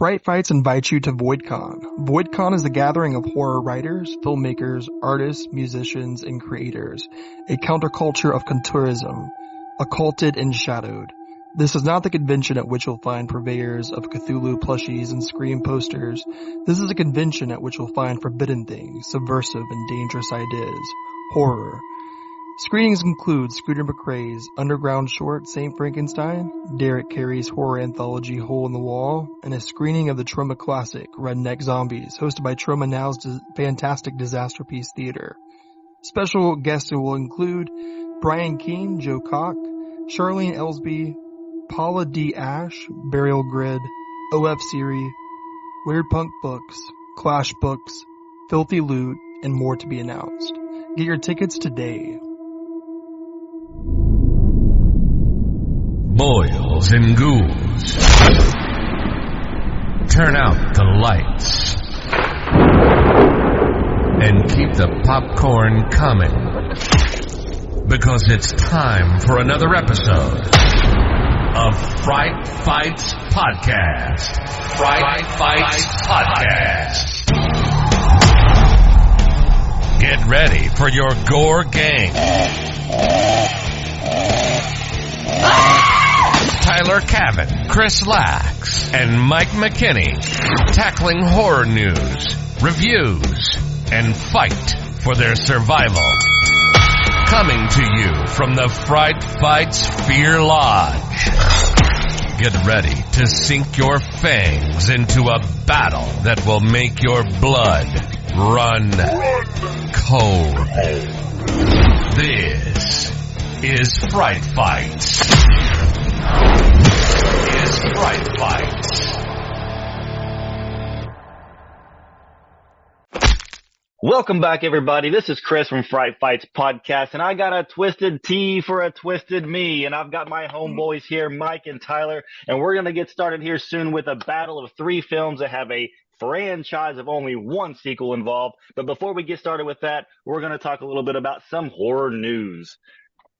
Fright Fights invites you to VoidCon. VoidCon is the gathering of horror writers, filmmakers, artists, musicians, and creators. A counterculture of contourism, occulted and shadowed. This is not the convention at which you'll find purveyors of Cthulhu plushies and Scream posters. This is a convention at which you'll find forbidden things, subversive and dangerous ideas, horror, Screenings include Scooter McCrae's underground short St. Frankenstein, Derek Carey's horror anthology Hole in the Wall, and a screening of the Troma classic Redneck Zombies, hosted by Troma Now's Fantastic Disaster Piece Theater. Special guests will include Brian Keene, Joe Cock, Charlene Elsby, Paula D. Ashe, Burial Grid, OF Siri, Weird Punk Books, Clash Books, Filthy Loot, and more to be announced. Get your tickets today. Boils and ghouls. Turn out the lights. And keep the popcorn coming. Because it's time for another episode of Fright Fights Podcast. Fright Fights Podcast. Get ready for your gore gang. Ah! Tyler Cavan, Chris Lax, and Mike McKinney tackling horror news, reviews, and fight for their survival. Coming to you from the Fright Fights Fear Lodge. Get ready to sink your fangs into a battle that will make your blood run cold. This is Fright Fights. Is Fright Fights. Welcome back, everybody. This is Chris from Fright Fights Podcast, and I got a twisted T for a twisted me, and I've got my homeboys here, Mike and Tyler, and we're gonna get started here soon with a battle of three films that have a franchise of only one sequel involved. But before we get started with that, we're gonna talk a little bit about some horror news.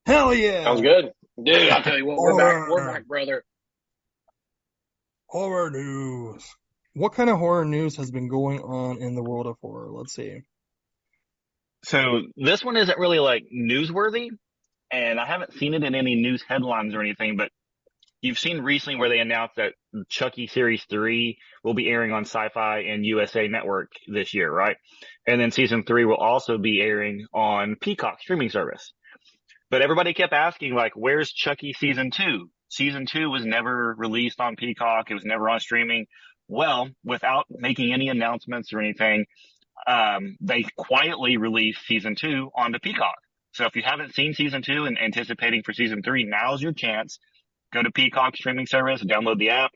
Hell yeah! Sounds good. Dude, I'll tell you what, we're back, we're back, brother. Horror news. What kind of horror news has been going on in the world of horror? Let's see. So this one isn't really like newsworthy, and I haven't seen it in any news headlines or anything, but you've seen recently where they announced that Chucky Series 3 will be airing on Syfy and USA Network this year, right? And then season 3 will also be airing on Peacock streaming service. But everybody kept asking like, where's Chucky season 2? Season 2 was never released on Peacock. It was never on streaming. Well, without making any announcements or anything, um, they quietly released season two onto Peacock. So if you haven't seen season two and anticipating for season three, now's your chance. Go to Peacock streaming service, download the app.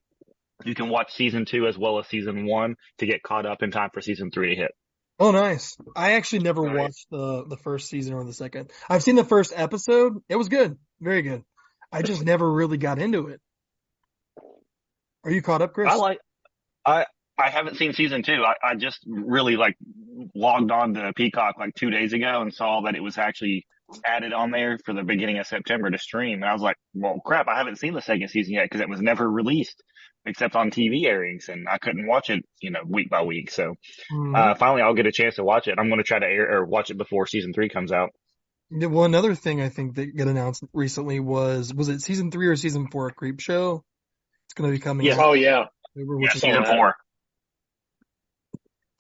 You can watch season two as well as season one to get caught up in time for season three to hit. Oh, nice. I actually never Nice. watched the the first season or the second. I've seen the first episode. It was good, very good. I just never really got into it. Are you caught up, Chris? I like, I, I haven't seen season two. I, I just really like logged on to Peacock like two days ago and saw that it was actually added on there for the beginning of September to stream. And I was like, well, crap, I haven't seen the second season yet because it was never released except on TV airings and I couldn't watch it, you know, week by week. So, Hmm. uh, finally I'll get a chance to watch it. I'm going to try to air or watch it before season three comes out. Yeah, well, another thing I think that got announced recently was was it season three or season four of Creepshow? It's going to be coming Yeah. out Oh yeah. in October, Yeah, which is season four.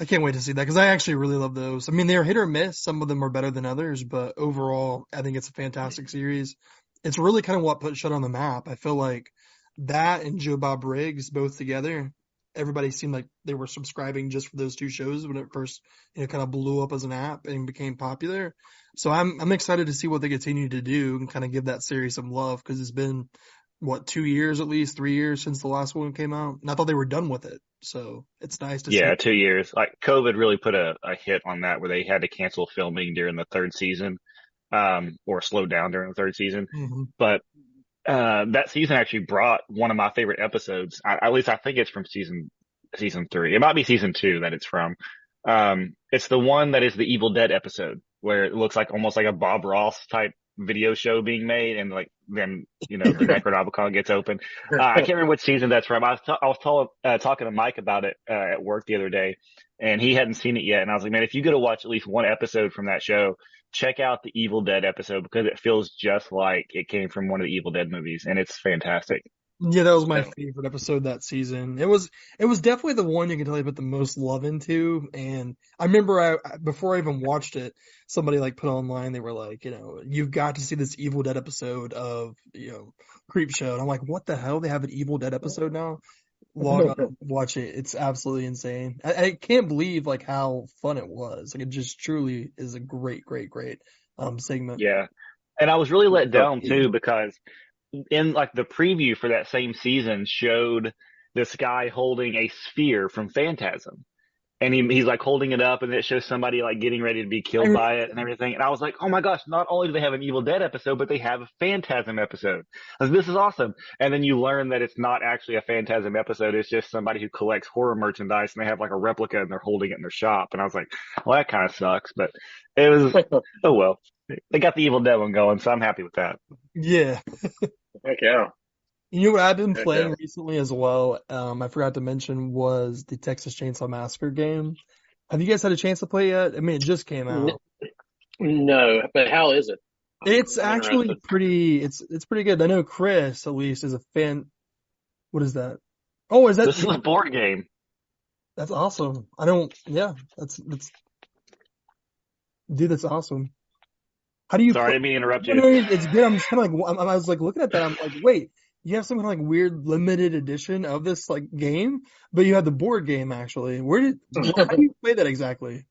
I can't wait to see that because I actually really love those. I mean, they're hit or miss. Some of them are better than others, but overall, I think it's a fantastic series. It's really kind of what put Shudder on the map. I feel like that and Joe Bob Briggs both together, everybody seemed like they were subscribing just for those two shows when it first, you know, kind of blew up as an app and became popular. So I'm I'm excited to see what they continue to do and kind of give that series some love because it's been what two years at least, three years since the last one came out, and I thought they were done with it. So it's nice to see. Yeah, two years. Like COVID really put a, a hit on that where they had to cancel filming during the third season, um, or slow down during the third season. Mhm. But, uh, that season actually brought one of my favorite episodes. I, at least I think it's from season, season three. It might be season two that it's from. Um, it's the one that is the Evil Dead episode where it looks like almost like a Bob Ross type video show being made, and like then you know the Necronomicon gets open. Uh, I can't remember which season that's from. I was t- I was told, uh, talking to Mike about it uh, at work the other day, and he hadn't seen it yet. And I was like, man, if you go to watch at least one episode from that show, check out the Evil Dead episode because it feels just like it came from one of the Evil Dead movies, and it's fantastic. Yeah, that was my favorite episode that season. It was it was definitely the one you can tell you put the most love into. And I remember I before I even watched it, somebody like put online they were like, you know, you've got to see this Evil Dead episode of you know Creepshow. And I'm like, what the hell? They have an Evil Dead episode now? Log on, watch it. It's absolutely insane. I, I can't believe like how fun it was. Like it just truly is a great, great, great um segment. Yeah. And I was really let down too because in like the preview for that same season showed this guy holding a sphere from Phantasm. And he, he's like holding it up and it shows somebody like getting ready to be killed by it and everything. And I was like, oh my gosh, not only do they have an Evil Dead episode, but they have a Phantasm episode. Like, this is awesome. And then you learn that it's not actually a Phantasm episode. It's just somebody who collects horror merchandise and they have like a replica and they're holding it in their shop. And I was like, well, that kind of sucks, but it was, oh well. They got the Evil Dead one going, so I'm happy with that. Yeah. Heck yeah. You know what I've been playing yeah. recently as well? Um, I forgot to mention was the Texas Chainsaw Massacre game. Have you guys had a chance to play yet? I mean, it just came out. No, but how is it? It's I'm actually interested. pretty. It's it's pretty good. I know Chris at least is a fan. What is that? Oh, is that? This is a board game. That's awesome. I don't. Yeah, that's that's. Dude, that's awesome. How do you? Sorry, I didn't mean to interrupt No, no, you. it's good. I'm just kind of like, I'm- I was like looking at that. I'm like, wait, you have some kind of like weird limited edition of this like game, but you have the board game actually. Where did, how do you play that exactly?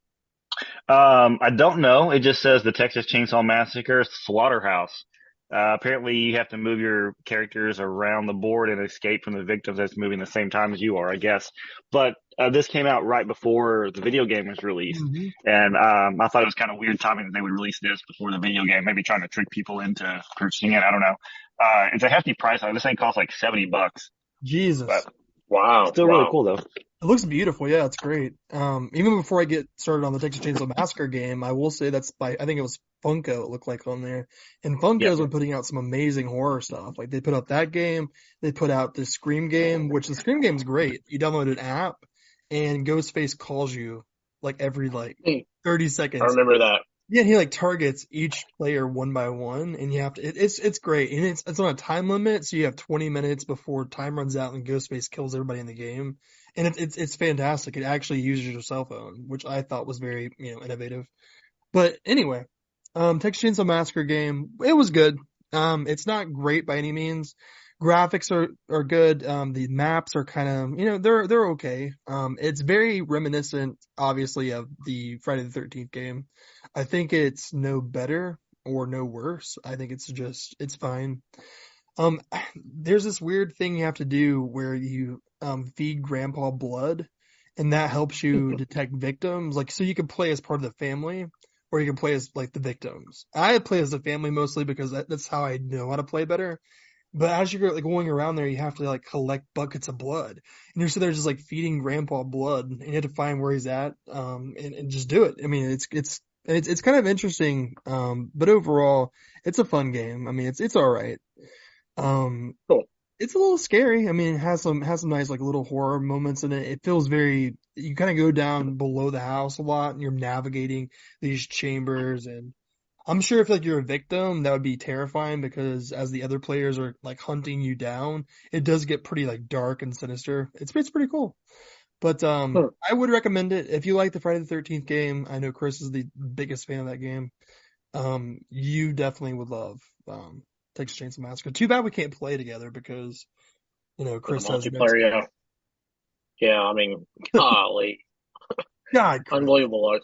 Um, I don't know. It just says the Texas Chainsaw Massacre Slaughterhouse. Uh, apparently you have to move your characters around the board and escape from the victims that's moving the same time as you are, I guess. But, uh, this came out right before the video game was released. And, um, I thought it was kind of weird timing that they would release this before the video game, maybe trying to trick people into purchasing it. I don't know. Uh, it's a hefty price. This thing costs like 70 bucks. Jesus, But- Wow. Still wow. really cool though. It looks beautiful. Yeah, it's great. Um, even before I get started on the Texas Chainsaw Massacre game, I will say that's by I think it was Funko. It looked like on there, and Funko's Yeah. been putting out some amazing horror stuff. Like they put out that game, they put out the Scream game, which the Scream game's great. You download an app, and Ghostface calls you like every like Hmm. 30 seconds. I remember that. Yeah, and he like targets each player one by one, and you have to. It, it's it's great, and it's it's on a time limit, so you have 20 minutes before time runs out, and Ghostface kills everybody in the game, and it's it's it's fantastic. It actually uses your cell phone, which I thought was very you know innovative. But anyway, um, Texas Chainsaw Massacre game, it was good. Um, it's not great by any means. Graphics are are good. Um, the maps are kind of you know they're they're okay. Um, it's very reminiscent, obviously, of the Friday the Thirteenth game. I think it's no better or no worse. I think it's just it's fine. Um, there's this weird thing you have to do where you um feed grandpa blood, and that helps you detect victims. Like so you can play as part of the family, or you can play as like the victims. I play as the family mostly because that, that's how I know how to play better. But as you're like going around there, you have to like collect buckets of blood, and you're sitting there just like feeding grandpa blood, and you have to find where he's at, um, and, and just do it. I mean, it's it's it's it's kind of interesting, um, but overall, it's a fun game. I mean, it's it's all right. Um, Cool. It's a little scary. I mean, it has some has some nice like little horror moments in it. It feels very you kind of go down below the house a lot, and you're navigating these chambers and. I'm sure if like you're a victim, that would be terrifying because as the other players are like hunting you down, it does get pretty like dark and sinister. It's it's pretty cool. But um Hmm. I would recommend it if you like the Friday the Thirteenth game. I know Chris is the biggest fan of that game. Um, you definitely would love um Texas Chainsaw Massacre. Too bad we can't play together because you know Chris has multiplayer, yeah. Yeah, I mean, golly, God, unbelievable. Like,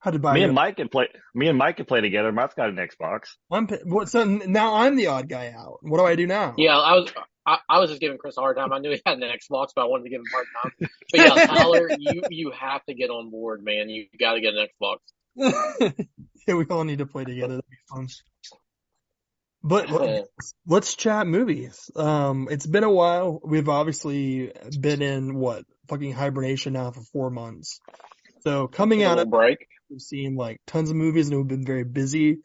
had to buy Me and Mike can play. Me and Mike can play together. Mike's got an Xbox. I'm pa- what so now I'm the odd guy out. What do I do now? Yeah, I was I, I was just giving Chris a hard time. I knew he had an Xbox, but I wanted to give him a hard time. But yeah, Tyler, you you have to get on board, man. You got to get an Xbox. yeah, we all need to play together. That'd be fun. But let- let's chat movies. Um, it's been a while. We've obviously been in what fucking hibernation now for four months. So coming out of break. we've seen like tons of movies and we've been very busy.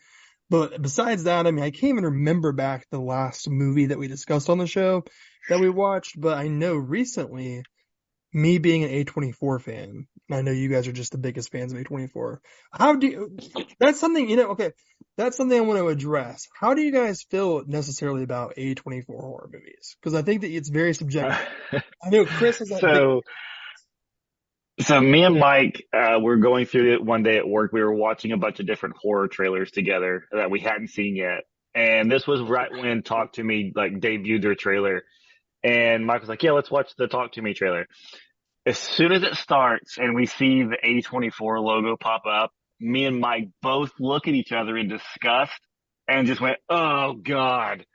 But besides that, I mean, I can't even remember back the last movie that we discussed on the show that we watched, but I know recently, me being an A24 fan, I know you guys are just the biggest fans of A24. How do you, that's something, you know, okay, that's something I want to address. How do you guys feel necessarily about A24 horror movies? Because I think that it's very subjective. I know Chris is that so, so me and Mike uh, were going through it one day at work. We were watching a bunch of different horror trailers together that we hadn't seen yet. And this was right when Talk to Me like debuted their trailer. And Mike was like, "Yeah, let's watch the Talk to Me trailer." As soon as it starts and we see the A24 logo pop up, me and Mike both look at each other in disgust and just went, "Oh God!"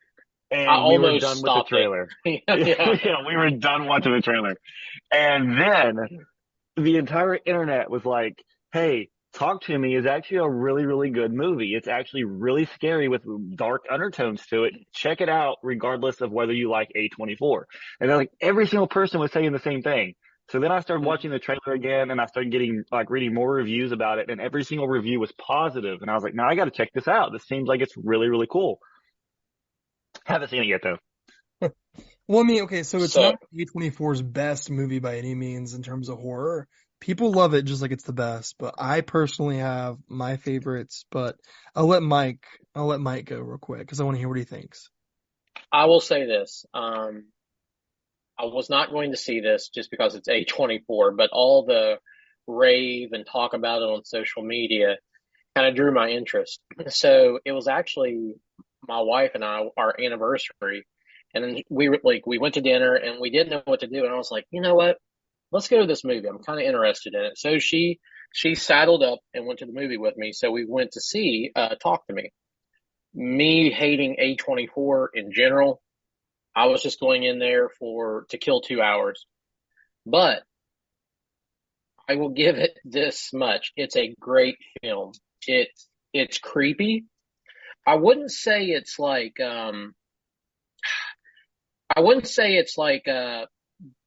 And I we were almost done with the trailer. yeah. yeah, we were done watching the trailer. And then the entire internet was like, hey, Talk to Me is actually a really, really good movie. It's actually really scary with dark undertones to it. Check it out regardless of whether you like A24. And then like every single person was saying the same thing. So then I started watching the trailer again and I started getting like reading more reviews about it and every single review was positive and I was like, now I got to check this out. This seems like it's really, really cool. Haven't seen it yet though. Well, I mean, okay, so it's So- not A24's best movie by any means in terms of horror. People love it just like it's the best, but I personally have my favorites, but I'll let Mike, I'll let Mike go real quick because I want to hear what he thinks. I will say this. Um, I was not going to see this just because it's A24, but all the rave and talk about it on social media kind of drew my interest. So it was actually my wife and I, our anniversary. And then we were like, we went to dinner and we didn't know what to do. And I was like, you know what? Let's go to this movie. I'm kind of interested in it. So she, she saddled up and went to the movie with me. So we went to see, uh, Talk to Me. Me hating A24 in general, I was just going in there for to kill two hours. But I will give it this much. It's a great film. It's it's creepy. I wouldn't say it's like um I wouldn't say it's like a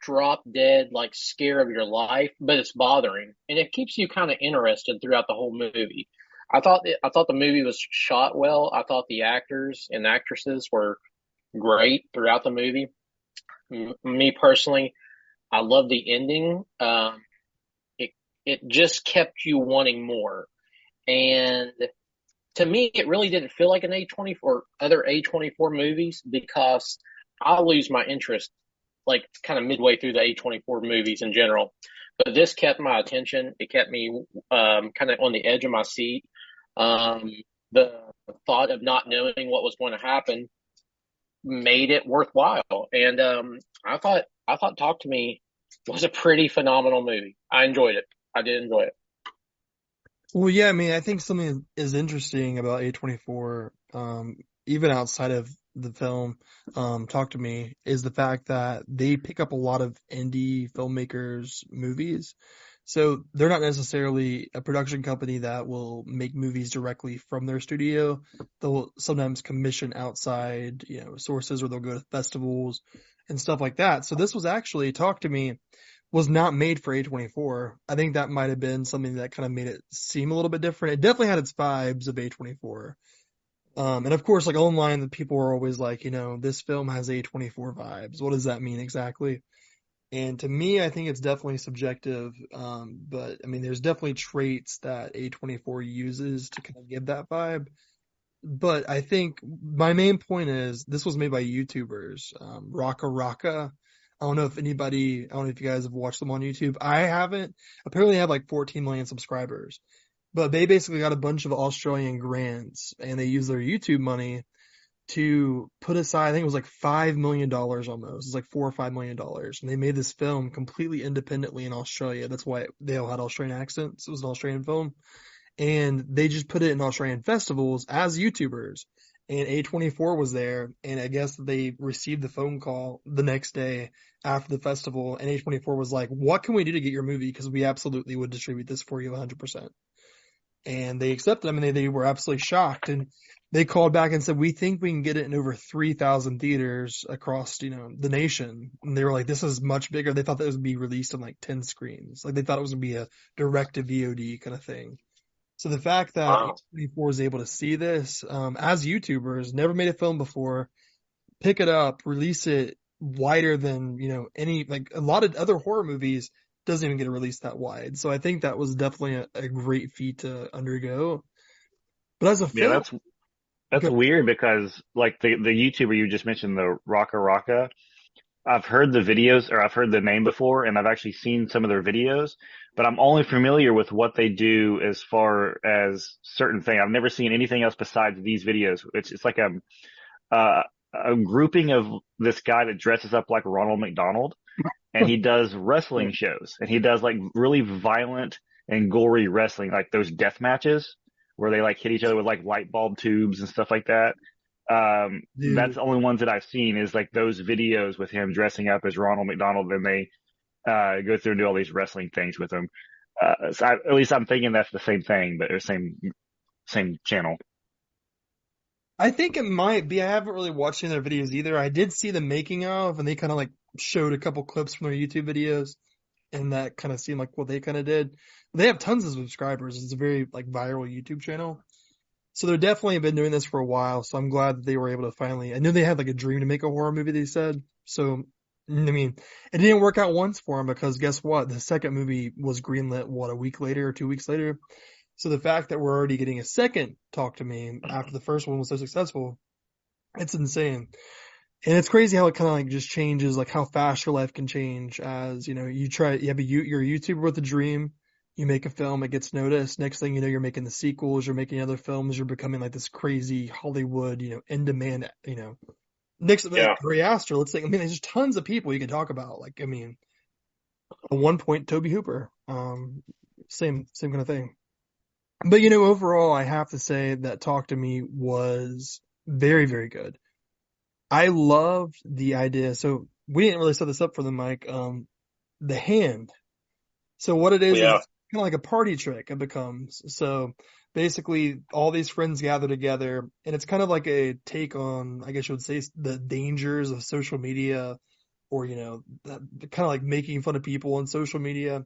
drop dead like scare of your life, but it's bothering and it keeps you kind of interested throughout the whole movie. I thought it, I thought the movie was shot well. I thought the actors and actresses were great throughout the movie. M- me personally, I love the ending. Um, it it just kept you wanting more, and to me, it really didn't feel like an A24 other A24 movies because I lose my interest like kind of midway through the A24 movies in general. But this kept my attention. It kept me um, kind of on the edge of my seat. Um, the thought of not knowing what was going to happen made it worthwhile. And um, I thought I thought Talk to Me was a pretty phenomenal movie. I enjoyed it. I did enjoy it. Well, yeah, I mean, I think something is interesting about A24, um, even outside of the film, um, Talk to Me, is the fact that they pick up a lot of indie filmmakers' movies. So they're not necessarily a production company that will make movies directly from their studio. They'll sometimes commission outside, you know, sources or they'll go to festivals and stuff like that. So this was actually, Talk to Me, was not made for A24. I think that might have been something that kind of made it seem a little bit different. It definitely had its vibes of A24. Um, and of course, like online, the people are always like, you know, this film has A24 vibes. What does that mean exactly? And to me, I think it's definitely subjective. Um, but I mean, there's definitely traits that A24 uses to kind of give that vibe. But I think my main point is this was made by YouTubers. Um, RackaRacka. I don't know if anybody, I don't know if you guys have watched them on YouTube. I haven't. Apparently they have like 14 million subscribers. But they basically got a bunch of Australian grants and they use their YouTube money to put aside, I think it was like $5 million almost. It's like four or $5 million. And they made this film completely independently in Australia. That's why they all had Australian accents. It was an Australian film. And they just put it in Australian festivals as YouTubers. And A24 was there. And I guess they received the phone call the next day after the festival. And A24 was like, what can we do to get your movie? Because we absolutely would distribute this for you 100%. And they accepted I mean, they, they were absolutely shocked. And they called back and said, we think we can get it in over 3,000 theaters across, you know, the nation. And they were like, this is much bigger. They thought that it would be released on like 10 screens. Like they thought it was going to be a direct to VOD kind of thing. So the fact that Wow. A24 is able to see this, um, as YouTubers, never made a film before, pick it up, release it wider than, you know, any, like a lot of other horror movies doesn't even get released that wide. So I think that was definitely a, a great feat to undergo. But as a Yeah, film, that's that's weird because like the the YouTuber you just mentioned, the RackaRacka, I've heard the videos or I've heard the name before and I've actually seen some of their videos, but I'm only familiar with what they do as far as certain things. I've never seen anything else besides these videos. It's it's like a uh, a grouping of this guy that dresses up like Ronald McDonald and he does wrestling shows and he does like really violent and gory wrestling, like those death matches where they like hit each other with like light bulb tubes and stuff like that. Um, Dude. that's the only ones that I've seen is like those videos with him dressing up as Ronald McDonald and they, uh, go through and do all these wrestling things with him. Uh, so I, at least I'm thinking that's the same thing, but or same, same channel. I think it might be. I haven't really watched any of their videos either. I did see the making of, and they kind of like showed a couple clips from their YouTube videos, and that kind of seemed like what they kind of did. They have tons of subscribers. It's a very like viral YouTube channel. So they're definitely been doing this for a while. So I'm glad that they were able to finally. I knew they had like a dream to make a horror movie. They said so. I mean, it didn't work out once for them because guess what? The second movie was greenlit what a week later or two weeks later. So the fact that we're already getting a second Talk to Me after the first one was so successful, it's insane. And it's crazy how it kind of like just changes, like how fast your life can change as, you know, you try, you have a, you- you're a YouTuber with a dream, you make a film, it gets noticed. Next thing you know, you're making the sequels, you're making other films, you're becoming like this crazy Hollywood, you know, in demand, you know. Next, Yeah. like, Aster, let's say, I mean, there's just tons of people you can talk about. Like, I mean, at one point, Tobe Hooper, um, same, same kind of thing. But you know, overall, I have to say that Talk to Me was very, very good. I loved the idea. So we didn't really set this up for the mic. Um, the hand. So what it is, Yeah. is kind of like a party trick. It becomes so basically all these friends gather together, and it's kind of like a take on, I guess you would say, the dangers of social media, or you know, that, kind of like making fun of people on social media.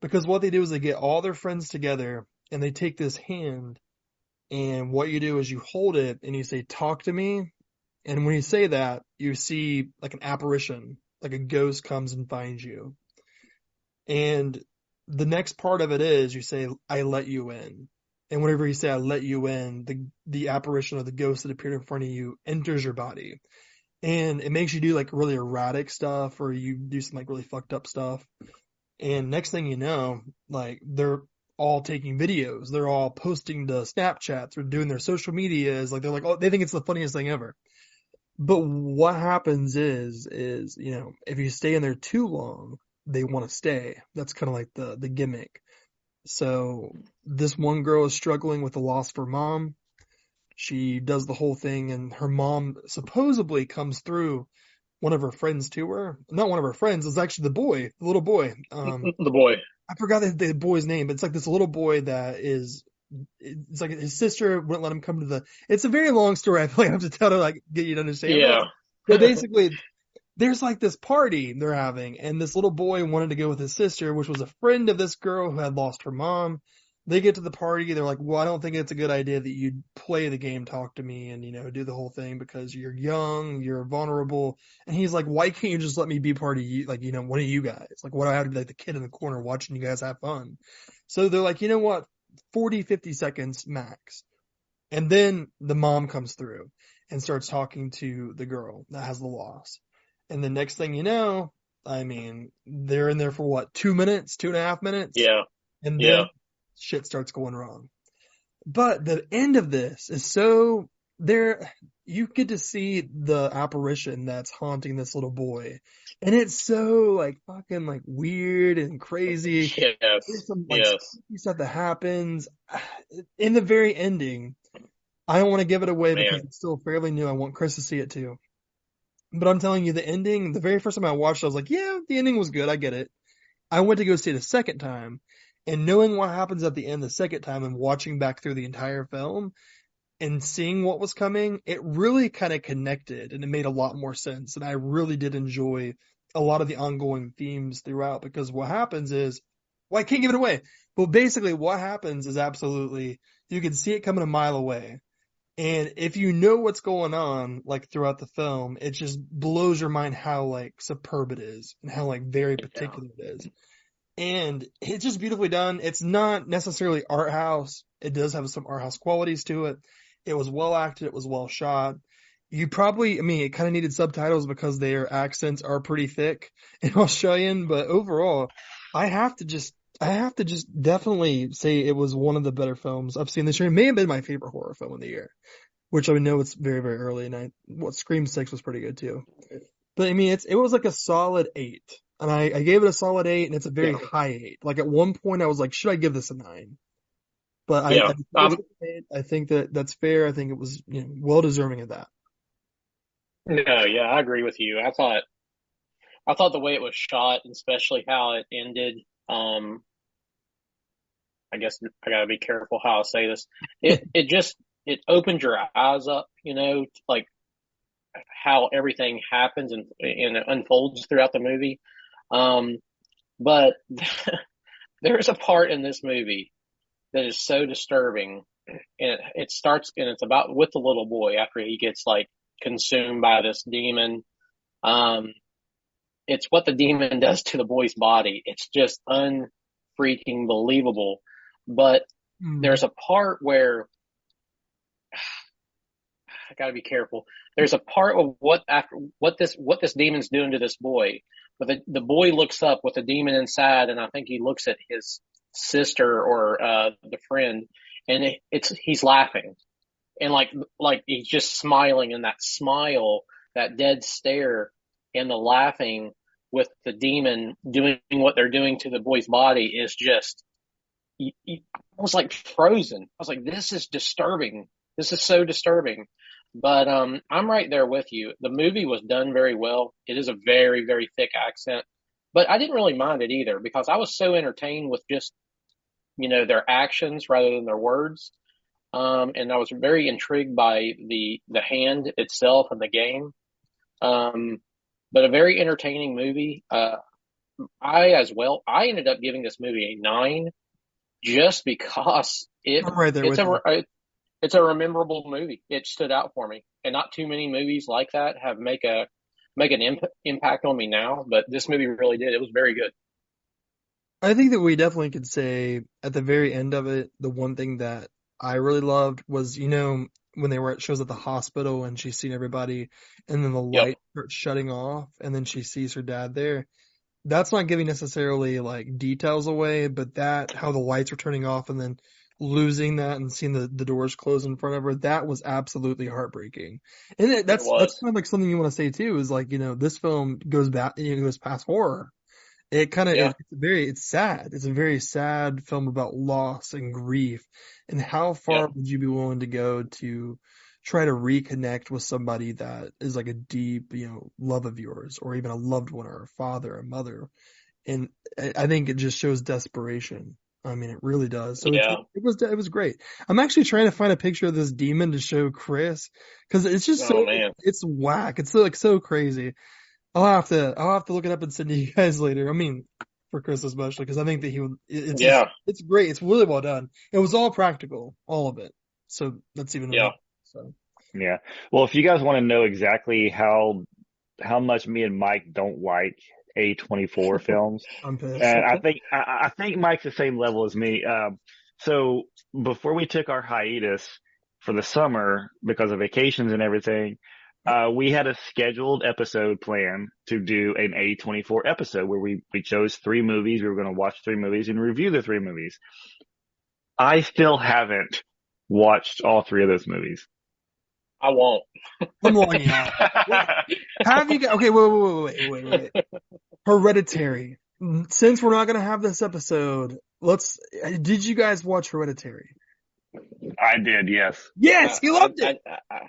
Because what they do is they get all their friends together and they take this hand and what you do is you hold it and you say, talk to me. And when you say that, you see like an apparition, like a ghost comes and finds you. And the next part of it is you say, I let you in. And whenever you say, I let you in, the, the apparition of the ghost that appeared in front of you enters your body. And it makes you do like really erratic stuff or you do some like really fucked up stuff. And next thing you know, like they're all taking videos. They're all posting to Snapchats or doing their social medias. Like they're like, oh, they think it's the funniest thing ever. But what happens is, is, you know, if you stay in there too long, they want to stay. That's kind of like the, the gimmick. So this one girl is struggling with the loss of her mom. She does the whole thing and her mom supposedly comes through one of her friends to her. Not one of her friends, it's actually the boy, the little boy. Um, the boy. I forgot the, the boy's name, but it's like this little boy that is, it's like his sister wouldn't let him come to the, it's a very long story. I feel like I have to tell to like get you to understand. Yeah. But basically, there's like this party they're having, and this little boy wanted to go with his sister, which was a friend of this girl who had lost her mom. They get to the party, they're like, well, I don't think it's a good idea that you play the game, talk to me, and, you know, do the whole thing because you're young, you're vulnerable. And he's like, why can't you just let me be part of you, like, you know, one of you guys? Like, what do I have to be like the kid in the corner watching you guys have fun? So they're like, you know what? 40, 50 seconds max. And then the mom comes through and starts talking to the girl that has the loss. And the next thing you know, I mean, they're in there for what, two minutes, two and a half minutes? Yeah. And then Yeah. shit starts going wrong. But the end of this is so there, you get to see the apparition that's haunting this little boy. And it's so like fucking like weird and crazy. There's some like Yes. stuff that happens in the very ending. I don't want to give it away because it's still fairly new. I want Chris to see it too. But I'm telling you, the ending, the very first time I watched it, I was like, yeah, the ending was good. I get it. I went to go see it a second time and knowing what happens at the end the second time and watching back through the entire film and seeing what was coming, it really kind of connected and it made a lot more sense. And I really did enjoy a lot of the ongoing themes throughout because what happens is Well, I can't give it away. But basically, what happens is absolutely you can see it coming a mile away, and if you know what's going on, like throughout the film, it just blows your mind how like superb it is and how like very particular it is. And it's just beautifully done. It's not necessarily art house. It does have some art house qualities to it. It was well acted. It was well shot. You probably, I mean, it kind of needed subtitles because their accents are pretty thick in Australian, but overall, I have to just, I have to just definitely say it was one of the better films I've seen this year. It may have been my favorite horror film of the year, which I know it's very, very early and I, what Scream 6 was pretty good too. But I mean, it's, it was like a solid eight and I, I gave it a solid eight and it's a very Yeah. high eight. Like at one point I was like, should I give this a nine? But I, Yeah, I, um, I think that that's fair. I think it was you know, well deserving of that. No, yeah, I agree with you. I thought, I thought the way it was shot, and especially how it ended, um, I guess I gotta be careful how I say this. It, it just, it opened your eyes up, you know, like how everything happens and, and it unfolds throughout the movie. Um, but there's a part in this movie that is so disturbing and it, it starts and it's about with the little boy after he gets like consumed by this demon. Um, it's what the demon does to the boy's body. It's just unfreaking believable. But Hmm. there's a part where I gotta be careful. There's a part of what after what this what this demon's doing to this boy. But the the boy looks up with the demon inside, and I think he looks at his sister or uh the friend, and it, it's he's laughing, and like like he's just smiling, and that smile, that dead stare, and the laughing with the demon doing what they're doing to the boy's body is just. I was like frozen. I was like, this is disturbing. This is so disturbing. But um, I'm right there with you. The movie was done very well. It is a very, very thick accent, but I didn't really mind it either because I was so entertained with just, you know, their actions rather than their words. Um, and I was very intrigued by the the hand itself and the game. Um, but a very entertaining movie. Uh, I as well. I ended up giving this movie a nine, just because it right it's a you. it's a rememberable movie. It stood out for me, and not too many movies like that have make a make an imp- impact on me now. But this movie really did. It was very good. I think that we definitely could say at the very end of it, the one thing that I really loved was, you know, when they were at shows at the hospital and she's seen everybody and then the Yep. light starts shutting off and then she sees her dad there. That's not giving necessarily like details away, but that, how the lights were turning off and then losing that and seeing the, the doors close in front of her, that was absolutely heartbreaking. And it, that's, was. that's kind of like something you want to say too, is like, you know, this film goes back, you know, goes past horror. It kind of, Yeah. it's very, it's sad. It's a very sad film about loss and grief. And how far Yeah. would you be willing to go to try to reconnect with somebody that is like a deep, you know, love of yours or even a loved one or a father, a mother. And I I think it just shows desperation. I mean, it really does. So Yeah. it's, it was, it was great. I'm actually trying to find a picture of this demon to show Chris because it's just Oh, so, man. it's whack. It's like so crazy. I'll have to, I'll have to look it up and send to you guys later. I mean, for Chris especially, because I think that he would, it's, Yeah. it's great. It's really well done. It was all practical, all of it. So that's even Yeah. better. So Yeah. Well, if you guys want to know exactly how how much me and Mike don't like A24 films, and I think I, I think Mike's the same level as me. Um, so before we took our hiatus for the summer because of vacations and everything, uh, we had a scheduled episode plan to do an A24 episode where we we chose three movies. We were going to watch three movies and review the three movies. I still haven't watched all three of those movies. I won't. I'm logging out. Have you got, okay, wait, wait, wait, wait, wait, wait. Hereditary. Since we're not going to have this episode, let's, did you guys watch Hereditary? I did, yes. Yes, you loved it. I, I,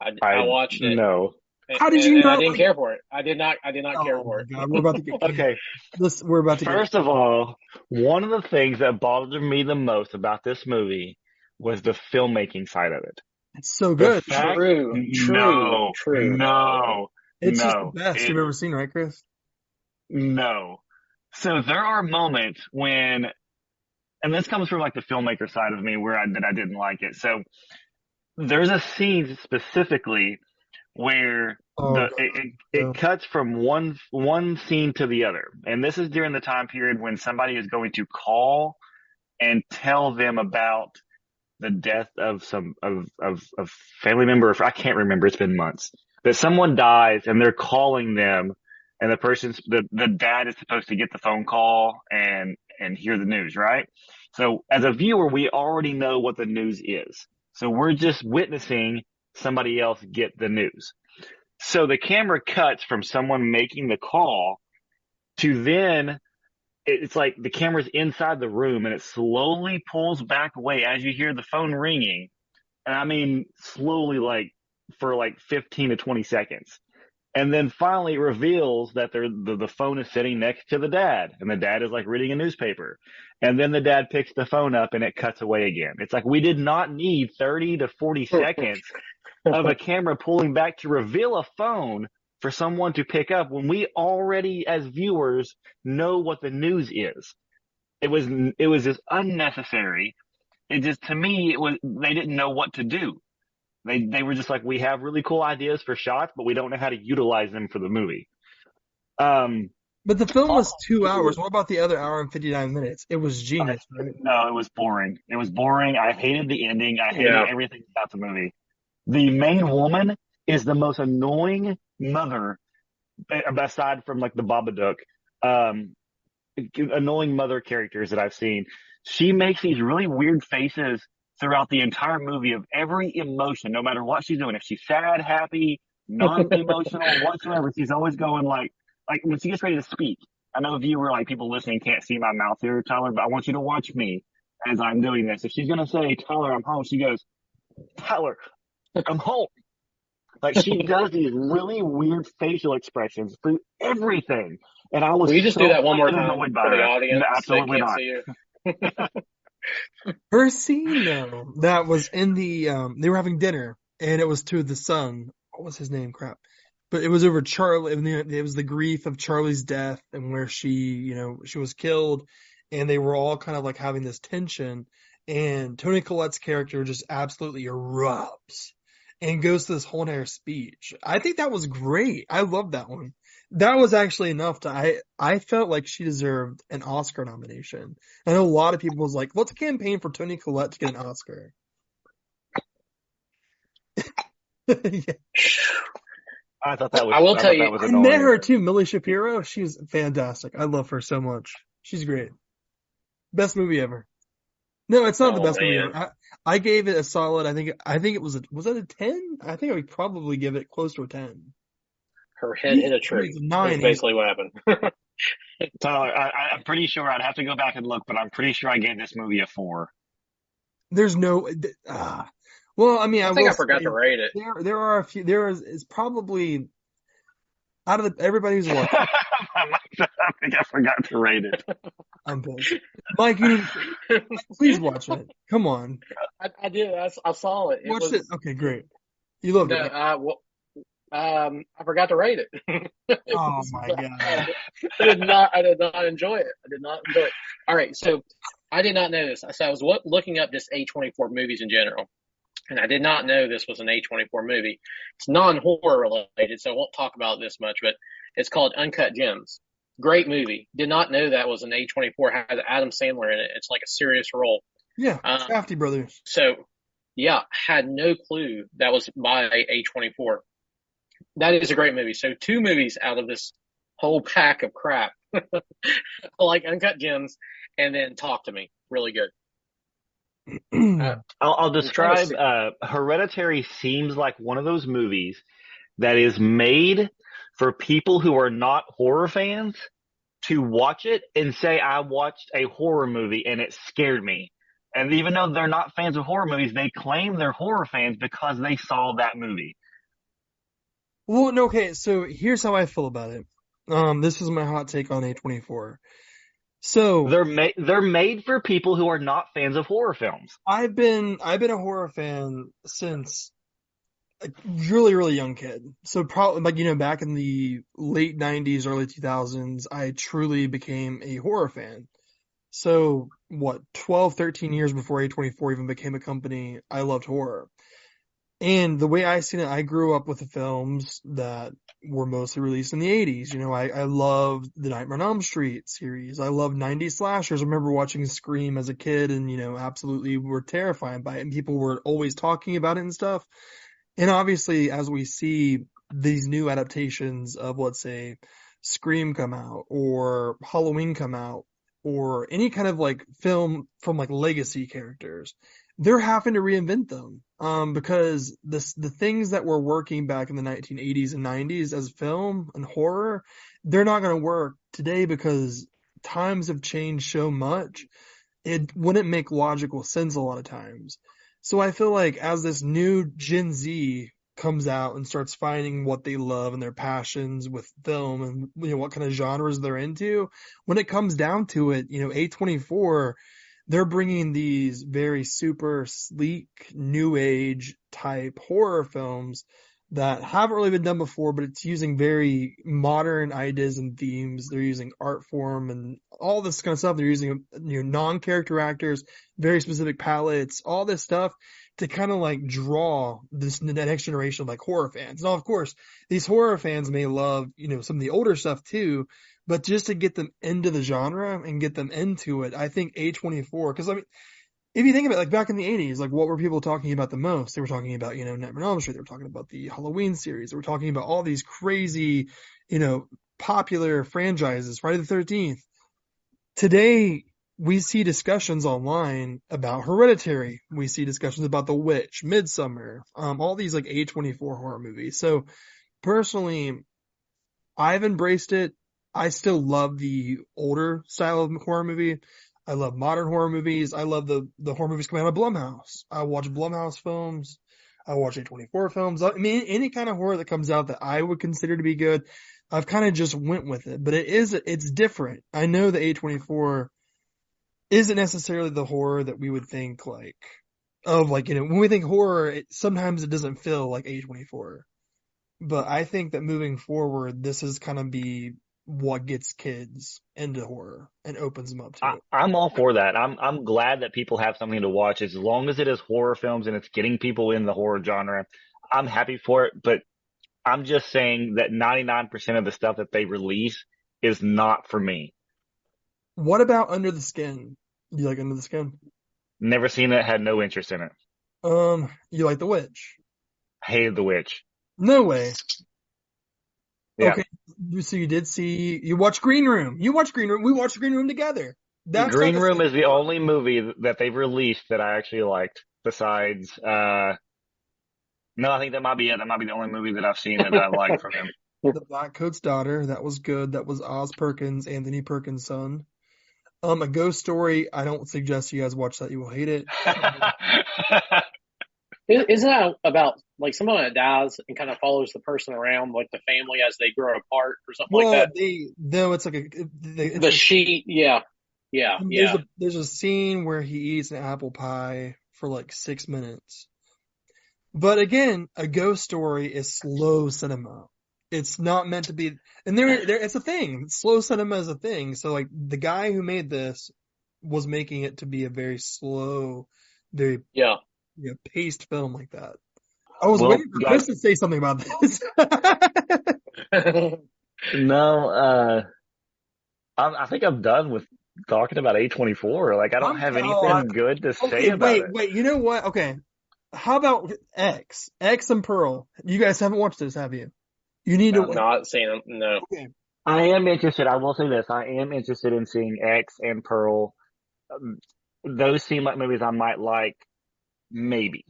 I, I, I watched it. No. How did and- you and I not didn't like- care for it. I did not. I did not oh care Oh for my it. God, we're about to get, Okay. this, we're about to get, First of all, one of the things that bothered me the most about this movie was the filmmaking side of it. It's so good. Fact- True. True. no, True. no, It's just the best It- you've ever seen, right, Chris? no. So there are moments when, and this comes from like the filmmaker side of me where I, that I didn't like it. So there's a scene specifically where Oh, the, it, it, yeah. it cuts from one, one scene to the other. And this is during the time period when somebody is going to call and tell them about the death of some, of, of, family member. I can't remember. It's been months that someone dies and they're calling them and the person's, the, the dad is supposed to get the phone call and, and hear the news, right? So as a viewer, we already know what the news is. So we're just witnessing somebody else get the news. So the camera cuts from someone making the call to then it's like the camera's inside the room and it slowly pulls back away as you hear the phone ringing. And I mean, slowly like for like 15 to 20 seconds. And then finally it reveals that the, the phone is sitting next to the dad and the dad is like reading a newspaper. And then the dad picks the phone up and it cuts away again. It's like we did not need 30 to 40 seconds of a camera pulling back to reveal a phone for someone to pick up when we already as viewers know what the news is. It was, it was just unnecessary. It just, to me, it was, they didn't know what to do. They, they were just like, we have really cool ideas for shots, but we don't know how to utilize them for the movie. Um, But the film was two hours. What about the other hour and 59 minutes? It was genius, right? No, it was boring. It was boring. I hated the ending. I hated Yeah. everything about the movie. The main woman is the most annoying mother, aside from like the Babadook, um, annoying mother characters that I've seen. She makes these really weird faces throughout the entire movie of every emotion, no matter what she's doing. If she's sad, happy, non-emotional, whatsoever, she's always going like, like when she gets ready to speak. I know viewer, like people listening can't see my mouth here, Tyler, but I want you to watch me as I'm doing this. If she's going to say, Tyler, I'm home, she goes, Tyler, I'm home. Like she does these really weird facial expressions through everything. And I was Will you just so do that one more time by for the audience? No, so they absolutely can't not. see? Her scene though, that was in the, um, they were having dinner and it was to the son. What was his name? Crap. But it was over Charlie, it was the grief of Charlie's death and where she, you know, she was killed and they were all kind of like having this tension and Toni Collette's character just absolutely erupts and goes to this whole entire speech. I think that was great. I love that one. That was actually enough to, I, I felt like she deserved an Oscar nomination. I know a lot of people was like, let's campaign for Toni Collette to get an Oscar. Yeah. I thought that was. I will thought tell you, I annoying. met her too, Milly Shapiro. She's fantastic. I love her so much. She's great. Best movie ever. No, it's not the Oh, best movie ever. I, I gave it a solid. I think. I think it was a. Was it a ten? I think I would probably give it close to a ten. Her head hit a tree. Nine. That's basically what happened. Tyler, I, I'm pretty sure I'd have to go back and look, but I'm pretty sure I gave this movie a four. There's no. Ah. Well, I mean, I, I think I forgot say to rate it. There, there are a few. There is, is probably out of the, everybody who's watched. I think I forgot to rate it. I'm pissed. Mike, you need, please watch it. Come on, I, I did. I, I saw it. It watch was, it. Okay, great. You loved No, it. I, well, um, I forgot to rate it. Oh my god. I did not. I did not enjoy it. I did not enjoy it. All right, so I did not know this. So I was looking up just A24 movies in general, and I did not know this was an A24 movie. It's non-horror related, so I won't talk about this much. But it's called Uncut Gems. Great movie. Did not know that was an A24. Has Adam Sandler in it. It's like a serious role. Yeah, Um, Safdie Brothers. So, yeah, had no clue that was by A24. That is a great movie. So, two movies out of this whole pack of crap, like Uncut Gems, and then Talk to Me. Really good. Uh, I'll, I'll describe, uh, Hereditary seems like one of those movies that is made for people who are not horror fans to watch it and say, I watched a horror movie and it scared me. And even though they're not fans of horror movies, they claim they're horror fans because they saw that movie. well, no, okay. So here's how I feel about it. Um, this is my hot take on A24. So They're made, they're made for people who are not fans of horror films. I've been I've been a horror fan since a really, really young kid. So probably like, you know, back in the late nineties, early two thousands, I truly became a horror fan. So what, 12, 13 years before A24 even became a company, I loved horror. And the way I seen it, I grew up with the films that were mostly released in the 80s. You know, I, I loved the Nightmare on Elm Street series. I loved 90s slashers. I remember watching Scream as a kid and, you know, absolutely were terrified by it. And people were always talking about it and stuff. And obviously, as we see these new adaptations of, let's say, Scream come out or Halloween come out or any kind of like film from like legacy characters, they're having to reinvent them. Um, because the, the things that were working back in the 1980s and 90s as film and horror, they're not going to work today because times have changed so much. It wouldn't make logical sense a lot of times. So I feel like as this new Gen Z comes out and starts finding what they love and their passions with film and you know what kind of genres they're into, when it comes down to it, you know, A24 they're bringing these very super sleek new age type horror films that haven't really been done before, but it's using very modern ideas and themes. They're using art form and all this kind of stuff. They're using you know non-character actors, very specific palettes, all this stuff to kind of like draw this next generation of like horror fans. Now, of course, these horror fans may love you know some of the older stuff too, but just to get them into the genre and get them into it, I think A24, because I mean, if you think about it, like back in the 80s, like what were people talking about the most? They were talking about, you know, Nightmare on Elm Street. They were talking about the Halloween series. They were talking about all these crazy, you know, popular franchises, Friday the 13th. Today, we see discussions online about Hereditary. We see discussions about The Witch, Midsommar, um, all these like A24 horror movies. So personally, I've embraced it. I still love the older style of horror movie. I love modern horror movies. I love the, the horror movies coming out of Blumhouse. I watch Blumhouse films. I watch A24 films. I mean, any kind of horror that comes out that I would consider to be good, I've kind of just went with it, but it is, it's different. I know the A24 isn't necessarily the horror that we would think like, of like, you know, when we think horror, it, sometimes it doesn't feel like A24. But I think that moving forward, this is kind of be what gets kids into horror and opens them up to I, it. I'm all for that. I'm I'm glad that people have something to watch as long as it is horror films and it's getting people in the horror genre. I'm happy for it, but I'm just saying that 99% of the stuff that they release is not for me. What about Under the Skin? You like Under the Skin? Never seen it, had no interest in it. Um, you like The Witch? Hated The Witch. No way. Yeah. Okay, so you did see you watched Green Room. You watched Green Room. We watched Green Room together. That's Green Room is the only movie that they've released that I actually liked besides, uh, no, I think that might be it. That might be the only movie that I've seen that I like from him. The Black Coat's Daughter. That was good. That was Oz Perkins, Anthony Perkins' son. Um, A Ghost Story. I don't suggest you guys watch that. You will hate it. Isn't that about like someone that dies and kind of follows the person around, like the family as they grow apart or something Well, like that? they no, it's like a they, it's The a- sheet, yeah, yeah, there's yeah. a there's a scene where he eats an apple pie for like six minutes. But again, a ghost story is slow cinema. It's not meant to be, and there, there, it's a thing. Slow cinema is a thing. So like the guy who made this was making it to be a very slow, very Yeah. you know, paced film like that. I was Well, waiting for guys- Chris to say something about this. no, uh, I, I think I'm done with talking about A24. Like, I don't I'm- have oh, anything I- good to say okay, about wait, it. wait. You know what? Okay, how about X, X and Pearl? You guys haven't watched this, have you? You need I'm to. not seeing them. No. I am interested. I will say this. I am interested in seeing X and Pearl. Um, those seem like movies I might like. Maybe.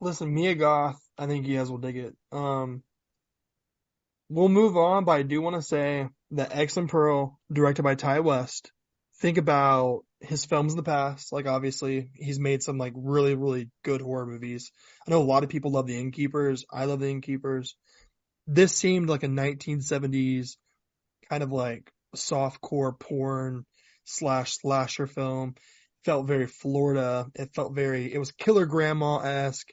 Listen, Mia Goth, I think you guys will dig it. Um, we'll move on, but I do want to say that X and Pearl, directed by Ti West, think about his films in the past. Like, obviously, he's made some, like, really, really good horror movies. I know a lot of people love The Innkeepers. I love The Innkeepers. This seemed like a 1970s kind of like soft core porn slash slasher film. Felt very Florida. It felt very, it was Killer Grandma-esque.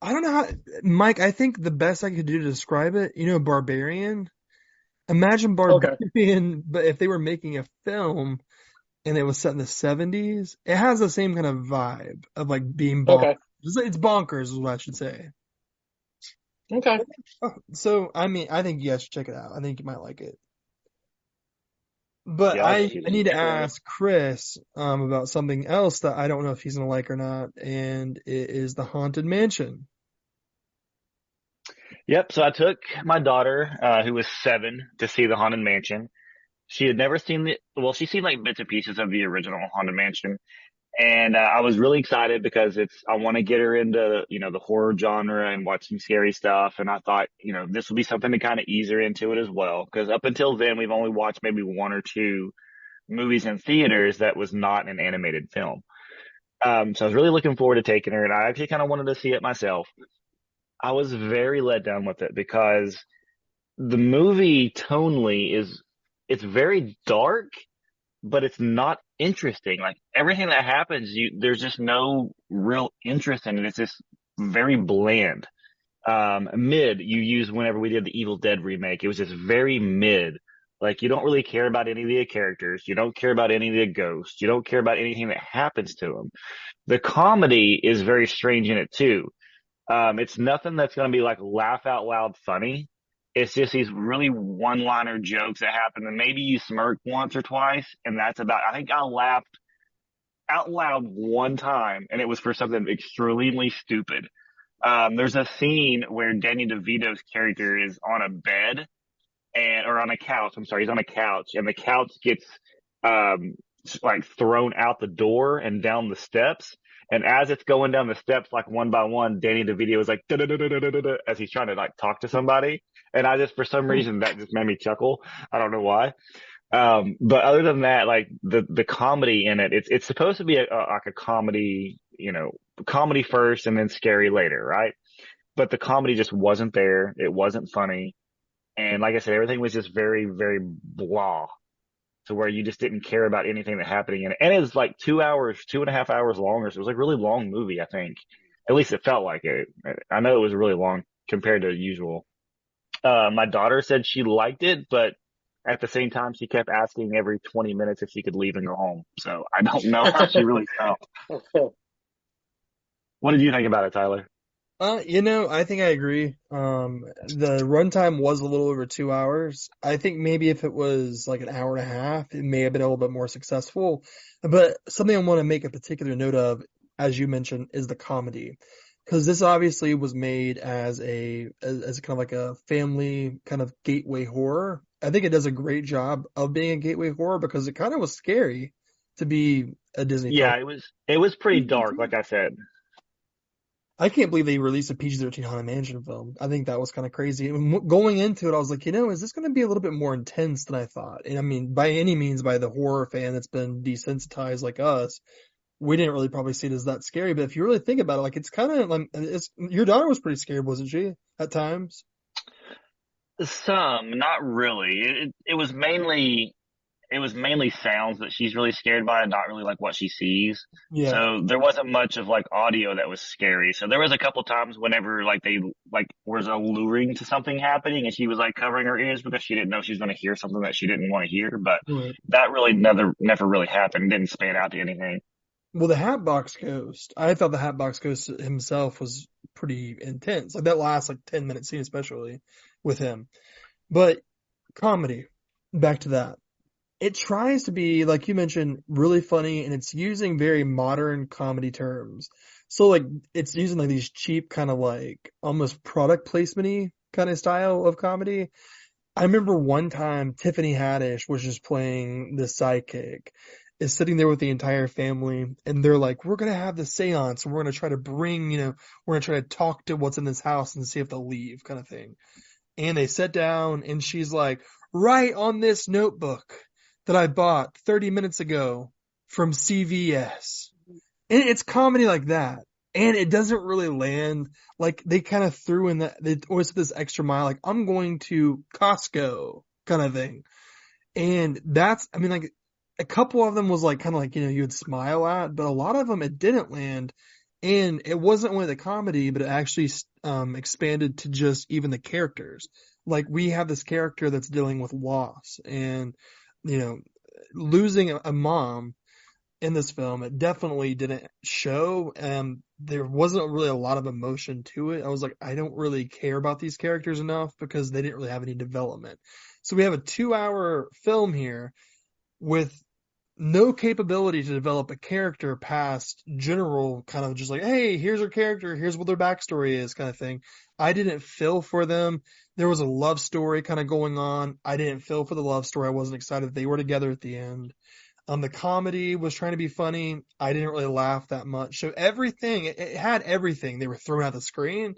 I don't know how, Mike, I think the best I could do to describe it, you know, Barbarian. Imagine Barbarian, but if they were making a film and it was set in the 70s, it has the same kind of vibe of like being bonkers. Okay. It's bonkers is what I should say. Okay. Oh, So, I mean, I think you guys should check it out. I think you might like it. But Yeah, I'll I, need to that. ask Chris um, about something else that I don't know if he's gonna like or not, and it is the Haunted Mansion. Yep. So I took my daughter, uh, who was seven, to see the Haunted Mansion. She had never seen the, well, She seen like bits and pieces of the original Haunted Mansion. And, uh, I was really excited because it's, I want to get her into, you know, the horror genre and watch some scary stuff. And I thought, you know, this would be something to kind of ease her into it as well. Cause up until then, we've only watched maybe one or two movies in theaters that was not an animated film. Um, so I was really looking forward to taking her and I actually kind of wanted to see it myself. I was very let down with it because the movie tonally is it's very dark, but it's not interesting. Like everything that happens, you there's just no real interest in it. It's just very bland. Um, mid you use whenever we did the Evil Dead remake. It was just very mid. Like you don't really care about any of the characters. You don't care about any of the ghosts. You don't care about anything that happens to them. The comedy is very strange in it too. Um, it's nothing that's going to be like laugh out loud funny. It's just these really one liner jokes that happen and maybe you smirk once or twice and that's about, I think I laughed out loud one time and it was for something extremely stupid. Um, there's a scene where Danny DeVito's character is on a bed and, or on a couch. I'm sorry, he's on a couch and the couch gets, um, like thrown out the door and down the steps. And as it's going down the steps, like one by one, Danny DeVito is like, as he's trying to like talk to somebody. And I just, for some reason, that just made me chuckle. I don't know why. Um, but other than that, like the, the comedy in it, it's, it's supposed to be a, a, like a comedy, you know, comedy first and then scary later, right? But the comedy just wasn't there. It wasn't funny. And like I said, everything was just very, very blah to where you just didn't care about anything that happening in it. And it was like two hours, two and a half hours longer. So it was like a really long movie, I think. At least it felt like it. I know it was really long compared to usual. Uh, my daughter said she liked it, but at the same time, she kept asking every 20 minutes if she could leave and go home. So I don't know how she really felt. What did you think about it, Tyler? Uh, you know, I think I agree. Um, the runtime was a little over two hours. I think maybe if it was like an hour and a half, it may have been a little bit more successful. But something I want to make a particular note of, as you mentioned, is the comedy. Because this obviously was made as a, as, as kind of like a family kind of gateway horror. I think it does a great job of being a gateway horror because it kind of was scary to be a Disney Yeah, film. it was, it was pretty dark, like I said. I can't believe they released a PG-13 Haunted Mansion film. I think that was kind of crazy. And going into it, I was like, you know, is this going to be a little bit more intense than I thought? And I mean, by any means, by the horror fan that's been desensitized like us, we didn't really probably see it as that scary. But if you really think about it, like it's kind of like your daughter was pretty scared, wasn't she? At times. Some, not really. It, it was mainly, it was mainly sounds that she's really scared by, and not really like what she sees. Yeah. So there wasn't much of like audio that was scary. So there was a couple times whenever like they like was alluring to something happening and she was like covering her ears because she didn't know she was going to hear something that she didn't want to hear. But Right. that really never, never really happened. It didn't span out to anything. Well, the Hatbox Ghost, I thought the Hatbox Ghost himself was pretty intense. Like that last like 10 minute scene, especially with him. But comedy, back to that. It tries to be, like you mentioned, really funny and it's using very modern comedy terms. So like it's using like these cheap kind of like almost product placement-y kind of style of comedy. I remember one time Tiffany Haddish was just playing the sidekick is sitting there with the entire family and they're like, we're to have the seance and we're to try to bring, you know, we're to try to talk to what's in this house and see if they'll leave kind of thing. And they sit down and she's like, write on this notebook that I bought 30 minutes ago from CVS. And it's comedy like that. And it doesn't really land like they kind of threw in that, they always this extra mile, like I'm going to Costco kind of thing. And that's, I mean, like a couple of them was like kind of like, you know, you would smile at, but a lot of them it didn't land. And it wasn't only the comedy, but it actually um, expanded to just even the characters. Like we have this character that's dealing with loss and, you know, losing a, mom in this film. It definitely didn't show. and there wasn't really a lot of emotion to it. I was like, I don't really care about these characters enough because they didn't really have any development. So we have a two hour film here with no capability to develop a character past general kind of just like, hey, here's our character, here's what their backstory is kind of thing. I didn't feel for them. There was a love story kind of going on. I didn't feel for the love story. I wasn't excited they were together at the end. Um, the comedy was trying to be funny. I didn't really laugh that much. So everything, it, it had everything. They were throwing out the screen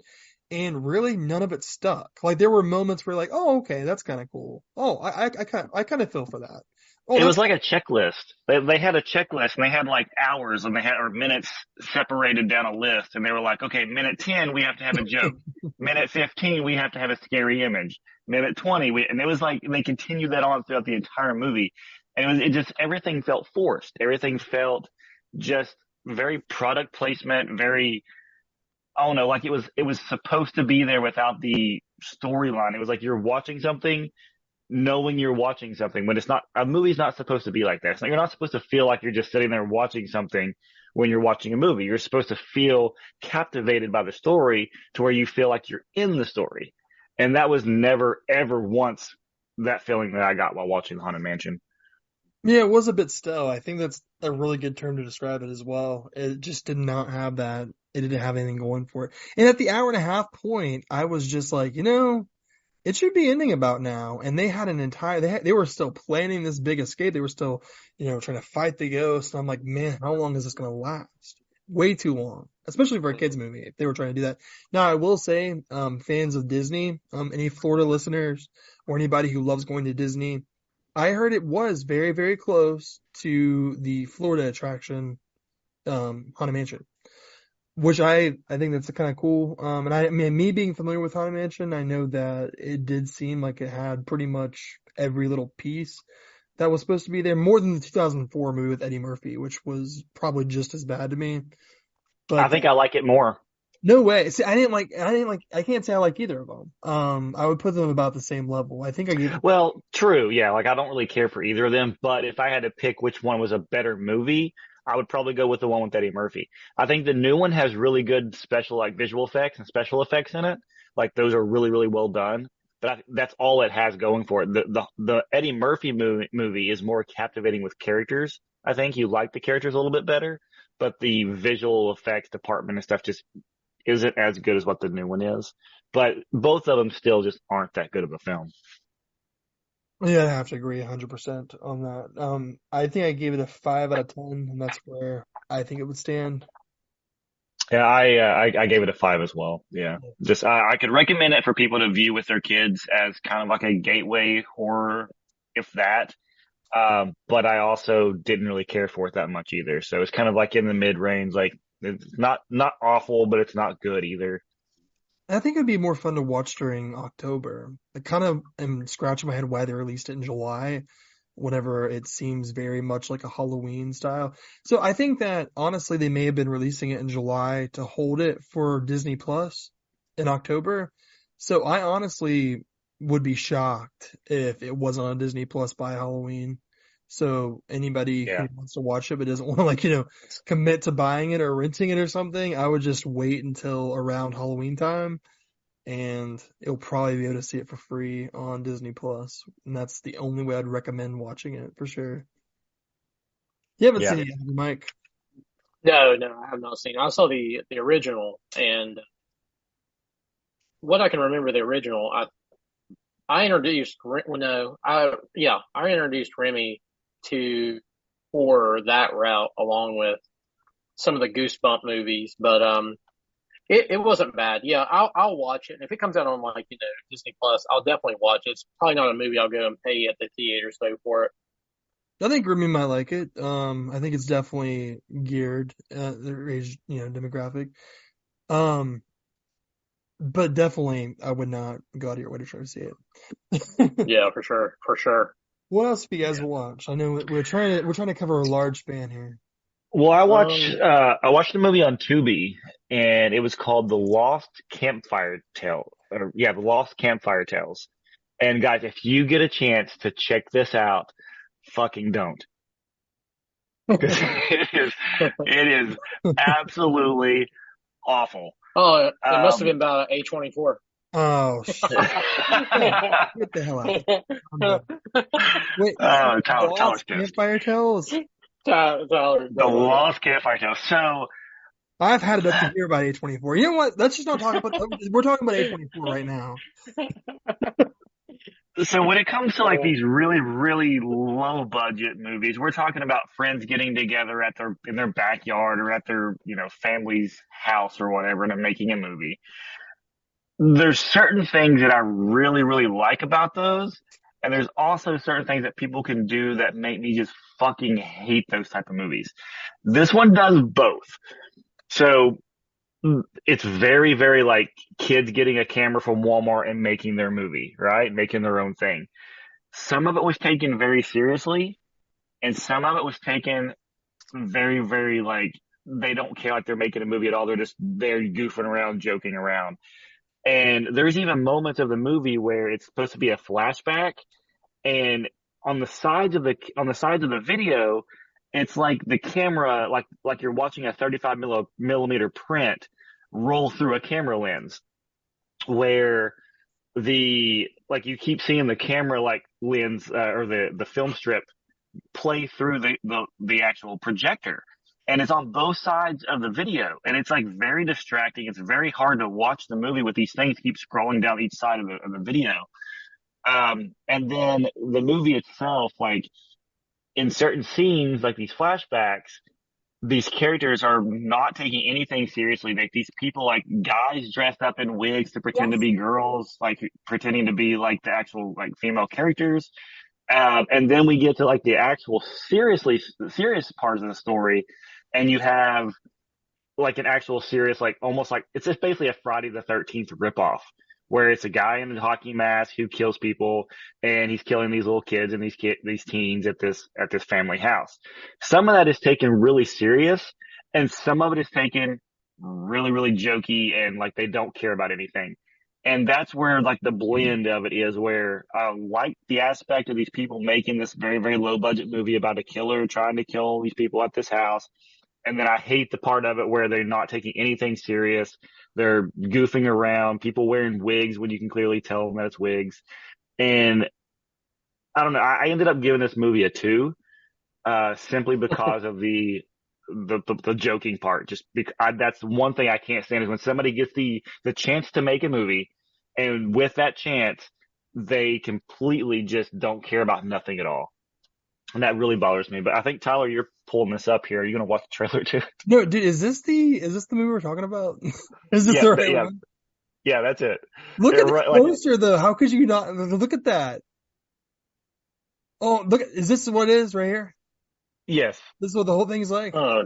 and really none of it stuck. Like there were moments where like, oh, okay, that's kind of cool. Oh, I, I, I kind I kind of feel for that. Oh, it was like a checklist. They, they had a checklist and they had like hours and they had, or minutes separated down a list. And they were like, okay, minute 10, we have to have a joke. minute 15, we have to have a scary image. Minute 20, we, and it was like, they continued that on throughout the entire movie. And it was, it just, everything felt forced. Everything felt just very product placement, very, I don't know, like it was, it was supposed to be there without the storyline. It was like you're watching something knowing you're watching something when it's not a movie's not supposed to be like that. you're not supposed to feel like you're just sitting there watching something when you're watching a movie. You're supposed to feel captivated by the story to where you feel like you're in the story. And that was never ever once that feeling that I got while watching the Haunted Mansion. Yeah, it was a bit stale. I think that's a really good term to describe it as well. It just did not have that. It didn't have anything going for it. And at the hour and a half point, I was just like, you know, it should be ending about now. And they had an entire, they had, they were still planning this big escape. They were still, you know, trying to fight the ghost. And I'm like, man, how long is this going to last? Way too long, especially for a kids movie. If they were trying to do that. Now, I will say, um, fans of Disney, um, any Florida listeners or anybody who loves going to Disney, I heard it was very, very close to the Florida attraction, um, Haunted Mansion which I I think that's kind of cool. Um, and I, I, mean, me being familiar with Haunted Mansion, I know that it did seem like it had pretty much every little piece that was supposed to be there, more than the 2004 movie with Eddie Murphy, which was probably just as bad to me. But I think I like it more. No way. See, I didn't like. I didn't like. I can't say I like either of them. Um, I would put them about the same level. I think I give. Well, true. Yeah. Like I don't really care for either of them, but if I had to pick which one was a better movie, I would probably go with the one with Eddie Murphy. I think the new one has really good special like visual effects and special effects in it. Like those are really really well done. But I, that's all it has going for it. The the, the Eddie Murphy movie, movie is more captivating with characters. I think you like the characters a little bit better, but the visual effects department and stuff just isn't as good as what the new one is. But both of them still just aren't that good of a film. Yeah, I have to agree 100% on that. Um, I think I gave it a 5 out of 10, and that's where I think it would stand. Yeah, I, uh, I, I gave it a five as well. Yeah, just I, I could recommend it for people to view with their kids as kind of like a gateway horror, if that. Um, but I also didn't really care for it that much either. So it's kind of like in the mid range, like it's not not awful, but it's not good either. I think it'd be more fun to watch during October. I kind of am scratching my head why they released it in July, whenever it seems very much like a Halloween style. So I think that honestly they may have been releasing it in July to hold it for Disney Plus in October. So I honestly would be shocked if it wasn't on Disney Plus by Halloween. So anybody yeah. who wants to watch it but doesn't want to like, you know, commit to buying it or renting it or something, I would just wait until around Halloween time and you'll probably be able to see it for free on Disney Plus. And that's the only way I'd recommend watching it for sure. You haven't yeah. seen it yet, Mike? No, no, I have not seen it. I saw the the original and what I can remember the original, I I introduced well, no, I yeah, I introduced Remy to for that route along with some of the Goosebump movies, but um, it, it wasn't bad. Yeah, I'll I'll watch it. And if it comes out on like you know Disney Plus, I'll definitely watch it. It's probably not a movie I'll go and pay at the theaters though for it. I think Remy might like it. Um, I think it's definitely geared at the age, you know, demographic. Um, but definitely I would not go out of your way to try to see it. yeah, for sure, for sure. What else have you guys yeah. watched? I know we're trying to we're trying to cover a large span here. Well, I watched Um, uh I watched a movie on Tubi and it was called The Lost Campfire Tale or yeah, The Lost Campfire Tales. And guys, if you get a chance to check this out, fucking don't. 'Cause it is it is absolutely awful. oh, it must have Um, been about A twenty four. Oh shit! Get the hell out! I'm done. Wait, Oh, Tyler, Lost Tyler's pissed. Campfire Tales. Tyler, The Lost Campfire Tales. So I've had enough to hear about A24. You know what? Let's just not talk about. We're talking about A24 right now. So when it comes to like these really, really low budget movies, we're talking about friends getting together at their in their backyard or at their you know family's house or whatever, and they're making a movie. There's certain things that I really, really like about those, and there's also certain things that people can do that make me just fucking hate those type of movies. This one does both. So mm, it's very, very like kids getting a camera from Walmart and making their movie, right? Making their own thing. Some of it was taken very seriously and some of it was taken very, very like they don't care like they're making a movie at all. They're just they're goofing around, joking around. And there's even moments of the movie where it's supposed to be a flashback and on the sides of the on the sides of the video, it's like the camera like like you're watching a 35 milli- millimeter print roll through a camera lens where the like you keep seeing the camera like lens uh, or the the film strip play through the, the the actual projector and it's on both sides of the video and it's like very distracting it's very hard to watch the movie with these things keep scrolling down each side of the, of the video um and then the movie itself like in certain scenes like these flashbacks these characters are not taking anything seriously. Like these people, like guys dressed up in wigs to pretend to be girls, like pretending to be like the actual like female characters. Um, and then we get to like the actual seriously serious parts of the story, and you have like an actual serious, like almost like it's just basically a Friday the Thirteenth ripoff, where it's a guy in a hockey mask who kills people, and he's killing these little kids and these kid these teens at this at this family house. Some of that is taken really serious, and some of it is taken really really jokey and like they don't care about anything. And that's where like the blend of it is where I like the aspect of these people making this very, very low budget movie about a killer trying to kill these people at this house. And then I hate the part of it where they're not taking anything serious. They're goofing around, people wearing wigs when you can clearly tell them that it's wigs. And I don't know. I, ended up giving this movie a two, uh, simply because of the, the, the, the joking part. Just because I, that's one thing I can't stand is when somebody gets the, the chance to make a movie and with that chance, they completely just don't care about nothing at all. And that really bothers me. But I think Tyler, you're pulling this up here. Are you going to watch the trailer too? No, dude, is this the is this the movie we're talking about? is this Yeah, the right yeah. one? Yeah, that's it. Look They're at the right- like- poster though. How could you not look at that? Oh, look! Is this what it is right here? Yes. This is what the whole thing's like. Oh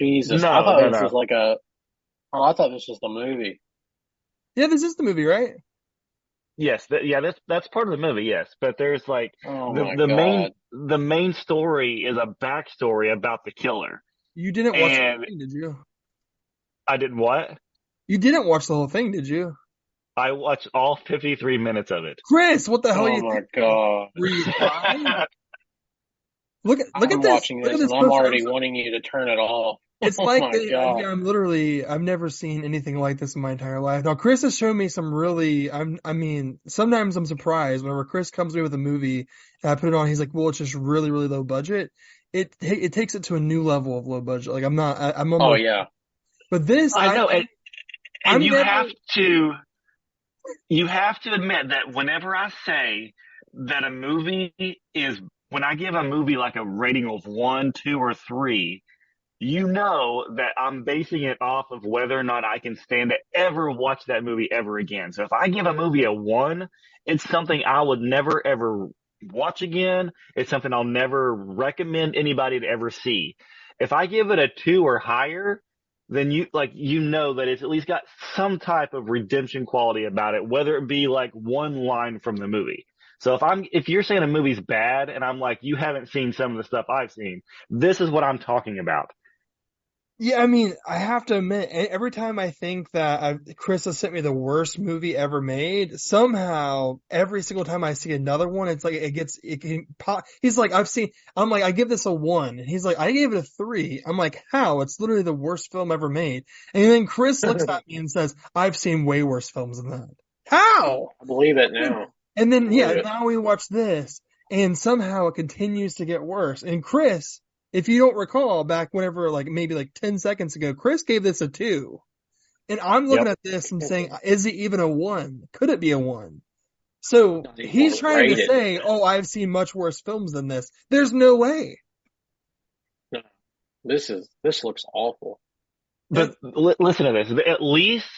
Jesus! No, I thought no, this no. was like a. Oh, I thought this was the movie. Yeah, this is the movie, right? Yes. That, yeah, that's, that's part of the movie. Yes. But there's like Oh the, the main, the main story is a backstory about the killer. You didn't watch the whole thing, did you? I did what? You didn't watch the whole thing, did you? I watched all 53 minutes of it. Chris, what the hell are Oh you? my God! Were you crying? Look at look I'm at this. watching look this at this and I'm already wanting you to turn it off. It's oh like the, yeah, I'm literally I've never seen anything like this in my entire life. Now Chris has shown me some really I'm I mean sometimes I'm surprised whenever Chris comes to me with a movie and I put it on he's like well it's just really really low budget. It it takes it to a new level of low budget. Like I'm not I, I'm Oh yeah. but this I know. And, and I'm you never- have to, you have to admit that whenever I say that a movie is, when I give a movie like a rating of one, two, or three, you know that I'm basing it off of whether or not I can stand to ever watch that movie ever again. So if I give a movie a one, it's something I would never ever watch again. It's something I'll never recommend anybody to ever see. If I give it a two or higher, then you like you know that it's at least got some type of redemption quality about it, whether it be like one line from the movie. So if I'm if you're saying a movie's bad and I'm like you haven't seen some of the stuff I've seen, this is what I'm talking about. Yeah, I mean, I have to admit, every time I think that i Chris has sent me the worst movie ever made, somehow every single time I see another one, it's like it gets it can pop. He's like, I've seen. I'm like, I give this a one, and he's like, I gave it a three. I'm like, how? It's literally the worst film ever made. And then Chris looks at me and says, I've seen way worse films than that. How? I believe it now. And then Yeah. now we watch this, and somehow it continues to get worse. And Chris, if you don't recall, back whenever like maybe like ten seconds ago, Chris gave this a two, and I'm looking at this and saying, is it even a one? Could it be a one? So he's trying to rated. say, oh, I've seen much worse films than this. There's no way. This is this looks awful. But li- listen to this. At least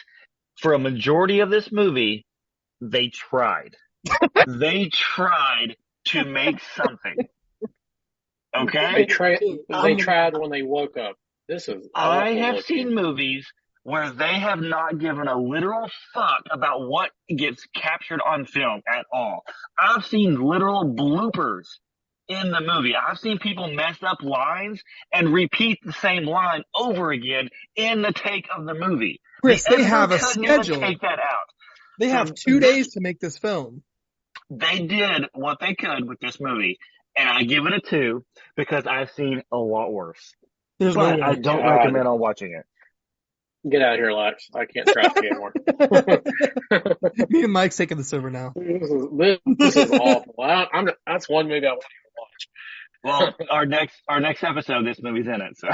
for a majority of this movie, they tried. they tried to make something. They Okay? tried. They I'm- tried when they woke up. This is. I have looking. seen movies where they have not given a literal fuck about what gets captured on film at all. I've seen literal bloopers in the movie. I've seen people mess up lines and repeat the same line over again in the take of the movie. Chris, The they have a editor couldn't even schedule. Take that out. They have So two days to make this film. They did what they could with this movie, and I give it a two because I've seen a lot worse. There's But no I don't God. recommend on watching it. Get out of here, Lex. I can't trust you anymore. Me and Mike's taking this over now. this is this, this is awful. I, I'm that's one movie I won't even watch. Well, our next our next episode, this movie's in it. So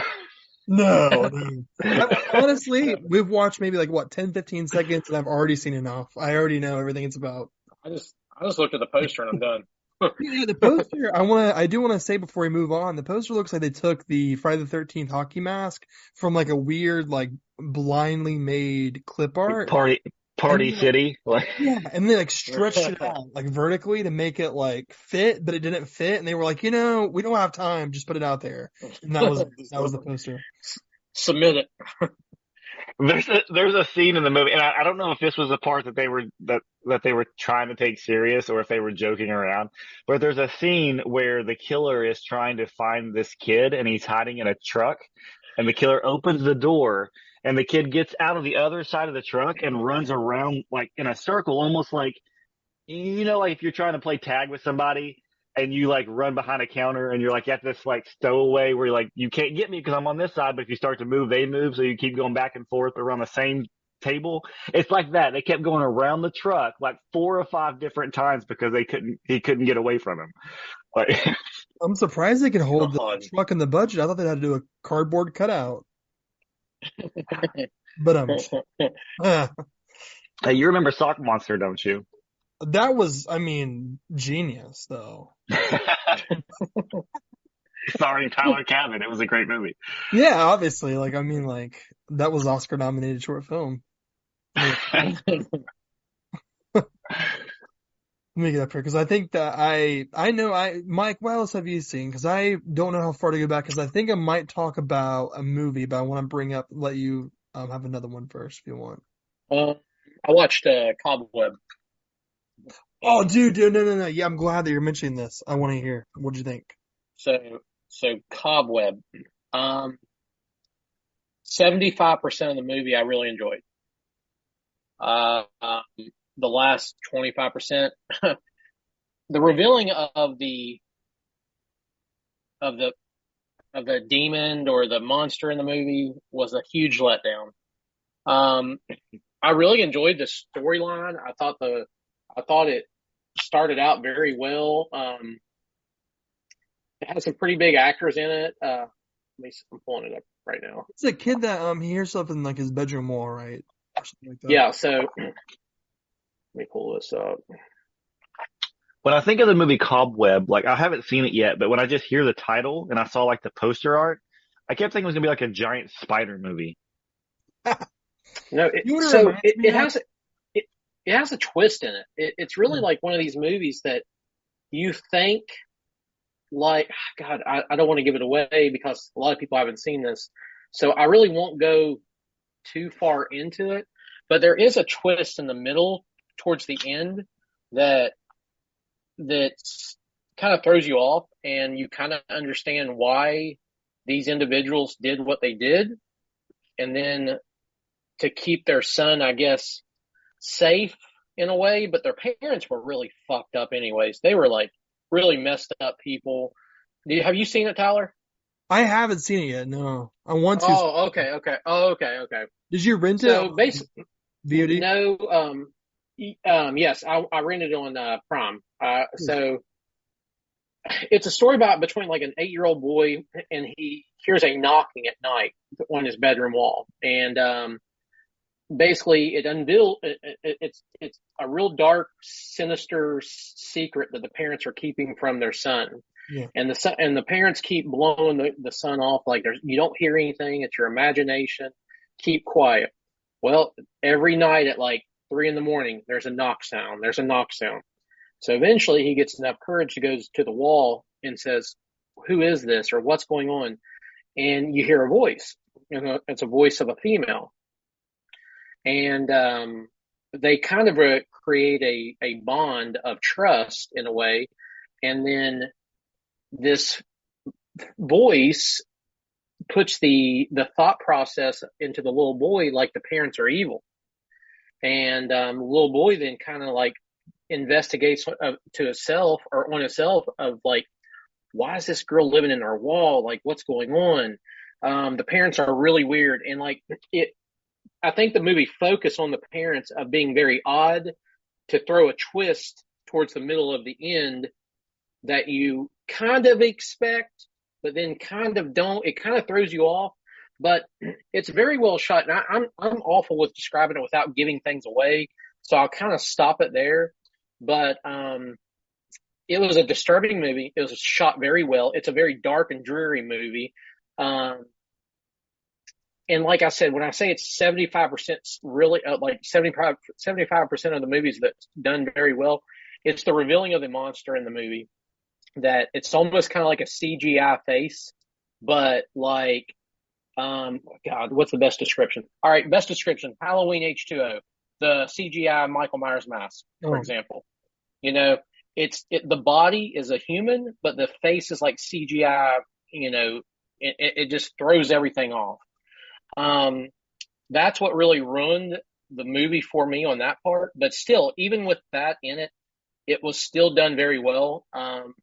No. no. I- honestly, we've watched maybe like what 10, 15 seconds, and I've already seen enough. I already know everything it's about. I just I just looked at the poster and I'm done. Yeah, the poster. I want to. I do want to say before we move on, the poster looks like they took the Friday the Thirteenth hockey mask from like a weird, like blindly made clip art. party Party City, like Yeah, and they like stretched it out like vertically to make it like fit, but it didn't fit. And they were like, you know, we don't have time. Just put it out there. And that was that was the poster. Submit it. There's a there's a scene in the movie, and I, I don't know if this was a part that they were that that they were trying to take serious or if they were joking around. But there's a scene where the killer is trying to find this kid, and he's hiding in a truck, and the killer opens the door, and the kid gets out of the other side of the truck and runs around like in a circle, almost like you know, like if you're trying to play tag with somebody. And you like run behind a counter and you're like at this like stowaway where you're like, you can't get me because I'm on this side, but if you start to move, they move. So you keep going back and forth around the same table. It's like that. They kept going around the truck like four or five different times because they couldn't, he couldn't get away from him. Like, I'm surprised they could hold God. the truck in the budget. I thought they had to do a cardboard cutout. But um, hey, you remember Sock Monster, don't you? that was, I mean, genius though. Starring Tyler Cabin. It was a great movie. Yeah, obviously. Like, I mean, like that was Oscar nominated short film. Let me get up here because I think that I I know I Mike. What else have you seen? Because I don't know how far to go back. Because I think I might talk about a movie, but I want to bring up let you um, have another one first if you want. Um, I watched uh, Cobweb. Oh, dude, dude, no, no, no. Yeah, I'm glad that you're mentioning this. I want to hear. What do you think? So so Cobweb. Um, seventy five percent of the movie I really enjoyed. Uh, um, the last twenty five percent, the revealing of the of the of the demon or the monster in the movie was a huge letdown. Um, I really enjoyed the storyline. I thought the I thought it started out very well. Um, it has some pretty big actors in it. Uh, let me, see, I'm pulling it up right now. It's a kid that um he hears stuff in like his bedroom wall, right? Or something like that. Yeah, so let me pull this up. When I think of the movie Cobweb, like I haven't seen it yet, but when I just hear the title and I saw like the poster art, I kept thinking it was gonna be like a giant spider movie. No, it, You know what it so it, it has it, it has a twist in it. it. It's really hmm. like one of these movies that you think like God, I, I don't want to give it away because a lot of people haven't seen this, so I really won't go too far into it. But there is a twist in the middle towards the end that that kind of throws you off, and you kind of understand why these individuals did what they did. and then to keep their son, I guess, safe in a way, but their parents were really fucked up anyways. They were like really messed up people. You, have you seen it, Tyler? I haven't seen it yet. No, I want to. Oh, okay, okay. Oh, okay, okay. Did you rent So it? So basically, VOD. no, um, um, yes, I, I rented it on uh, Prime. Uh, so it's a story about between like an eight-year-old boy and he hears a knocking at night on his bedroom wall, and um, basically it unveil it, it, it's it's a real dark, sinister secret that the parents are keeping from their son. Yeah. And the son, and the parents keep blowing the, the son off like there's you don't hear anything. It's your imagination. Keep quiet. Well, every night at like three in the morning, there's a knock sound. There's a knock sound. So eventually he gets enough courage to go to the wall and says, who is this or what's going on? And you hear a voice. You know, it's a voice of a female. And, um, they kind of uh, create a, a bond of trust in a way. And then this voice puts the, the thought process into the little boy like the parents are evil. And, um, the little boy then kind of like investigates uh, to himself or on himself of like, why is this girl living in our wall? Like, what's going on? Um, the parents are really weird. And like it, I think the movie focused on the parents of being very odd to throw a twist towards the middle of the end that you kind of expect, but then kind of don't. It kind of throws you off, but it's very well shot. And I, I'm, I'm awful with describing it without giving things away. So I'll kind of stop it there. But, um, it was a disturbing movie. It was shot very well. It's a very dark and dreary movie. Um, and like I said, when I say it's 75% really, uh, like 75, 75% of the movies that's done very well, it's the revealing of the monster in the movie that it's almost kind of like a CGI face, but like, um, God, what's the best description? All right, best description, Halloween H2O, the CGI Michael Myers mask, for Oh. example. You know, it's, it, the body is a human, but the face is like CGI, you know, it it just throws everything off. Um, that's what really ruined the movie for me on that part. But still, even with that in it, it was still done very well. Um,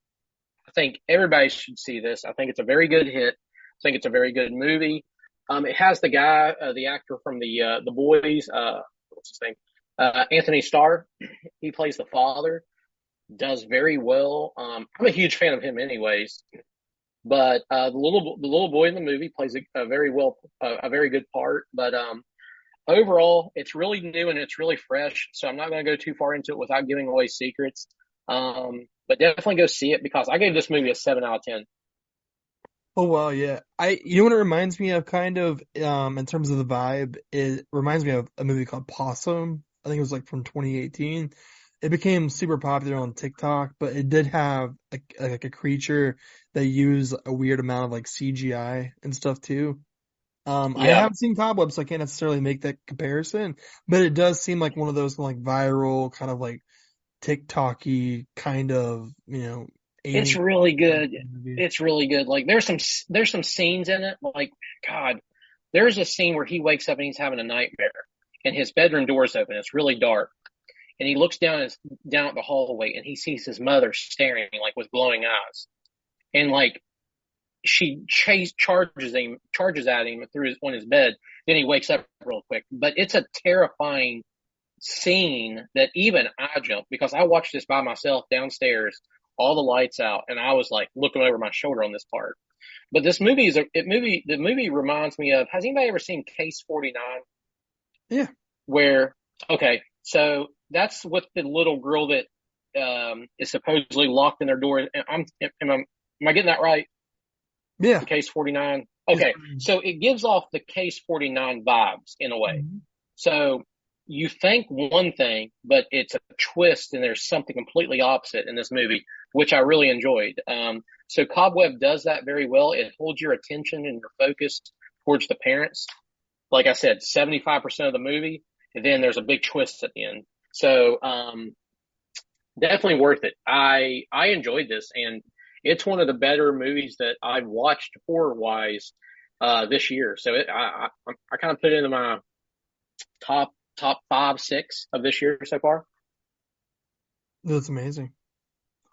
I think everybody should see this. I think it's a very good hit. I think it's a very good movie. Um, it has the guy, uh, the actor from the uh, the boys. Uh, what's his name? Uh, Anthony Starr. He plays the father. Does very well. Um, I'm a huge fan of him, anyways. But uh, the little the little boy in the movie plays a, a very well a, very good part. But um, overall, it's really new and it's really fresh. So I'm not going to go too far into it without giving away secrets. Um, but definitely go see it because I gave this movie a seven out of ten. Oh wow, yeah. I you know what it reminds me of kind of um in terms of the vibe, it reminds me of a movie called Possum. I think it was like from 2018. It became super popular on TikTok, but it did have like a creature that use a weird amount of like CGI and stuff too. Um, I haven't seen Cobweb, so I can't necessarily make that comparison, but it does seem like one of those like viral kind of like TikToky kind of, you know, It's really good. movie. It's really good. Like there's some there's some scenes in it. Like God, there's a scene where he wakes up and he's having a nightmare, and his bedroom door's open. It's really dark, and he looks down his down at the hallway and he sees his mother staring like with glowing eyes, and like she chase charges him charges at him through his on his bed. Then he wakes up real quick. But it's a terrifying scene that even I jumped because I watched this by myself downstairs, all the lights out, and I was like looking over my shoulder on this part. But this movie is a it movie. The movie reminds me of. Has anybody ever seen Case Forty Nine? Yeah. Where okay, so that's with the little girl that um is supposedly locked in their door. And I'm am I, am I getting that right? Yeah. Case Forty Nine. Okay, so it gives off the Case Forty Nine vibes in a way. Mhm. So you think one thing, but it's a twist and there's something completely opposite in this movie, which I really enjoyed. Um, so Cobweb does that very well. It holds your attention and your focus towards the parents. Like I said, 75% of the movie, and then there's a big twist at the end. So, um, definitely worth it. I, I enjoyed this and it's one of the better movies that I've watched horror wise uh, this year. So it, I, I, I kind of put it into my top, top five, six of this year so far. That's amazing.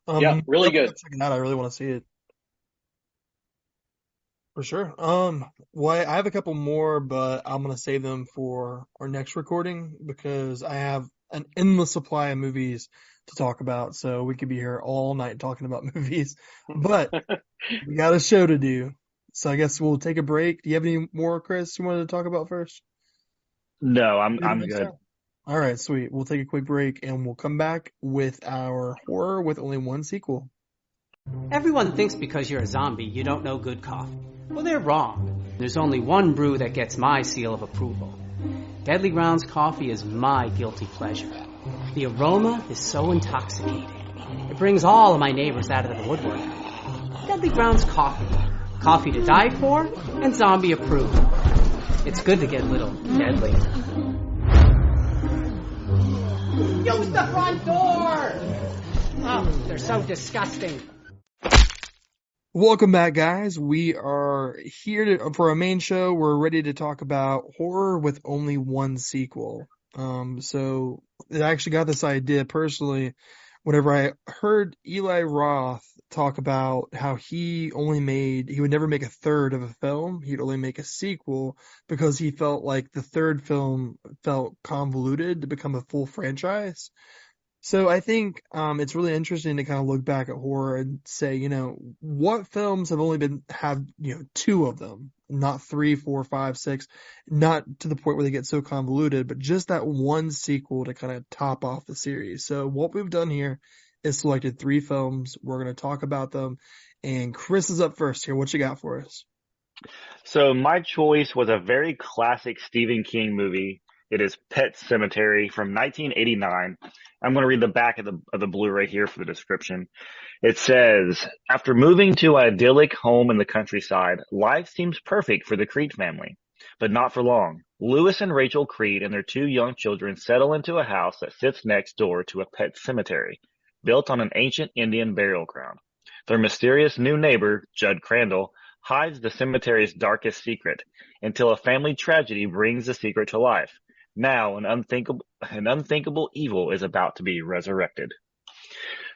Um, yeah, really good. Checking out, I really want to see it. For sure. Um, well, I have a couple more, but I'm gonna save them for our next recording because I have an endless supply of movies to talk about. So we could be here all night talking about movies, but we got a show to do. So I guess we'll take a break. Do you have any more, Chris, you wanted to talk about first? No, I'm, I'm good. All right, sweet. We'll take a quick break and we'll come back with our horror with only one sequel. Everyone thinks because you're a zombie, you don't know good coffee. Well, they're wrong. There's only one brew that gets my seal of approval. Deadly Grounds coffee is my guilty pleasure. The aroma is so intoxicating. It brings all of my neighbors out of the woodwork. Deadly Grounds coffee. Coffee to die for and zombie approved. It's good to get a little deadly. Use the front door! Oh, they're so disgusting. Welcome back, guys. We are here to, for our main show. We're ready to talk about horror with only one sequel. Um, so I actually got this idea personally whenever I heard Eli Roth talk about how he only made, he would never make a third of a film. He'd only make a sequel because he felt like the third film felt convoluted to become a full franchise. So I think um, it's really interesting to kind of look back at horror and say, you know, what films have only been have you know two of them, not three, four, five, six, not to the point where they get so convoluted, but just that one sequel to kind of top off the series. So what we've done here is selected three films. We're going to talk about them, and Chris is up first here. What you got for us? So my choice was a very classic Stephen King movie. It is Pet Sematary from 1989. I'm going to read the back of the, of the Blu-ray here for the description. It says, after moving to an idyllic home in the countryside, life seems perfect for the Creed family, but not for long. Lewis and Rachel Creed and their two young children settle into a house that sits next door to a pet cemetery built on an ancient Indian burial ground. Their mysterious new neighbor, Judd Crandall, hides the cemetery's darkest secret until a family tragedy brings the secret to life. Now an unthinkable, an unthinkable evil is about to be resurrected.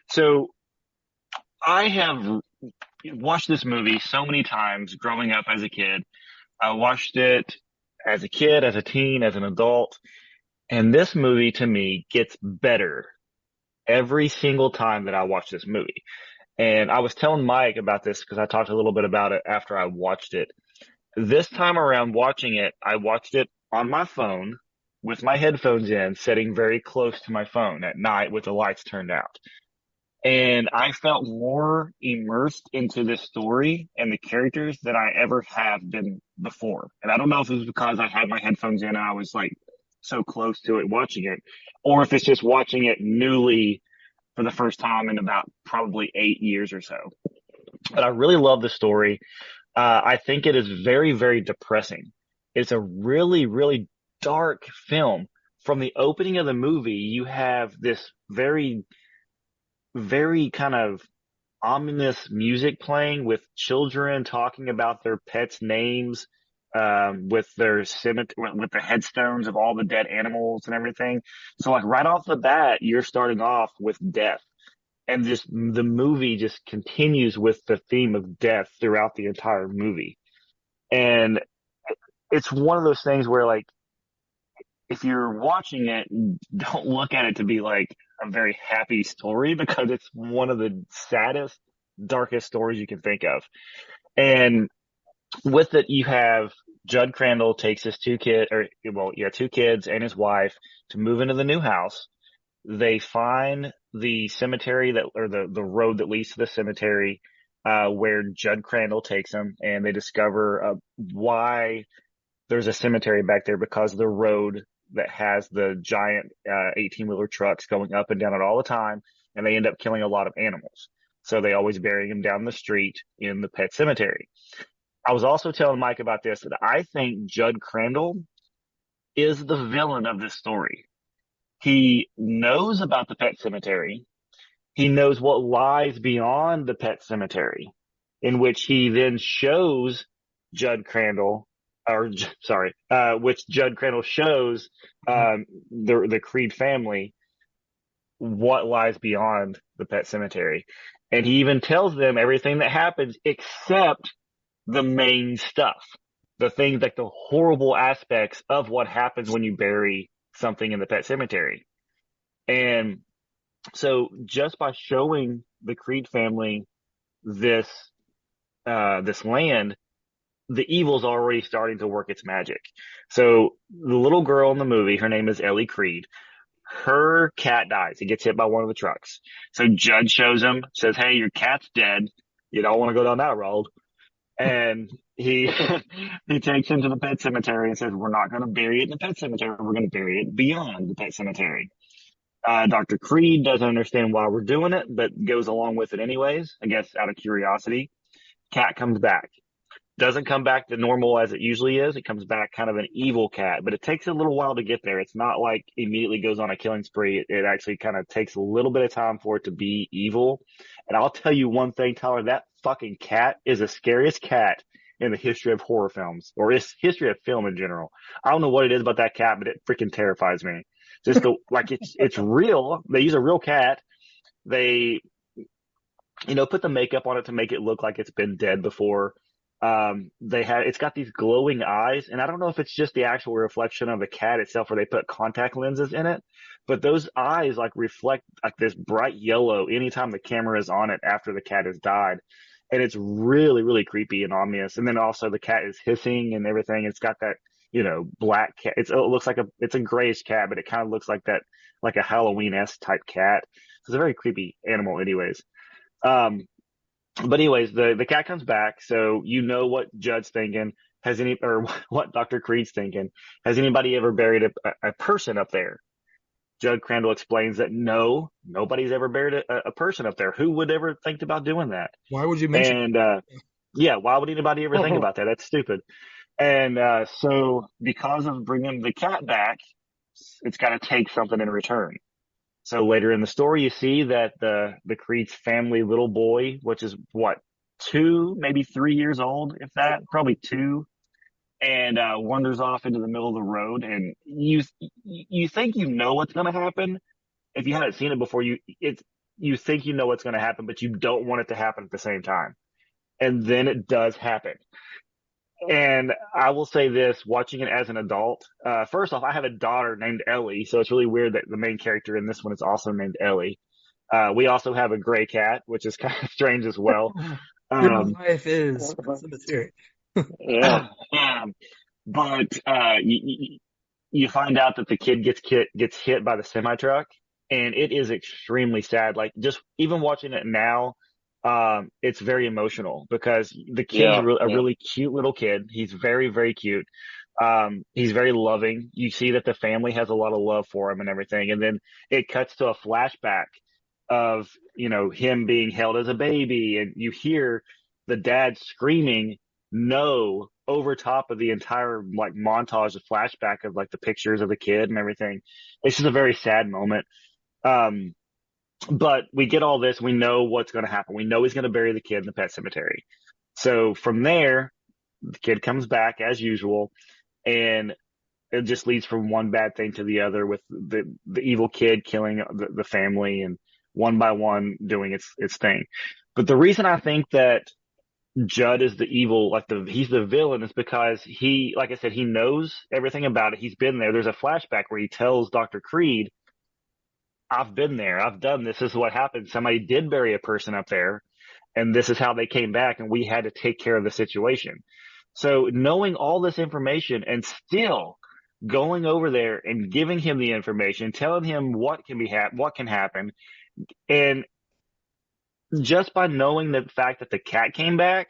So I have watched this movie so many times growing up as a kid. I watched it as a kid, as a teen, as an adult. And this movie to me gets better every single time that I watch this movie. And I was telling Mike about this because I talked a little bit about it after I watched it. This time around watching it, I watched it on my phone with my headphones in, sitting very close to my phone at night with the lights turned out. And I felt more immersed into this story and the characters than I ever have been before. And I don't know if it was because I had my headphones in and I was like so close to it watching it, or if it's just watching it newly for the first time in about probably eight years or so. But I really love the story. Uh, I think it is very, very depressing. It's a really, really dark film. From the opening of the movie, you have this very, very kind of ominous music playing with children talking about their pets' names, um, with their cemetery, with the headstones of all the dead animals and everything. So like right off the bat, you're starting off with death. And just the movie just continues with the theme of death throughout the entire movie. And it's one of those things where like if you're watching it, don't look at it to be like a very happy story because it's one of the saddest, darkest stories you can think of. And with it, you have Judd Crandall takes his two kids, or well, yeah, two kids and his wife to move into the new house. They find the cemetery that, or the, the road that leads to the cemetery, uh, where Judd Crandall takes them and they discover, uh, why there's a cemetery back there because the road that has the giant uh, 18 wheeler trucks going up and down it all the time, and they end up killing a lot of animals. So they always bury them down the street in the pet cemetery. I was also telling Mike about this that I think Judd Crandall is the villain of this story. He knows about the pet cemetery. He knows what lies beyond the pet cemetery, in which he then shows Judd Crandall, or sorry, uh, which Judd Crandall shows um, the the Creed family what lies beyond the pet cemetery, and he even tells them everything that happens except the main stuff, the things like the horrible aspects of what happens when you bury something in the pet cemetery, and so just by showing the Creed family this uh, this land, the evil's already starting to work its magic. So the little girl in the movie, her name is Ellie Creed. Her cat dies. It gets hit by one of the trucks. So Judd shows him, says, "Hey, your cat's dead. You don't want to go down that road." And he he takes him to the pet cemetery and says, "We're not going to bury it in the pet cemetery. We're going to bury it beyond the pet cemetery." Uh, Dr. Creed doesn't understand why we're doing it, but goes along with it anyways, I guess out of curiosity. Cat comes back. Doesn't come back to normal as it usually is. It comes back kind of an evil cat, but it takes a little while to get there. It's not like immediately goes on a killing spree. It, it actually kind of takes a little bit of time for it to be evil. And I'll tell you one thing, Tyler, that fucking cat is the scariest cat in the history of horror films or is history of film in general. I don't know what it is about that cat, but it freaking terrifies me. Just the, like it's, it's real. They use a real cat. They, you know, put the makeup on it to make it look like it's been dead before. Um, they had, it's got these glowing eyes and I don't know if it's just the actual reflection of the cat itself or they put contact lenses in it, but those eyes like reflect like this bright yellow anytime the camera is on it after the cat has died. And it's really, really creepy and ominous. And then also the cat is hissing and everything. It's got that you know, black cat. It's, it looks like a, it's a grayish cat, but it kind of looks like that, like a Halloween-esque type cat. It's a very creepy animal anyways. Um, but anyways, the, the cat comes back. So you know what Judd's thinking. Has any, or what Dr. Creed's thinking. Has anybody ever buried a, a person up there? Judd Crandall explains that no, nobody's ever buried a, a, person up there. Who would ever think about doing that? Why would you mention? And, uh, yeah, why would anybody ever think about that? That's stupid. And uh, so, because of bringing the cat back, it's got to take something in return. So later in the story, you see that the the Creed's family little boy, which is what two, maybe three years old, if that, probably two, and uh, wanders off into the middle of the road. And you you think you know what's going to happen if you haven't seen it before. You it's you think you know what's going to happen, but you don't want it to happen at the same time. And then it does happen. And I will say this, watching it as an adult, uh, first off, I have a daughter named Ellie, so it's really weird that the main character in this one is also named Ellie. Uh, we also have a gray cat, which is kind of strange as well. Your um, wife is cemetery. yeah. Um, but, uh, you, you find out that the kid gets hit, gets hit by the semi truck and it is extremely sad. Like just even watching it now, um, it's very emotional because the kid's yeah, a, re- a really cute little kid. He's very, very cute. Um, he's very loving. You see that the family has a lot of love for him and everything. And then it cuts to a flashback of, you know, him being held as a baby and you hear the dad screaming no over top of the entire like montage of flashback of like the pictures of the kid and everything. It's just a very sad moment. Um, but we get all this. We know what's going to happen. We know he's going to bury the kid in the pet cemetery. So from there, the kid comes back as usual and it just leads from one bad thing to the other with the, the evil kid killing the, the family and one by one doing its, its thing. But the reason I think that Judd is the evil, like the, he's the villain is because he, like I said, he knows everything about it. He's been there. There's a flashback where he tells Dr. Creed I've been there. I've done this. This is what happened. Somebody did bury a person up there and this is how they came back and we had to take care of the situation. So knowing all this information and still going over there and giving him the information, telling him what can be hap- what can happen and just by knowing the fact that the cat came back,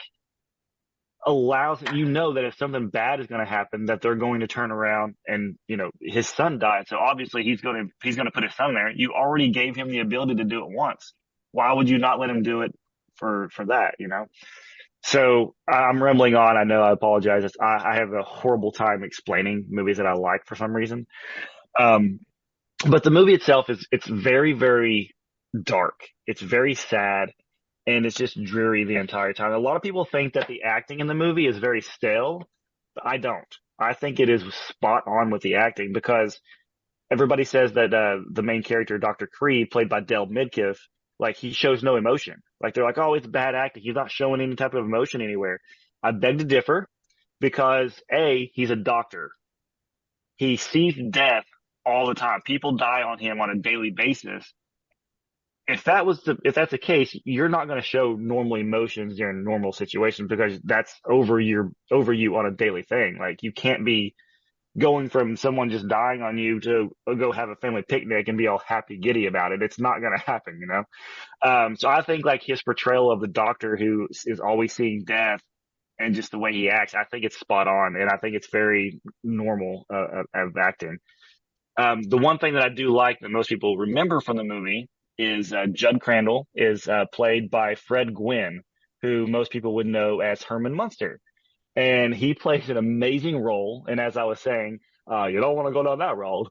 allows you know that if something bad is going to happen, that they're going to turn around and you know his son died, so obviously he's going to he's going to put his son there. You already gave him the ability to do it once. Why would you not let him do it for for that? You know. So I'm rambling on. I know. I apologize. I, I have a horrible time explaining movies that I like for some reason. Um, but the movie itself is it's very very dark. It's very sad and it's just dreary the entire time. A lot of people think that the acting in the movie is very stale, but I don't. I think it is spot on with the acting because everybody says that uh, the main character, Dr. Creed, played by Dale Midkiff, like he shows no emotion. Like they're like, oh, it's bad acting. He's not showing any type of emotion anywhere. I beg to differ because A, he's a doctor. He sees death all the time. People die on him on a daily basis. If that was the, if that's the case, you're not going to show normal emotions during normal situations because that's over your, over you on a daily thing. Like you can't be going from someone just dying on you to go have a family picnic and be all happy giddy about it. It's not going to happen, you know? Um, so I think like his portrayal of the doctor who is always seeing death and just the way he acts, I think it's spot on, and I think it's very normal uh, of acting. Um, the one thing that I do like that most people remember from the movie is uh, Judd Crandall is uh, played by Fred Gwynne, who most people would know as Herman Munster, and he plays an amazing role. And as I was saying, uh, you don't want to go down that road.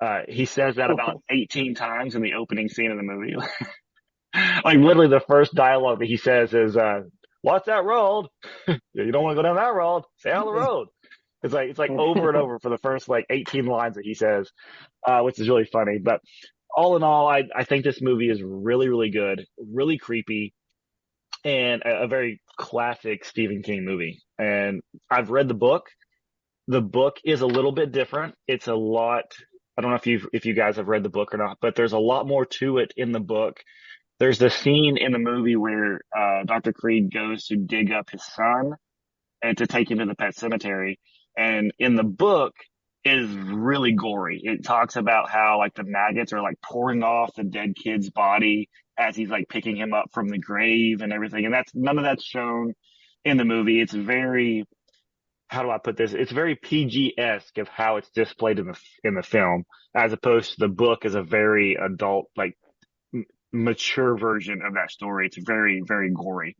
Uh, he says that about 18 times in the opening scene of the movie. like literally the first dialogue that he says is, uh, what's that road? you don't want to go down that road. Stay on the road. It's like, it's like over and over for the first like 18 lines that he says, uh, which is really funny. But all in all, I, I think this movie is really, really good, really creepy and a, a very classic Stephen King movie. And I've read the book. The book is a little bit different. It's a lot, I don't know if you if you guys have read the book or not, but there's a lot more to it in the book there's the scene in the movie where uh, Dr. Creed goes to dig up his son and to take him to the pet cemetery. And in the book is really gory. It talks about how like the maggots are like pouring off the dead kid's body as he's like picking him up from the grave and everything. And that's none of that's shown in the movie. It's very how do I put this? It's very PG-esque of how it's displayed in the in the film, as opposed to the book is a very adult, like mature version of that story. It's very, very gory.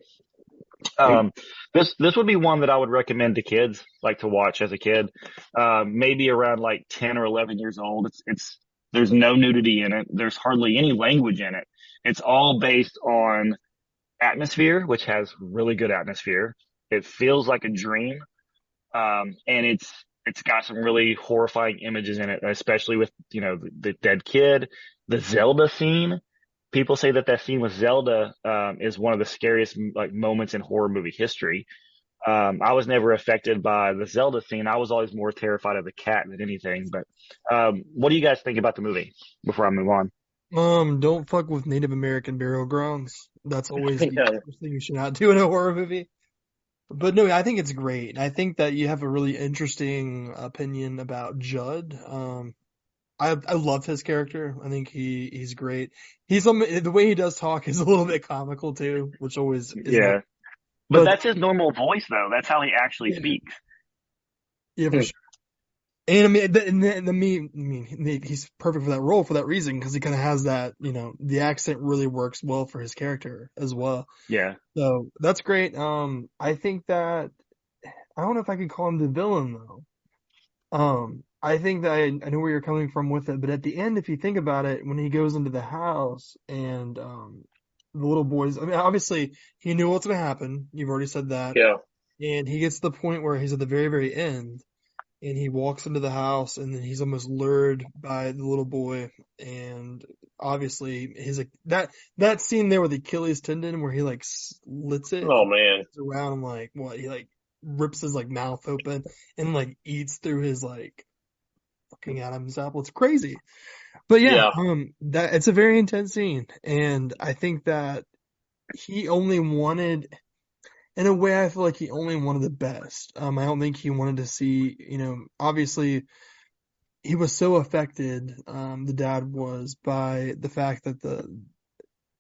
Um, this, this would be one that I would recommend to kids, like to watch as a kid, uh, maybe around like 10 or 11 years old. It's, it's, there's no nudity in it. There's hardly any language in it. It's all based on atmosphere, which has really good atmosphere. It feels like a dream. Um, and it's, it's got some really horrifying images in it, especially with, you know, the, the dead kid, the Zelda scene people say that that scene with Zelda um, is one of the scariest like moments in horror movie history. Um, I was never affected by the Zelda scene. I was always more terrified of the cat than anything. But um, what do you guys think about the movie before I move on? Um, don't fuck with Native American burial grounds. That's always the first thing you should not do in a horror movie. But no, I think it's great. I think that you have a really interesting opinion about Judd. Um, I I love his character. I think he he's great. He's the way he does talk is a little bit comical too, which always yeah. But, but, that's his normal voice though. That's how he actually yeah. speaks. Yeah, for sure. And I mean, the, and the, and the, I mean, he's perfect for that role for that reason because he kind of has that, you know, the accent really works well for his character as well. Yeah. So that's great. Um, I think that I don't know if I could call him the villain though. Um, I think that I, I know where you're coming from with it, but at the end, if you think about it, when he goes into the house and um, the little boys, I mean, obviously he knew what's going to happen. You've already said that. Yeah. And he gets to the point where he's at the very, very end, and he walks into the house, and then he's almost lured by the little boy, and obviously he's like that that scene there with the Achilles tendon where he like slits it. Oh man! Around like what he like rips his like mouth open and like eats through his like fucking Adam's apple. It's crazy. But yeah, yeah, um, that it's a very intense scene, and I think that he only wanted, in a way, I feel like he only wanted the best. Um, I don't think he wanted to see, you know, obviously, he was so affected. Um, the dad was by the fact that the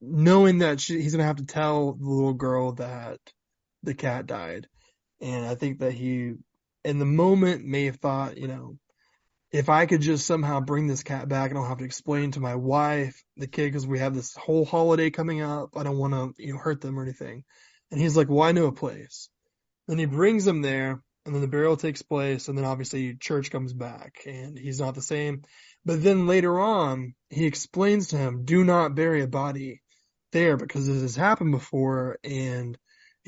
knowing that she, he's gonna have to tell the little girl that the cat died, and I think that he, in the moment, may have thought, you know, if I could just somehow bring this cat back, I don't have to explain to my wife, the kid, because we have this whole holiday coming up. I don't want to, you know, hurt them or anything. And he's like, well, I know a place. Then he brings them there, and then the burial takes place, and then obviously Church comes back, and he's not the same. But then later on, he explains to him, do not bury a body there because this has happened before and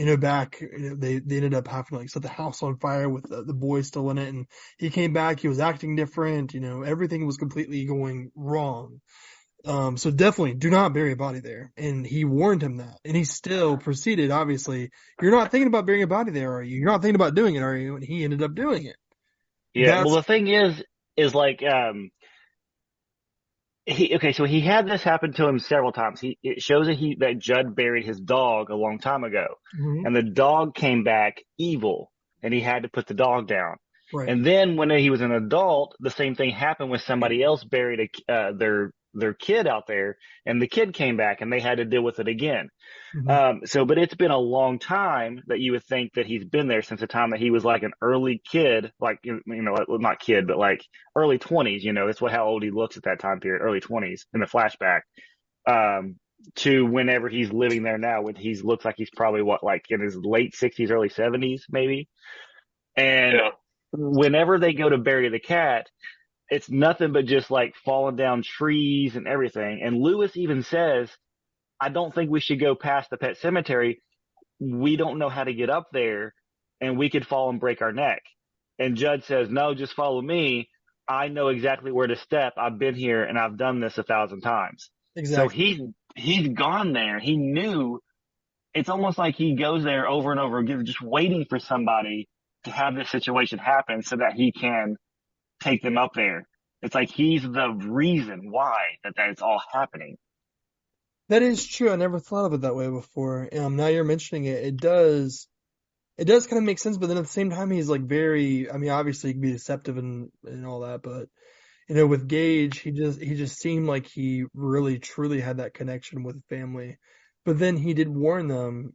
you know, back, you know, they, they ended up having to like set the house on fire with the, the boy still in it. And he came back, he was acting different, you know, everything was completely going wrong. Um, so definitely do not bury a body there. And he warned him that. And he still proceeded, obviously. You're not thinking about burying a body there, are you? You're not thinking about doing it, are you? And he ended up doing it. Yeah. That's, well, the thing is, is like, um, he okay, so he had this happen to him several times. He it shows that he that Judd buried his dog a long time ago, mm-hmm. and the dog came back evil, and he had to put the dog down. Right. And then when he was an adult, the same thing happened when somebody else buried a, uh, their their kid out there and the kid came back and they had to deal with it again. Mm-hmm. Um, so, but it's been a long time that you would think that he's been there since the time that he was like an early kid, like, you know, not kid, but like early twenties, you know, that's what, how old he looks at that time period, early twenties in the flashback. Um, to whenever he's living there now when he looks like he's probably what, like in his late sixties, early seventies, maybe. And yeah. whenever they go to bury the cat, it's nothing but just like falling down trees and everything. And Lewis even says, I don't think we should go past the pet cemetery. We don't know how to get up there and we could fall and break our neck. And Judd says, no, just follow me. I know exactly where to step. I've been here and I've done this a thousand times. Exactly. So he's, he's gone there. He knew it's almost like he goes there over and over again, just waiting for somebody to have this situation happen so that he can take them up there. It's like he's the reason why that that's all happening. That is true. I never thought of it that way before. Um, now you're mentioning it, it does, it does kind of make sense. But then at the same time, he's like very. I mean, obviously he can be deceptive and and all that, but you know, with Gage, he just he just seemed like he really truly had that connection with family. But then he did warn them,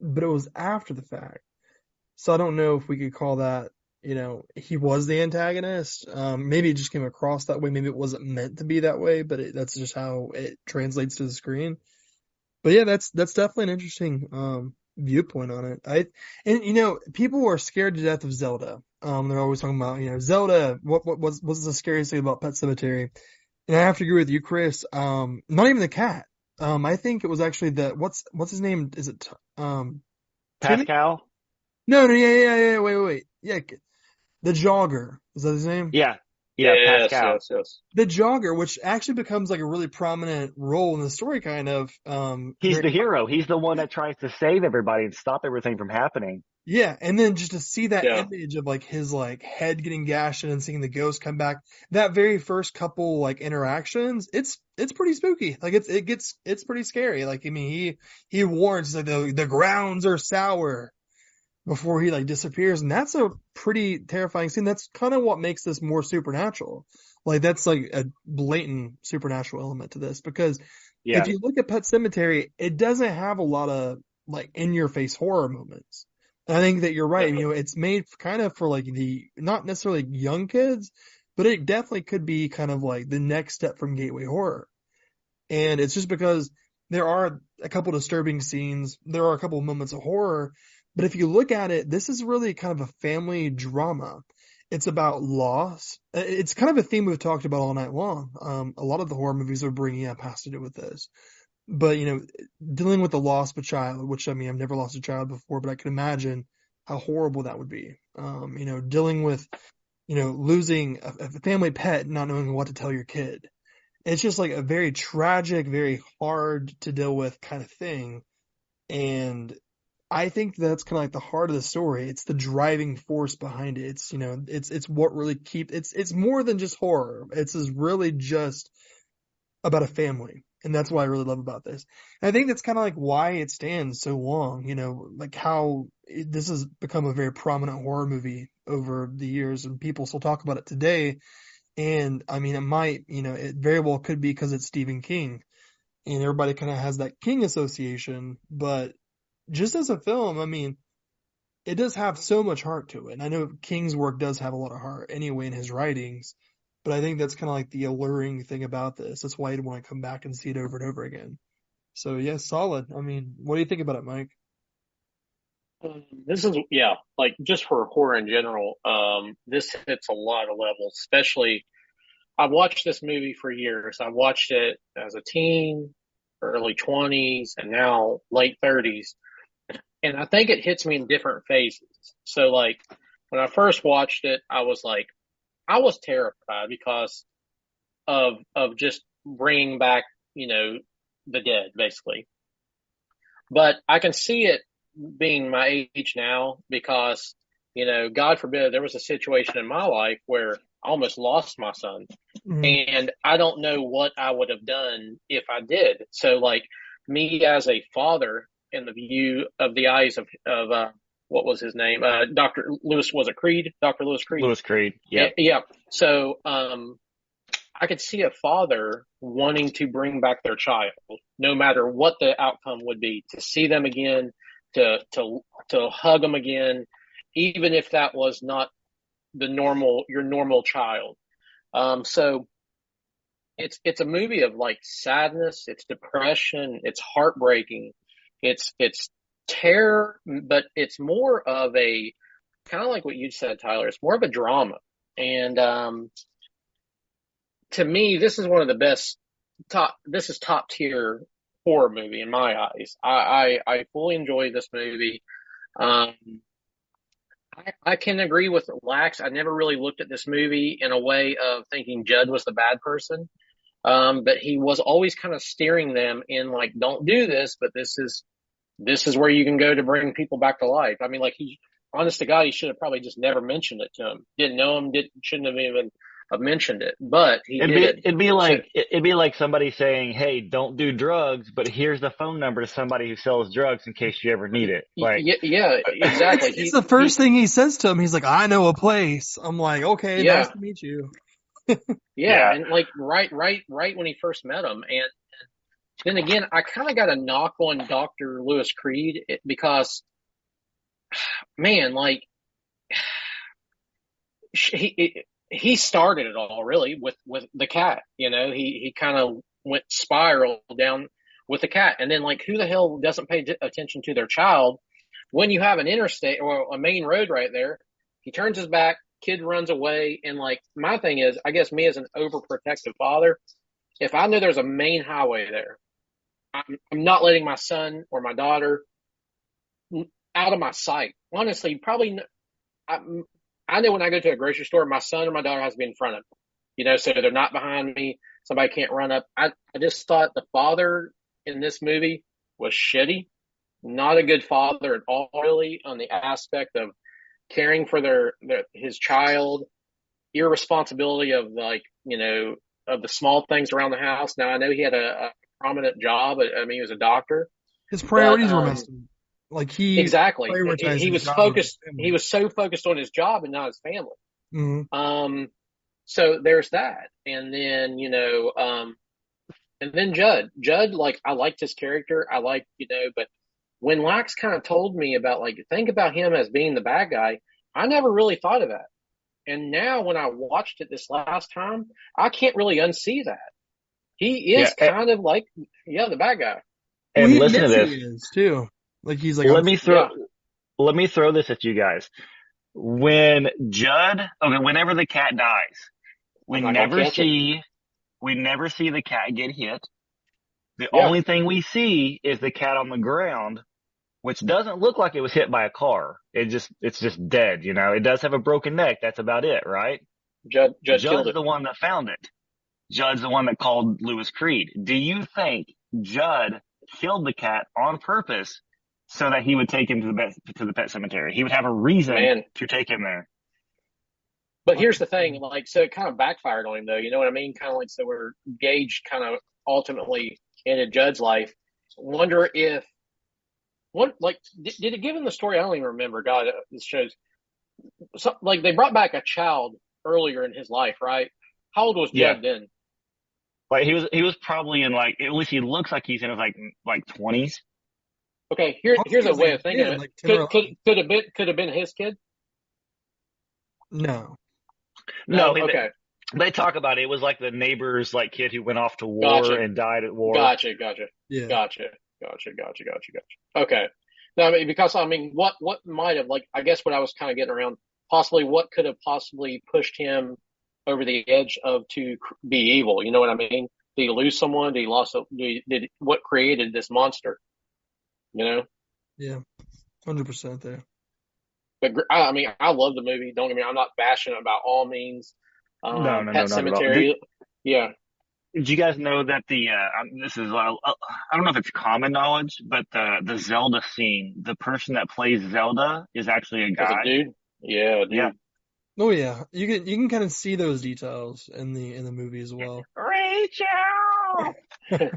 but it was after the fact. So I don't know if we could call that you know, he was the antagonist. Um, maybe it just came across that way. Maybe it wasn't meant to be that way, but it, that's just how it translates to the screen. But yeah, that's, that's definitely an interesting, um, viewpoint on it. I, and you know, people are scared to death of Zelda. Um, they're always talking about, you know, Zelda, what, what was, what's the scariest thing about Pet Sematary? And I have to agree with you, Chris. Um, not even the cat. Um, I think it was actually the, what's, what's his name? Is it, um, Pascow? Timmy? No, no, yeah, yeah, yeah, wait, wait, wait. Yeah, the jogger. Is that his name? Yeah. Yeah, yes, Pascow. Yes, yes. The jogger, which actually becomes like a really prominent role in the story, kind of. Um, he's the hero. He's the one that tries to save everybody and stop everything from happening. Yeah, and then just to see that yeah. image of like his like head getting gashed and seeing the ghost come back, that very first couple like interactions, it's it's pretty spooky. Like it's it gets it's pretty scary. Like I mean, he he warns like the the grounds are sour, before he like disappears. And that's a pretty terrifying scene. That's kind of what makes this more supernatural. Like that's like a blatant supernatural element to this because yeah. if you look at Pet Sematary, it doesn't have a lot of like in your face horror moments. And I think that you're right. You know, it's made kind of for like the, not necessarily young kids, but it definitely could be kind of like the next step from gateway horror. And it's just because there are a couple disturbing scenes. There are a couple moments of horror, but if you look at it, this is really kind of a family drama. It's about loss. It's kind of a theme we've talked about all night long. Um, a lot of the horror movies are bringing up has to do with this. But, you know, dealing with the loss of a child, which I mean, I've never lost a child before, but I can imagine how horrible that would be. Um, you know, dealing with, you know, losing a, a family pet, not knowing what to tell your kid. It's just like a very tragic, very hard to deal with kind of thing. And I think that's kind of like the heart of the story. It's the driving force behind it. It's, you know, it's, it's what really keep, it's, it's more than just horror. It's is really just about a family. And that's what I really love about this. And I think that's kind of like why it stands so long, you know, like how it, this has become a very prominent horror movie over the years and people still talk about it today. And I mean, it might, you know, it very well could be because it's Stephen King and everybody kind of has that King association, but just as a film, I mean, it does have so much heart to it. And I know King's work does have a lot of heart anyway in his writings, but I think that's kind of like the alluring thing about this. That's why you'd want to come back and see it over and over again. So yeah, solid. I mean, what do you think about it, Mike? Um, this is yeah, like just for horror in general. Um, this hits a lot of levels, especially. I've watched this movie for years. I watched it as a teen, early 20s, and now late 30s. And I think it hits me in different phases. So, like, when I first watched it, I was like, I was terrified because of of just bringing back, you know, the dead, basically. But I can see it being my age now because, you know, God forbid there was a situation in my life where I almost lost my son. Mm-hmm. And I don't know what I would have done if I did. So like me as a father in the view of the eyes of, of, uh, what was his name? Uh, Dr. Lewis, was it Creed? Dr. Lewis Creed? Lewis Creed. Yeah. Yeah. So, um, I could see a father wanting to bring back their child, no matter what the outcome would be, to see them again, to to to hug them again, even if that was not the normal your normal child. Um, so it's it's a movie of like sadness, it's depression, it's heartbreaking, it's it's terror, but it's more of a kind of like what you said, Tyler. It's more of a drama, and um, to me, this is one of the best top. This is top tier horror movie in my eyes. I I, I fully enjoy this movie. Um, I, I can agree with Lax. I never really looked at this movie in a way of thinking Judd was the bad person. Um, but he was always kind of steering them in like, don't do this, but this is, this is where you can go to bring people back to life. I mean, like he, honest to God, he should have probably just never mentioned it to him. Didn't know him, didn't, shouldn't have even have mentioned it, but he it'd did. Be, it'd be like it'd be like somebody saying, "Hey, don't do drugs," but here's the phone number to somebody who sells drugs in case you ever need it. Like, yeah, yeah exactly. it's, the first he, thing he says to him. He's like, "I know a place." I'm like, "Okay, yeah. nice to meet you." yeah, yeah, and like right, right, right when he first met him, and then again, I kind of got a knock on Doctor Lewis Creed eh, because, man, like he he started it all really with with the cat. You know, he he kind of went spiral down with the cat, and then like who the hell doesn't pay attention to their child when you have an interstate or a main road right there? He turns his back, kid runs away, and like my thing is, I guess me as an overprotective father, if I know there's a main highway there, I'm, I'm not letting my son or my daughter out of my sight. Honestly, probably I, I know when I go to a grocery store, my son or my daughter has to be in front of me, you know, so they're not behind me. Somebody can't run up. I, I just thought the father in this movie was shitty, not a good father at all, really, on the aspect of caring for their, their his child, irresponsibility of like, you know, of the small things around the house. Now I know he had a, a prominent job. I mean, he was a doctor. His priorities but, um, were messed up. Like he exactly he, he was focused. He was so focused on his job and not his family. Mm-hmm. Um, so there's that, and then you know, um, and then Judd. Judd, like I liked his character. I like you know, but when Lax kind of told me about like think about him as being the bad guy, I never really thought of that. And now when I watched it this last time, I can't really unsee that. He is yeah, kind of like yeah the bad guy. And well, listen to this is too. Like he's like, let me throw, yeah. let me throw this at you guys. When Judd, okay, whenever the cat dies, we never see, it. we never see the cat get hit. The yeah. only thing we see is the cat on the ground, which doesn't look like it was hit by a car. It just, it's just dead, you know, it does have a broken neck. That's about it, right? Judd, Judd Judd's the one that found it. Judd's the one that called Lewis Creed. Do you think Judd killed the cat on purpose so that he would take him to the pet, to the pet cemetery. He would have a reason Man. to take him there. But here's the thing, like, so it kind of backfired on him, though. You know what I mean? Kind of like, so where Gage kind of ultimately ended Judd's life. Wonder if, what, like, did, did it give him the story? I don't even remember. God, uh, this shows. So, like, they brought back a child earlier in his life, right? How old was Judd yeah. then? Like he was, he was probably in like at least he looks like he's in his like like twenties. Okay, here, here's a way of thinking. Kid, like could, could, could have been could have been his kid. No. No. no okay. They, they, talk about it. It was like the neighbor's like kid who went off to war gotcha. and died at war. Gotcha. Gotcha. Yeah. Gotcha. Gotcha. Gotcha. Gotcha. Gotcha. Okay. Now, I mean, because I mean, what what might have like I guess what I was kind of getting around possibly what could have possibly pushed him over the edge of to be evil. You know what I mean? Did he lose someone? Did he lost? A, did, did what created this monster? You know. Yeah, hundred percent there. But I mean, I love the movie. Don't get me. I'm not bashing it about all means. Um, No, no, no, Pet not at all. Cemetery. Yeah. Did you guys know that the uh, um, this is uh, uh, I don't know if it's common knowledge, but the the Zelda scene, the person that plays Zelda is actually a guy. a dude. Yeah, dude. Yeah. Oh yeah, you can you can kind of see those details in the in the movie as well. Rachel,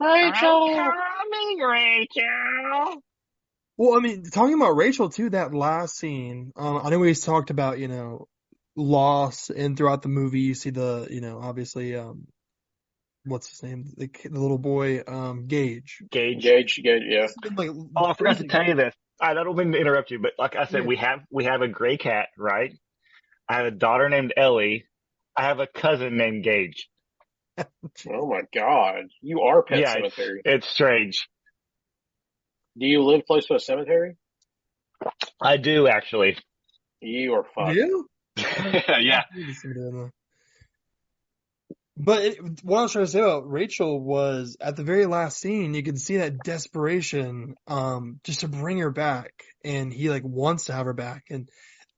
Rachel. coming, Rachel. Well, I mean, talking about Rachel too, that last scene, um, I know we've talked about, you know, loss and throughout the movie you see the, you know, obviously, um, what's his name? The, the little boy, um, Gage. Gage. Gage. Gage. Yeah. Like, Oh, I forgot to tell you this. I don't mean to interrupt you, but like I said, Yeah. we have we have a gray cat, right? I have a daughter named Ellie. I have a cousin named Gage. Oh my God. You are Pet Yeah, it's- Cemetery. It's strange. Do you live close to a cemetery? I do actually. You are fucked. Yeah? yeah. But it, what I was trying to say about Rachel was at the very last scene, you can see that desperation, um, just to bring her back, and he like wants to have her back. And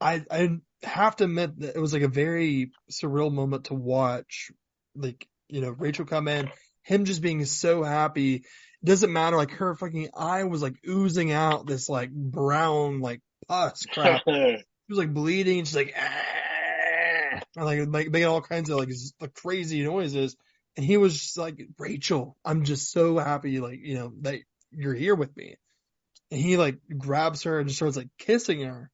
I, I have to admit that it was like a very surreal moment to watch, like you know Rachel come in, him just being so happy. It doesn't matter, like her fucking eye was like oozing out this like brown like pus crap. She was like bleeding. and She's like, ah, and, like, like making all kinds of like, like crazy noises. And he was just like, Rachel, I'm just so happy, like you know that you're here with me. And he like grabs her and just starts like kissing her.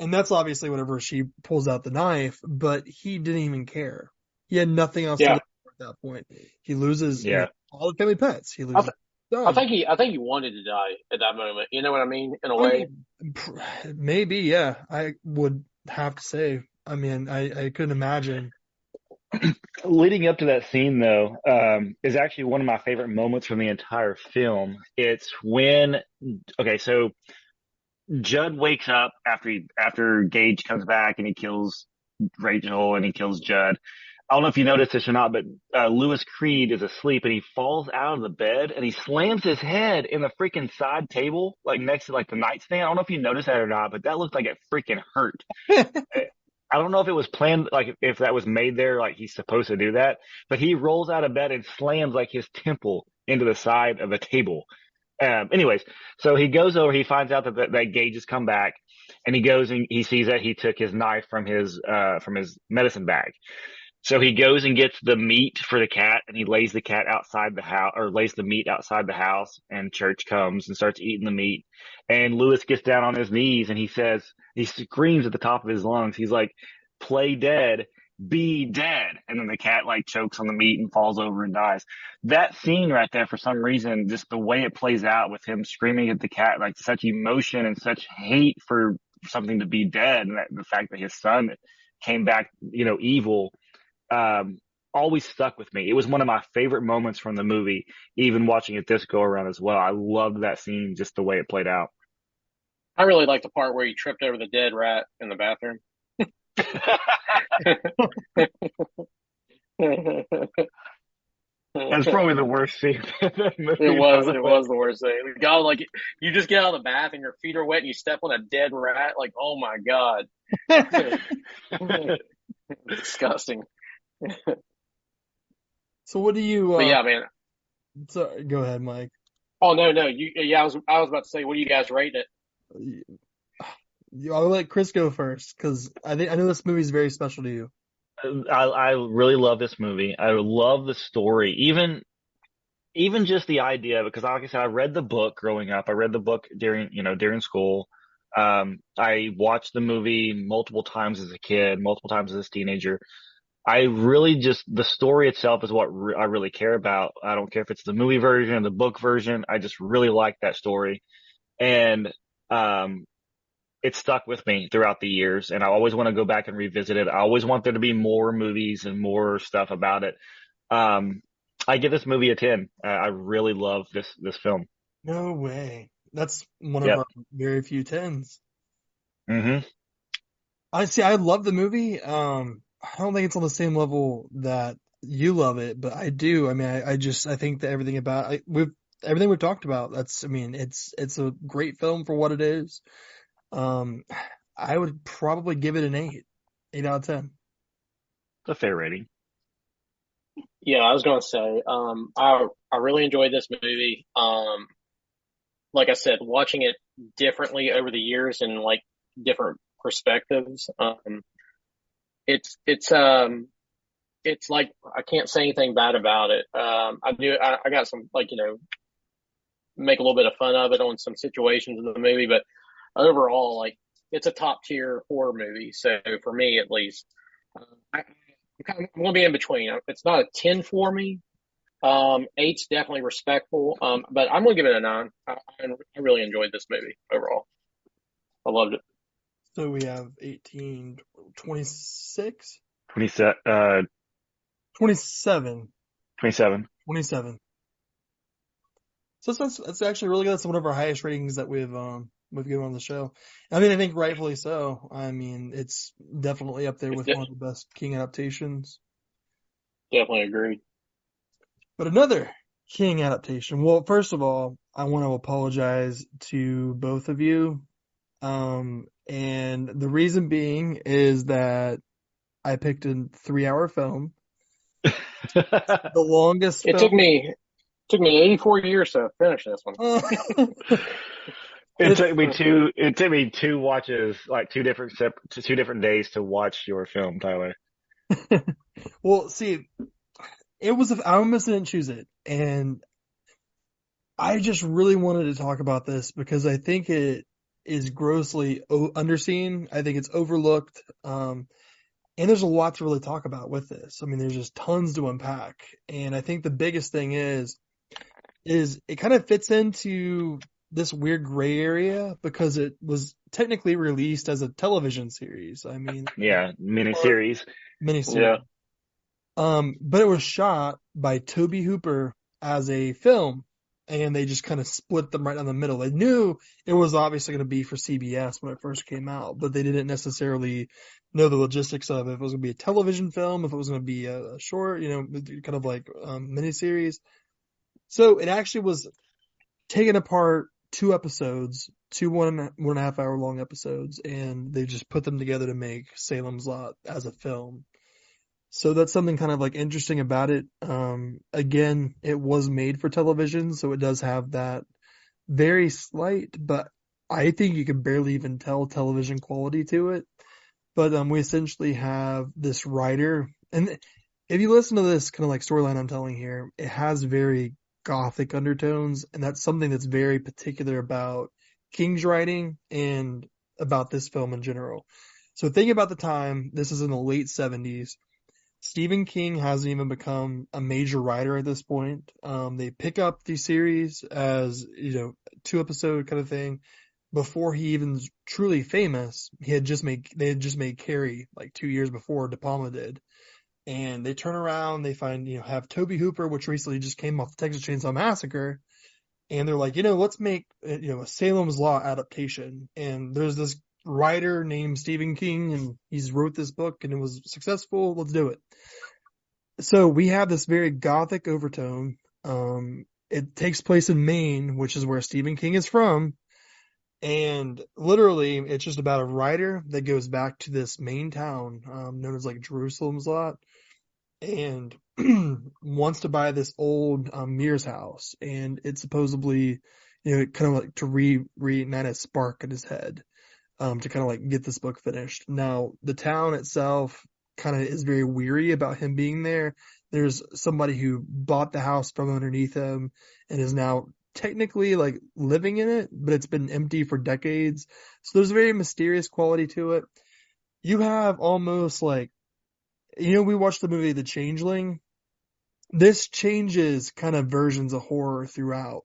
And that's obviously whenever she pulls out the knife, but he didn't even care. He had nothing else Yeah. to do at that point. He loses you Yeah. know, all the family pets. He loses. I think he, I think he wanted to die at that moment. You know what I mean? In a I way. mean, maybe, yeah. I would have to say. I mean, I, I couldn't imagine. Leading up to that scene, though, um, is actually one of my favorite moments from the entire film. It's when, okay, so Judd wakes up after he, after Gage comes back and he kills Rachel and he kills Judd. I don't know if you noticed this or not, but uh, Lewis Creed is asleep and he falls out of the bed and he slams his head in the freaking side table, like next to like the nightstand. I don't know if you noticed that or not, but that looked like it freaking hurt. I don't know if it was planned, like if that was made there, like he's supposed to do that, but he rolls out of bed and slams like his temple into the side of a table. Um, anyways, so he goes over, he finds out that, that, that Gage has come back and he goes and he sees that he took his knife from his, uh, from his medicine bag. So he goes and gets the meat for the cat and he lays the cat outside the house or lays the meat outside the house and Church comes and starts eating the meat. And Lewis gets down on his knees and he says, he screams at the top of his lungs. He's like, play dead, be dead. And then the cat like chokes on the meat and falls over and dies. That scene right there, for some reason, just the way it plays out with him screaming at the cat, like such emotion and such hate for something to be dead. And that, the fact that his son came back, you know, evil, um, always stuck with me. It was one of my favorite moments from the movie, even watching it this go around as well. I loved that scene, just the way it played out. I really like the part where he tripped over the dead rat in the bathroom. That's probably the worst scene. It was. the It was the worst thing. Guy, like, you just get out of the bath and your feet are wet and you step on a dead rat. Like, oh my god, disgusting. So what do you? Uh, But yeah, man. so- go ahead, Mike. Oh no, no. You, yeah, I was, I was about to say, what do you guys rate it? You- I'll let Chris go first because I think I know this movie is very special to you. I, I really love this movie. I love the story, even even just the idea because, like I said, I read the book growing up. I read the book during you know during school. Um, I watched the movie multiple times as a kid, multiple times as a teenager. I really just the story itself is what re- I really care about. I don't care if it's the movie version or the book version. I just really like that story, and um, it stuck with me throughout the years and I always want to go back and revisit it. I always want there to be more movies and more stuff about it. Um, I give this movie a 10. Uh, I really love this, this film. No way. That's one Yep. of our very few tens. Mm-hmm. I see. I love the movie. Um, I don't think it's on the same level that you love it, but I do. I mean, I, I just I think that everything about I, we've everything we've talked about. That's I mean, it's it's a great film for what it is. Um, I would probably give it an eight, eight out of ten. It's a fair rating. Yeah, I was gonna say, um, I I really enjoyed this movie. Um, like I said, watching it differently over the years and like different perspectives. Um, it's it's um it's like I can't say anything bad about it. Um, I do I, I got some like you know make a little bit of fun of it on some situations in the movie, but overall, like it's a top tier horror movie. So for me, at least, uh, I, I'm, kind of, gonna be in between. It's not a ten for me. Um, eight's definitely respectful. Um, but I'm gonna give it a nine. I, I really enjoyed this movie overall. I loved it. So we have 18, 26, 27, uh, 27, 27. 27. So that's, that's actually really good. That's one of our highest ratings that we've, um, we've given on the show. I mean, I think rightfully so. I mean, it's definitely up there with de- one of the best King adaptations. Definitely agree. But another King adaptation. Well, first of all, I want to apologize to both of you. Um, and the reason being is that I picked a three hour film, the longest It film. took me took me 84 years to finish this one. Oh. It took me two. It took me two watches, like two different sep- two different days to watch your film, Tyler. well, see, it was, I almost didn't choose it. And I just really wanted to talk about this because I think it is grossly o- underseen. I think it's overlooked. Um, and there's a lot to really talk about with this. I mean, there's just tons to unpack. And I think the biggest thing is, is it kind of fits into this weird gray area because it was technically released as a television series. I mean, Yeah, miniseries. miniseries. Yeah. Um, but it was shot by Tobe Hooper as a film, and they just kind of split them right down the middle. They knew it was obviously going to be for CBS when it first came out, but they didn't necessarily know the logistics of if it was going to be a television film, if it was going to be a, short, you know, kind of like um, miniseries. So it actually was taken apart two episodes, two one one and a half hour long episodes, and they just put them together to make Salem's Lot as a film. So that's something kind of like interesting about it. Um, again, it was made for television, so it does have that very slight, but I think you can barely even tell television quality to it. But um, we essentially have this writer, and if you listen to this kind of like storyline I'm telling here, it has very gothic undertones, and that's something that's very particular about King's writing and about this film in general. So think about the time. This is in the late 70s. Stephen King hasn't even become a major writer at this point. Um, they pick up the series as, you know, two episode kind of thing. Before he even truly famous, he had just made, they had just made Carrie like two years before De Palma did. And they turn around, they find, you know, have Tobe Hooper, which recently just came off the Texas Chainsaw Massacre. And they're like, you know, let's make, you know, a Salem's Lot adaptation. And there's this writer named Stephen King and he's wrote this book and it was successful. Let's do it. So we have this very gothic overtone. Um, it takes place in Maine, which is where Stephen King is from. And literally it's just about a writer that goes back to this main town, um, known as like Jerusalem's Lot and wants to buy this old um, Mears house. And it's supposedly, you know, kind of like to re, reignite a spark in his head um, to kind of like get this book finished. Now, the town itself kind of is very weary about him being there. There's somebody who bought the house from underneath him and is now technically like living in it, but it's been empty for decades. So there's a very mysterious quality to it. You have almost like, you know, we watched the movie The Changeling. This changes kind of versions of horror throughout.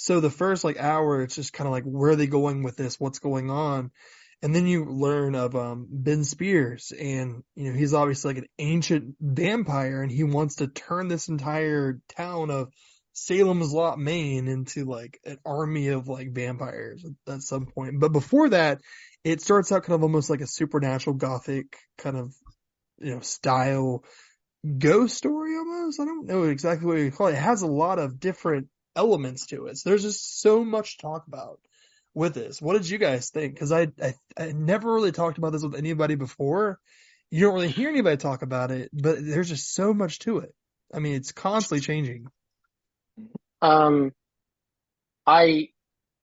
So the first like hour, it's just kind of like, where are they going with this? What's going on? And then you learn of, um, Ben Spears and, you know, he's obviously like an ancient vampire and he wants to turn this entire town of Salem's Lot, Maine into like an army of like vampires at some point. But before that, it starts out kind of almost like a supernatural gothic kind of, you know, style ghost story almost. I don't know exactly what you call it. It has a lot of different elements to it. So there's just so much to talk about with this. What did you guys think? Because I, I I never really talked about this with anybody before. You don't really hear anybody talk about it, but there's just so much to it. I mean, it's constantly changing. Um, I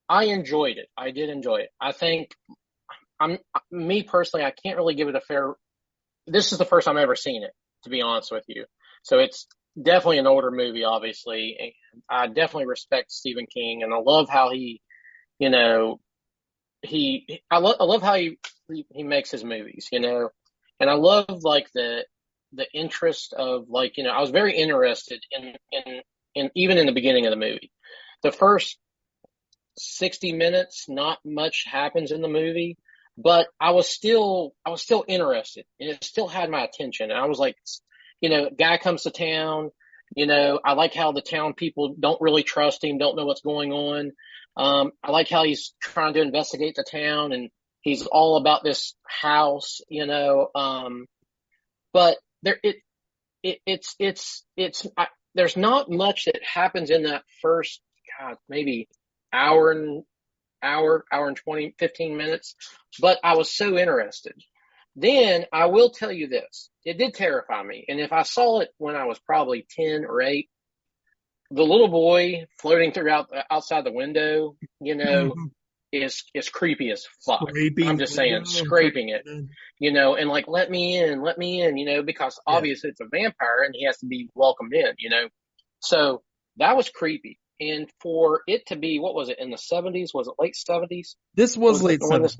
I enjoyed it. I did enjoy it. I think I'm me personally. I can't really give it a fair. This is the first time I've ever seen it, to be honest with you. So it's definitely an older movie, obviously, I definitely respect Stephen King, and I love how he, you know, he I love I love how he he makes his movies, you know, and I love like the the interest of like you know I was very interested in in in even in the beginning of the movie, the first 60 minutes, not much happens in the movie, but I was still, I was still interested and it still had my attention. And I was like, you know, guy comes to town, you know, I like how the town people don't really trust him, don't know what's going on. Um, I like how he's trying to investigate the town and he's all about this house, you know, um, but there, it, it, it's, it's, it's, I, there's not much that happens in that first, God, maybe hour and hour, hour and 20, 15 minutes, but I was so interested. Then I will tell you this, it did terrify me. And if I saw it when I was probably 10 or 8, the little boy floating throughout outside the window, you know, mm-hmm. is is creepy as fuck. Scraping I'm just saying, scraping it, you know, and like let me in, let me in, you know, because obviously yeah. it's a vampire and he has to be welcomed in, you know. So that was creepy. And for it to be, what was it in the 70s? Was it late 70s? This was, was late 70s.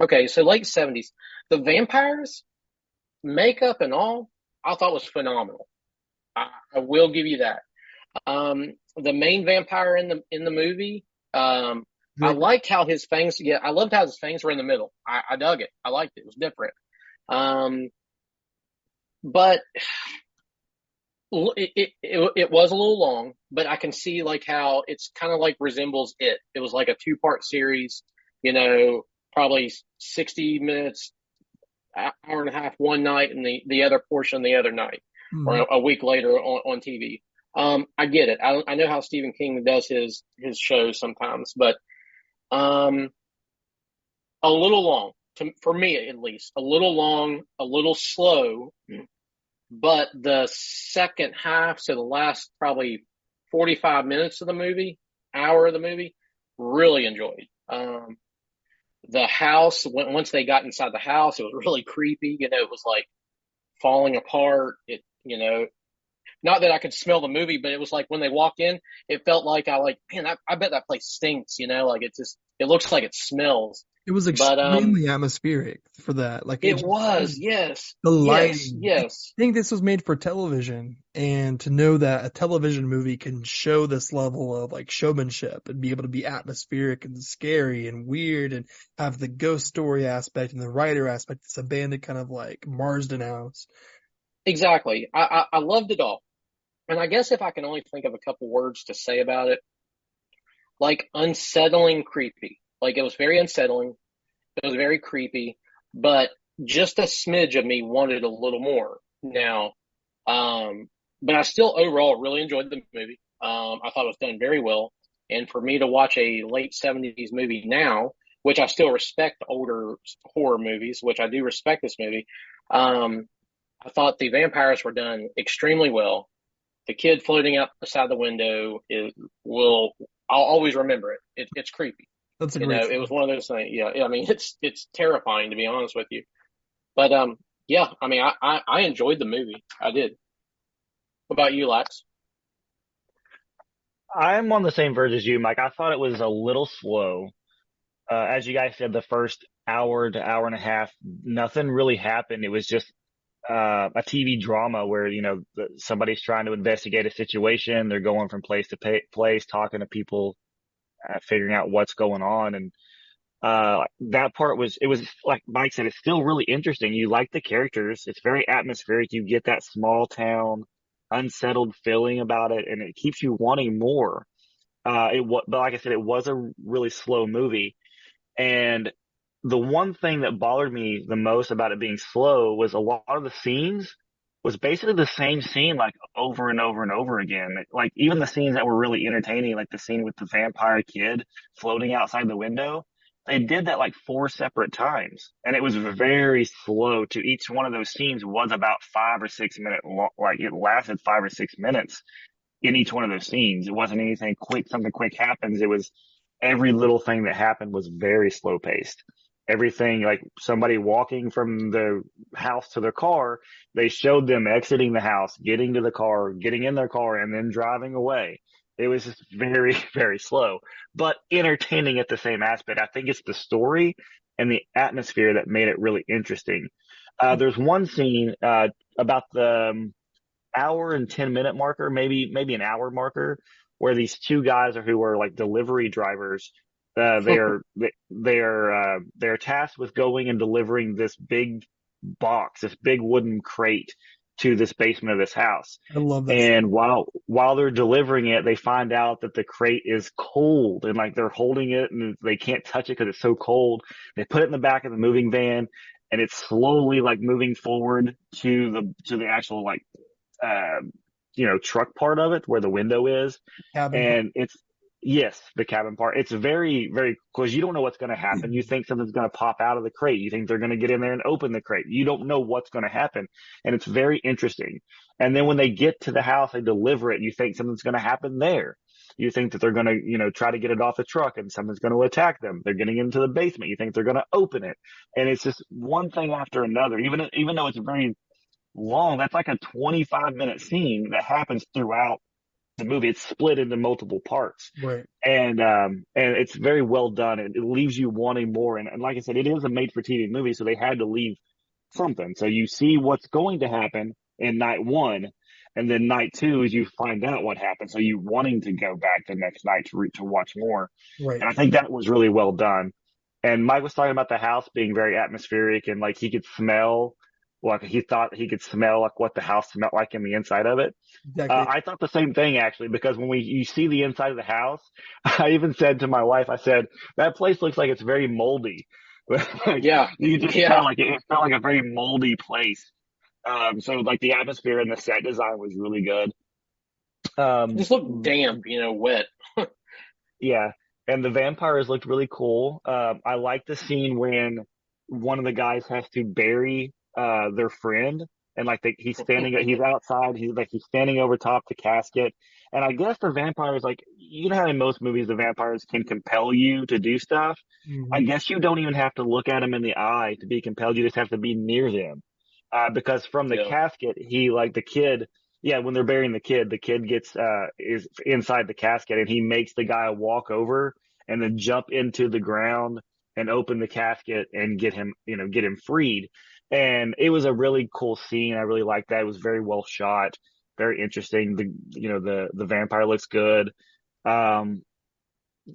Okay, so late 70s. The vampires, makeup and all, I thought was phenomenal. I, I will give you that. Um, the main vampire in the in the movie, um, I liked how his fangs. Yeah, I loved how his fangs were in the middle. I, I dug it. I liked it. It was different. Um, but it, it, it, it was a little long, but I can see like how it's kind of like resembles it. It was like a two part series, you know, probably 60 minutes, hour and a half one night and the, the other portion the other night mm-hmm. or a, week later on, on TV. Um, I get it. I, I know how Stephen King does his, his shows sometimes, but, um, a little long to, for me at least, a little long, a little slow but the second half, so the last probably 45 minutes of the movie, hour of the movie, really enjoyed. Um, the house, when, once they got inside the house, it was really creepy. You know, it was like falling apart. It, you know, not that I could smell the movie, but it was like when they walked in, it felt like I like, man, I, I bet that place stinks, you know, like it just, it looks like it smells. It was extremely but, um, atmospheric for that. Like it, it was, yes. The lighting. Yes, yes. I think this was made for television and to know that a television movie can show this level of like showmanship and be able to be atmospheric and scary and weird and have the ghost story aspect and the writer aspect, this abandoned kind of like Marsten house. Exactly. I, I, I loved it all. And I guess if I can only think of a couple words to say about it, like unsettling creepy like it was very unsettling. It was very creepy, but just a smidge of me wanted a little more now. Um, but I still overall really enjoyed the movie. Um, I thought it was done very well. And for me to watch a late seventies movie now, which I still respect older horror movies, which I do respect this movie. Um, I thought the vampires were done extremely well. The kid floating out beside the window is will I'll always remember it. it it's creepy. That's a you know, it was one of those things. Yeah, I mean, it's it's terrifying to be honest with you. But um, yeah, I mean, I I, I enjoyed the movie. I did. What about you, Lex? I'm on the same verge as you, Mike. I thought it was a little slow. Uh, as you guys said, the first hour to hour and a half, nothing really happened. It was just uh, a TV drama where you know somebody's trying to investigate a situation. They're going from place to pay, place, talking to people, uh, figuring out what's going on. And, uh, that part was, it was like Mike said, it's still really interesting. You like the characters. It's very atmospheric. You get that small town, unsettled feeling about it and it keeps you wanting more. Uh, it was, but like I said, it was a really slow movie. And the one thing that bothered me the most about it being slow was a lot of the scenes was basically the same scene like over and over and over again. Like even the scenes that were really entertaining, like the scene with the vampire kid floating outside the window, they did that like four separate times and it was very slow to each one of those scenes was about five or six minute long, like it lasted five or six minutes in each one of those scenes. It wasn't anything quick, something quick happens. It was every little thing that happened was very slow paced. Everything like somebody walking from the house to their car, they showed them exiting the house, getting to the car, getting in their car and then driving away. It was just very, very slow, but entertaining at the same aspect. I think it's the story and the atmosphere that made it really interesting. Uh, there's one scene, uh, about the um, hour and 10 minute marker, maybe, maybe an hour marker where these two guys are who are like delivery drivers. Uh, they're, they're, uh, they're tasked with going and delivering this big box, this big wooden crate to this basement of this house. I love that. And while while they're delivering it, they find out that the crate is cold and like they're holding it and they can't touch it because it's so cold. They put it in the back of the moving van and it's slowly like moving forward to the to the actual like uh you know truck part of it where the window is. Cabin. And it's Yes, the cabin part. It's very, very, cause you don't know what's going to happen. Mm. You think something's going to pop out of the crate. You think they're going to get in there and open the crate. You don't know what's going to happen. And it's very interesting. And then when they get to the house, they deliver it. You think something's going to happen there. You think that they're going to, you know, try to get it off the truck and someone's going to attack them. They're getting into the basement. You think they're going to open it. And it's just one thing after another. Even, even though it's very long, that's like a 25 minute scene that happens throughout the movie. It's split into multiple parts. Right. And, um, and it's very well done and it leaves you wanting more. And, and like I said, it is a made for TV movie. So they had to leave something. So you see what's going to happen in night one. And then night two is you find out what happened. So you wanting to go back the next night to re- to watch more. Right. And I think that was really well done. And Mike was talking about the house being very atmospheric and like he could smell like he thought he could smell like what the house smelled like in the inside of it. Exactly. Uh, I thought the same thing actually because when we you see the inside of the house, I even said to my wife, I said that place looks like it's very moldy. Yeah. you just Yeah. felt like it, it felt like a very moldy place. Um, so like the atmosphere and the set design was really good. Um, It just looked damp, you know, wet. Yeah, and the vampires looked really cool. Um, I like the scene when one of the guys has to bury uh their friend, and like the, he's standing, he's outside, he's like he's standing over top the casket, and I guess for vampires like you know how in most movies the vampires can compel you to do stuff. Mhm. I guess you don't even have to look at them in the eye to be compelled. You just have to be near them. Uh, because from the Yeah. casket, he like the kid, yeah, when they're burying the kid, the kid gets, uh, is inside the casket and he makes the guy walk over and then jump into the ground and open the casket and get him, you know, get him freed. And it was a really cool scene. I really liked that. It was very well shot, very interesting. The, you know, the, the vampire looks good. Um,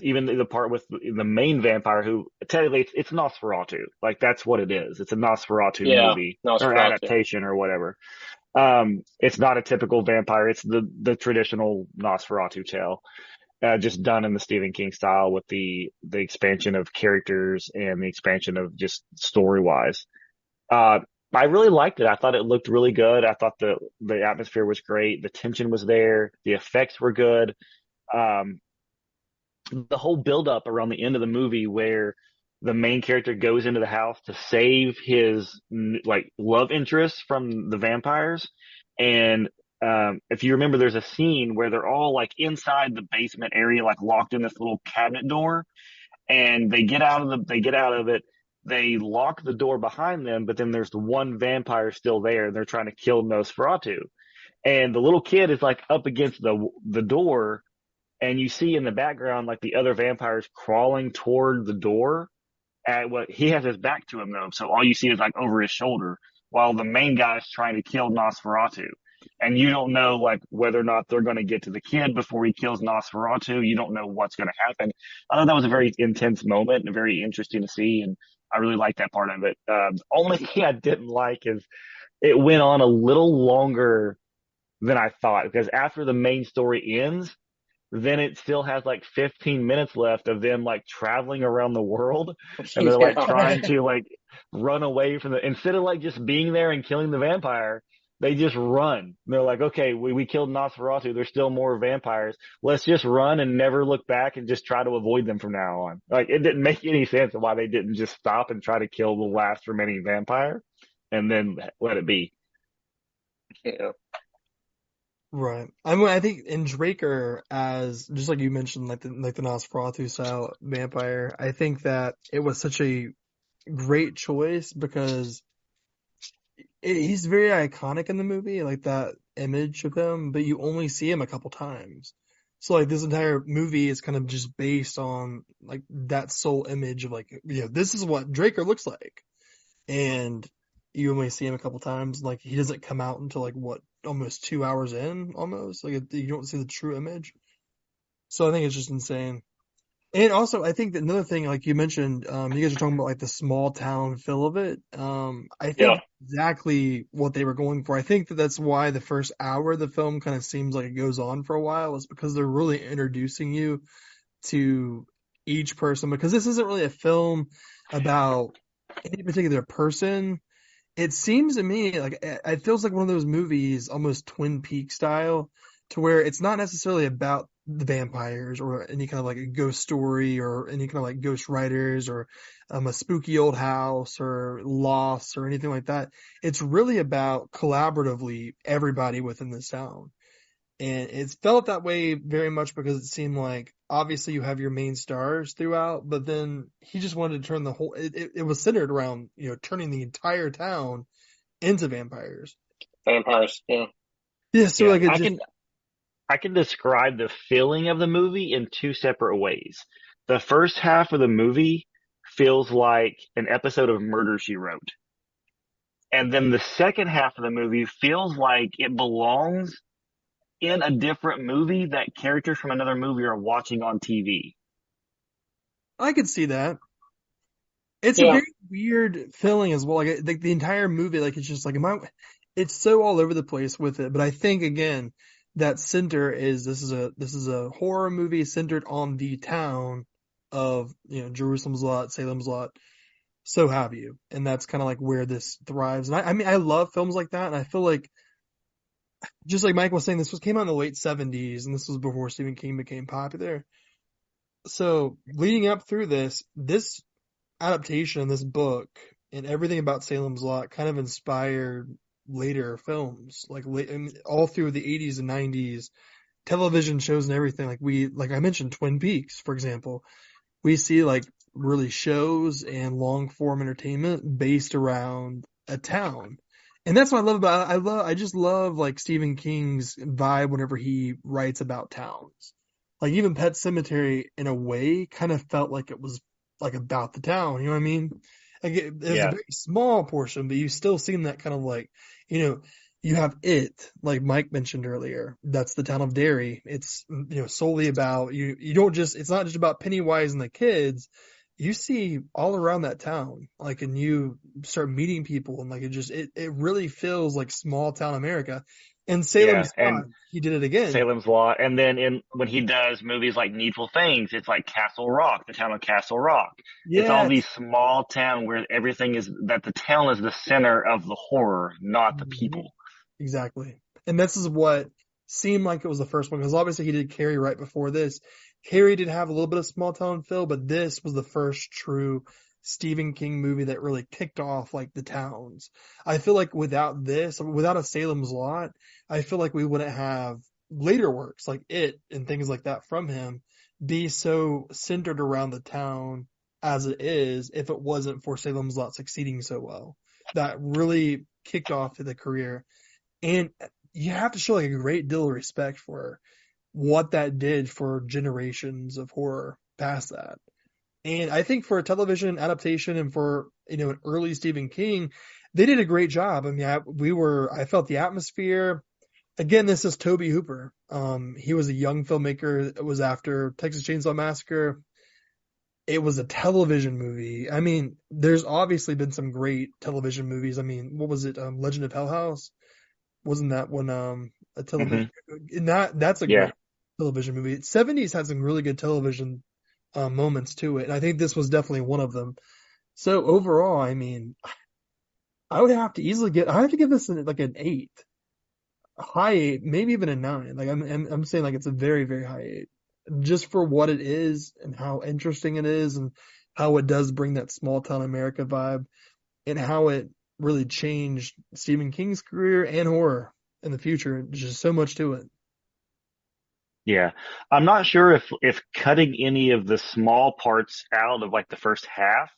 even the part with the main vampire who technically it's, it's Nosferatu. Like that's what it is. It's a Nosferatu Yeah, movie or adaptation or whatever. Um, it's not a typical vampire. It's the, the traditional Nosferatu tale. Uh, just done in the Stephen King style with the, the expansion of characters and the expansion of just story wise. Uh, I really liked it. I thought it looked really good. I thought the, the atmosphere was great. The tension was there. The effects were good. Um, the whole build up around the end of the movie where the main character goes into the house to save his like love interest from the vampires and um if you remember there's a scene where they're all like inside the basement area like locked in this little cabinet door and they get out of the they get out of it they lock the door behind them but then there's the one vampire still there and they're trying to kill Nosferatu. And the little kid is like up against the the door and you see in the background like the other vampires crawling toward the door at what he has his back to him though so all you see is like over his shoulder while the main guy is trying to kill Nosferatu. And you don't know like whether or not they're going to get to the kid before he kills Nosferatu. You don't know what's going to happen. I thought that was a very intense moment and very interesting to see and I really like that part of it. Um, only thing I didn't like is it went on a little longer than I thought because after the main story ends then it still has like 15 minutes left of them like traveling around the world and they're like trying to like run away from the instead of like just being there and killing the vampire They just run. They're like, okay, we, we killed Nosferatu. There's still more vampires. Let's just run and never look back and just try to avoid them from now on. Like it didn't make any sense why they didn't just stop and try to kill the last remaining vampire and then let it be. Yeah. Right. I mean, I think in Draker, as just like you mentioned, like the like the Nosferatu style vampire, I think that it was such a great choice because it, he's very iconic in the movie, like that image of him, but you only see him a couple times. So like this entire movie is kind of just based on like that sole image of like, you know, this is what Draker looks like. And you only see him a couple times. Like he doesn't come out until like what almost two hours in, almost like you don't see the true image. So I think it's just insane. And also, I think that another thing, like you mentioned, um, you guys are talking about like the small town feel of it. Um, I think Yeah. exactly what they were going for. I think that that's why the first hour of the film kind of seems like it goes on for a while is because they're really introducing you to each person because this isn't really a film about any particular person. It seems to me like it it feels like one of those movies, almost Twin Peaks style, to where it's not necessarily about the vampires or any kind of like a ghost story or any kind of like ghost writers or um, a spooky old house or loss or anything like that. It's really about collaboratively everybody within the town. And it's felt that way very much because it seemed like obviously you have your main stars throughout, but then he just wanted to turn the whole, it, it, it was centered around, you know, turning the entire town into vampires. Vampires. Yeah. Yeah. So Yeah, like it I just, can I can describe the feeling of the movie in two separate ways. The first half of the movie feels like an episode of Murder She Wrote. And then the second half of the movie feels like it belongs in a different movie that characters from another movie are watching on TV. I could see that. It's Yeah. a very weird feeling as well. Like, like the entire movie, like it's just like, am I, it's so all over the place with it. But I think again, that center is, this is a, this is a horror movie centered on the town of, you know, Jerusalem's Lot, Salem's Lot, so have you. And that's kind of like where this thrives. And I, I mean, I love films like that. And I feel like, just like Mike was saying, this was came out in the late seventies and this was before Stephen King became popular. So leading up through this, this adaptation, this book, and everything about Salem's Lot kind of inspired later films, like late, I mean, all through the 80s and 90s, television shows and everything. Like we, like I mentioned, Twin Peaks, for example, we see like really shows and long form entertainment based around a town. And that's what I love about I love I just love like Stephen King's vibe whenever he writes about towns. Like even Pet Sematary in a way kind of felt like it was like about the town, you know what I mean? Like it, it Yeah. a very small portion, but you've still seem that kind of like, you know, you have it, like Mike mentioned earlier. That's the town of Derry. It's you know solely about you. You don't just. It's not just about Pennywise and the kids. You see all around that town, like, and you start meeting people, and like it just it it really feels like small town America. And Salem's Yeah, and Lot, he did it again. Salem's Lot. And then in when he does movies like Needful Things, it's like Castle Rock, the town of Castle Rock. It's all these small town where everything is that the town is the center of the horror, not the Mhm. people. Exactly. And this is what seemed like it was the first one because obviously he did Carrie right before this. Carrie did have a little bit of small town feel, but this was the first true Stephen King movie that really kicked off like the towns. I feel like without this, without a Salem's Lot, I feel like we wouldn't have later works like It and things like that from him be so centered around the town as it is if it wasn't for Salem's Lot succeeding so well. That really kicked off the career. And you have to show like a great deal of respect for what that did for generations of horror past that. And I think for a television adaptation and for, you know, an early Stephen King, they did a great job. I mean, I, we were, I felt the atmosphere. Again, this is Tobe Hooper. Um, he was a young filmmaker. It was after Texas Chainsaw Massacre. It was a television movie. I mean, there's obviously been some great television movies. I mean, what was it? Um, Legend of Hell House? Wasn't that one, um, a television? And that, that's a Yeah. great television movie. 70s had some really good television uh, moments to it. And I think this was definitely one of them. So overall, I mean, I would have to easily get, I have to give this an, like an eight. a high eight, maybe even a nine. Like I'm, I'm, I'm saying like it's a very, very high eight just for what it is and how interesting it is and how it does bring that small town America vibe and how it really changed Stephen King's career and horror in the future. There's just so much to it. Yeah. I'm not sure if, if cutting any of the small parts out of like the first half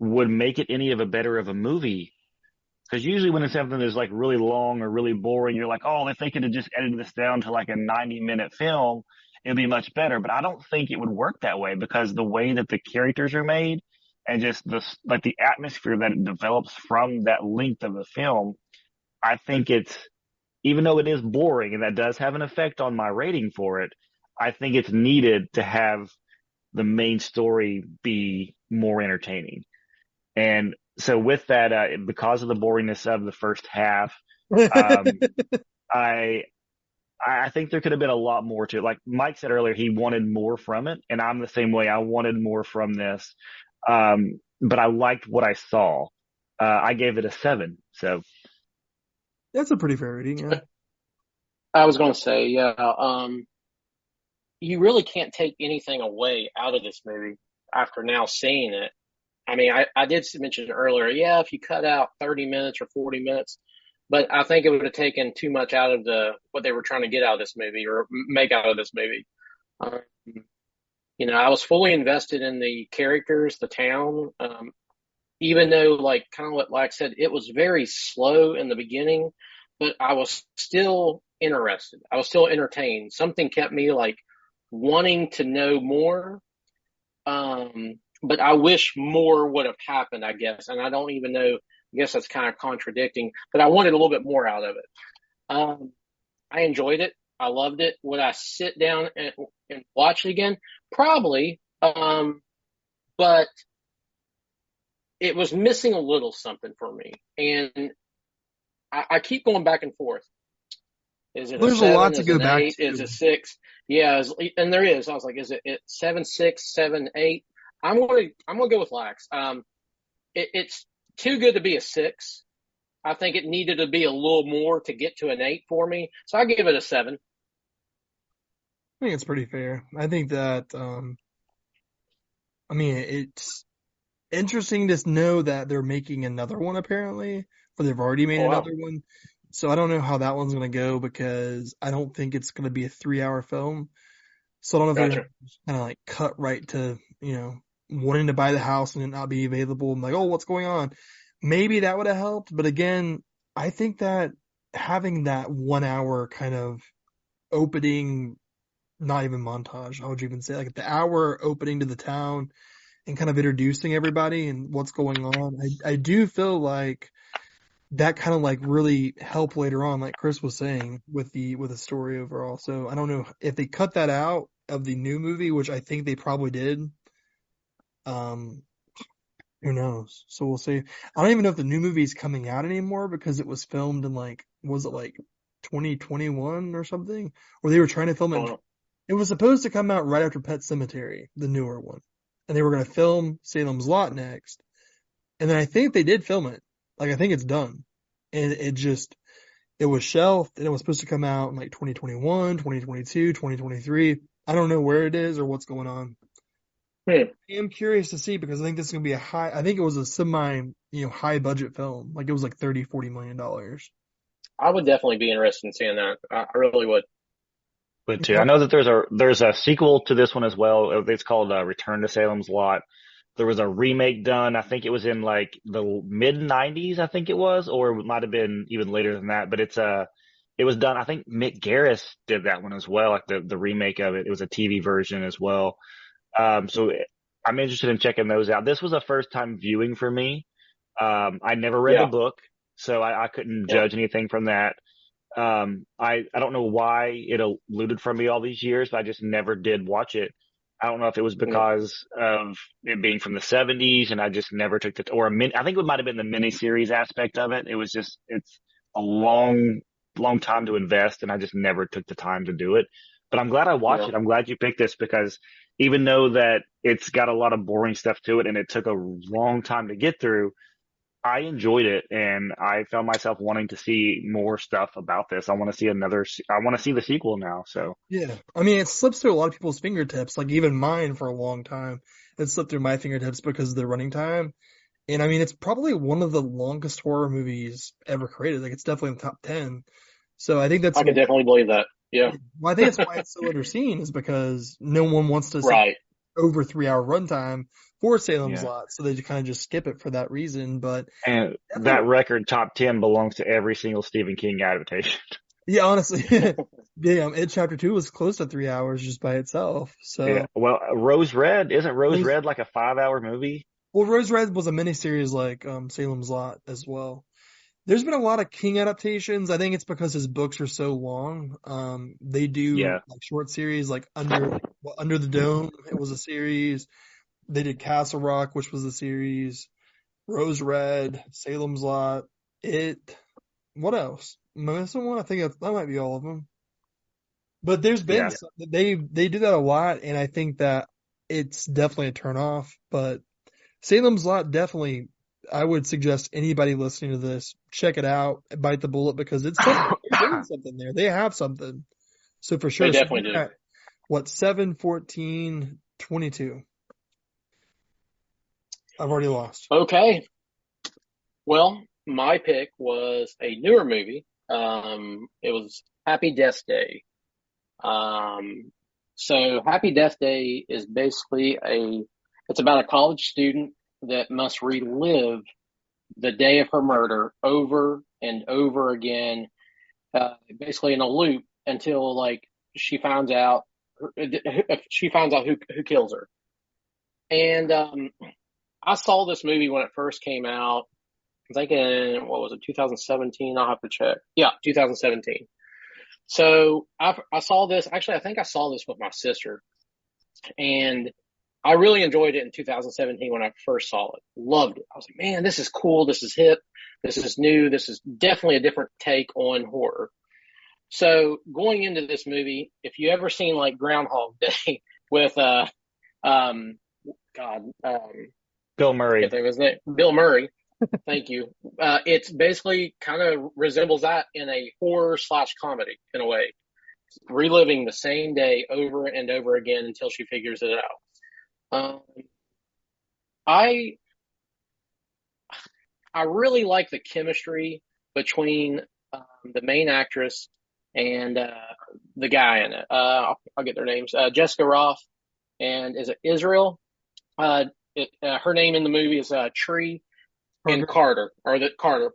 would make it any of a better of a movie. Cause usually when it's something that's like really long or really boring, you're like, oh, if they could have just edited this down to like a 90 minute film, it'd be much better. But I don't think it would work that way because the way that the characters are made and just the, like the atmosphere that it develops from that length of the film, I think it's, even though it is boring and that does have an effect on my rating for it, I think it's needed to have the main story be more entertaining. And so with that, uh, because of the boringness of the first half, um, I, I think there could have been a lot more to it. Like Mike said earlier, he wanted more from it, and I'm the same way. I wanted more from this, um, but I liked what I saw. Uh, I gave it a seven. So that's a pretty fair rating. Yeah. I was going to say, yeah. Um, you really can't take anything away out of this movie after now seeing it. I mean, I, I did mention earlier, yeah, if you cut out 30 minutes or 40 minutes, but I think it would have taken too much out of the what they were trying to get out of this movie or make out of this movie. Um, you know, I was fully invested in the characters, the town. Um, even though, like kind of what Lack said, it was very slow in the beginning, but I was still interested. I was still entertained. Something kept me like wanting to know more. Um, but I wish more would have happened, I guess. And I don't even know I guess that's kind of contradicting, but I wanted a little bit more out of it. Um, I enjoyed it. I loved it. Would I sit down and, and watch it again? Probably. Um, but it was missing a little something for me. And I, I keep going back and forth. Is it There's a, seven? a lot to is go back eight? to. Is it six? Yeah, is, and there is. I was like, is it, it seven, six, seven, eight? I'm gonna I'm gonna go with lax. Um, it, it's too good to be a six. I think it needed to be a little more to get to an eight for me. So I give it a seven. I think it's pretty fair. I think that, um, I mean, it's interesting to know that they're making another one apparently, or they've already made Oh, wow. another one. So I don't know how that one's going to go because I don't think it's going to be a three hour film. So I don't know if they're Gotcha. kind of like cut right to, you know, wanting to buy the house and it not be available and like, oh, what's going on? Maybe that would have helped. But again, I think that having that one hour kind of opening, not even montage, how would you even say like the hour opening to the town and kind of introducing everybody and what's going on. I, I do feel like that kind of like really helped later on, like Chris was saying with the, with the story overall. So I don't know if they cut that out of the new movie, which I think they probably did. Um, who knows? So we'll see. I don't even know if the new movie is coming out anymore because it was filmed in like, was it like 2021 or something? Or they were trying to film it. Oh, It was supposed to come out right after Pet Sematary, the newer one. And they were going to film Salem's Lot next. And then I think they did film it. Like I think it's done. And it just, it was shelved and it was supposed to come out in like 2021, 2022, 2023. I don't know where it is or what's going on. Hmm. I am curious to see because I think this is going to be a high, I think it was a semi, you know, high budget film. Like it was like 30, 40 million dollars. I would definitely be interested in seeing that. I, I really would. Would too. I know that there's a there's a sequel to this one as well. It's called uh, Return to Salem's Lot. There was a remake done. I think it was in like the mid '90s. I think it was, or it might have been even later than that. But it's uh it was done. I think Mick Garris did that one as well, like the the remake of it. It was a TV version as well. Um, so I'm interested in checking those out. This was a first time viewing for me. Um, I never read Yeah. the book, so I, I couldn't Yeah. judge anything from that. Um, I, I don't know why it eluded from me all these years, but I just never did watch it. I don't know if it was because of it being from the 70s and I just never took the, or a min, I think it might have been the miniseries aspect of it. It was just, it's a long, long time to invest and I just never took the time to do it. But I'm glad I watched Yeah. it. I'm glad you picked this because even though that it's got a lot of boring stuff to it and it took a long time to get through, I enjoyed it and I found myself wanting to see more stuff about this. I want to see another, I want to see the sequel now. So Yeah. I mean, it slips through a lot of people's fingertips, like even mine for a long time. It slipped through my fingertips because of the running time. And I mean, it's probably one of the longest horror movies ever created. Like it's definitely in the top 10. So I think that's, I can definitely believe that. Yeah. well, I think that's why it's so underseen is because no one wants to see Right. over three hour runtime for Salem's Yeah. Lot. So they kind of just skip it for that reason. But and that record top 10 belongs to every single Stephen King adaptation. yeah, honestly, yeah, um, It Chapter 2 was close to three hours just by itself. So. Yeah. Well, Rose Red, isn't Rose Red like a five hour movie? Well, Rose Red was a miniseries like um, Salem's Lot as well. There's been a lot of King adaptations. I think it's because his books are so long. Um, they do Yeah. like short series, like Under Under the Dome. It was a series. They did Castle Rock, which was the series. Rose Red, Salem's Lot, It. What else? Am I missing one? I think that, might be all of them. But there's been Yeah. some, they they do that a lot, and I think that it's definitely a turn off. But Salem's Lot definitely, I would suggest anybody listening to this check it out, bite the bullet because it's something, doing something there. They have something. So for sure, They definitely we're do. at, What seven, fourteen, twenty-two? I've already lost. Okay. Well, my pick was a newer movie. Um, it was Happy Death Day. Um, so Happy Death Day is basically a, it's about a college student that must relive the day of her murder over and over again, uh, basically in a loop until like she finds out, she finds out who, who kills her. And, um, I saw this movie when it first came out. I think in, what was it, 2017? I'll have to check. Yeah, 2017. So I, I saw this, actually, I think I saw this with my sister and I really enjoyed it in 2017 when I first saw it. Loved it. I was like, man, this is cool. This is hip. This is new. This is definitely a different take on horror. So going into this movie, if you ever seen like Groundhog Day with, uh, um, God, um, Bill Murray. think his name. Bill Murray. Thank you. Uh, it's basically kind of resembles that in a horror slash comedy in a way, reliving the same day over and over again until she figures it out. Um, I I really like the chemistry between um, the main actress and uh, the guy in it. Uh, I'll, I'll get their names. Uh, Jessica Rothe and is it Israel? It, uh, her name in the movie is uh, Tree and Carter, or the Carter,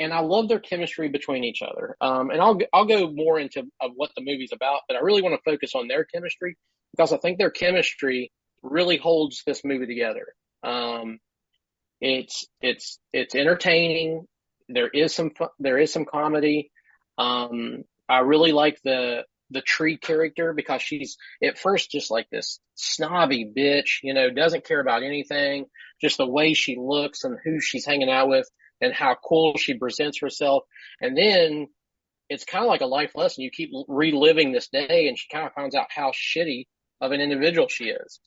and I love their chemistry between each other. Um, and I'll I'll go more into of what the movie's about, but I really want to focus on their chemistry because I think their chemistry really holds this movie together. Um, it's it's it's entertaining. There is some there is some comedy. Um, I really like the the tree character because she's at first just like this snobby bitch, you know, doesn't care about anything, just the way she looks and who she's hanging out with and how cool she presents herself. And then it's kind of like a life lesson. You keep reliving this day and she kind of finds out how shitty of an individual she is.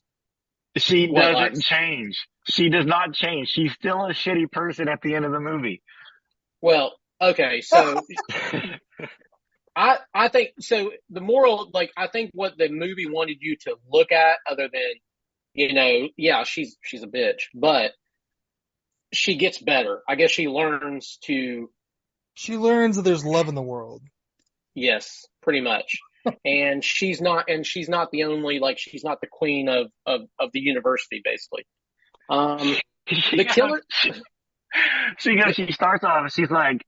She What, doesn't change. She does not change. She's still a shitty person at the end of the movie. Well, okay, so I I think so. The moral, like, I think what the movie wanted you to look at, other than, you know, yeah, she's she's a bitch, but she gets better. I guess she learns to, She learns that there's love in the world. yes, pretty much. and she's not, and she's not the only, like, she's not the queen of of of the university, basically. Um, the killer, she goes, she starts off, she's like,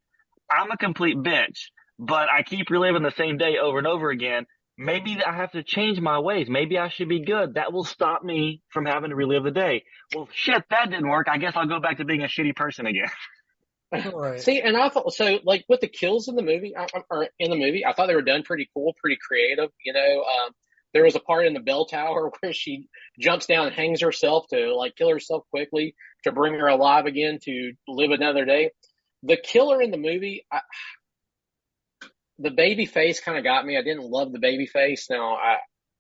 I'm a complete bitch, but I keep reliving the same day over and over again. Maybe I have to change my ways. Maybe I should be good. That will stop me from having to relive the day. Well, shit, that didn't work. I guess I'll go back to being a shitty person again. Right. See, and I thought so. Like with the kills in the movie, I- I- or in the movie, I thought they were done pretty cool, pretty creative. You know, um, there was a part in the bell tower where she jumps down and hangs herself to like kill herself quickly to bring her alive again to live another day. The killer in the movie, I, the baby face kind of got me. I didn't love the baby face. Now I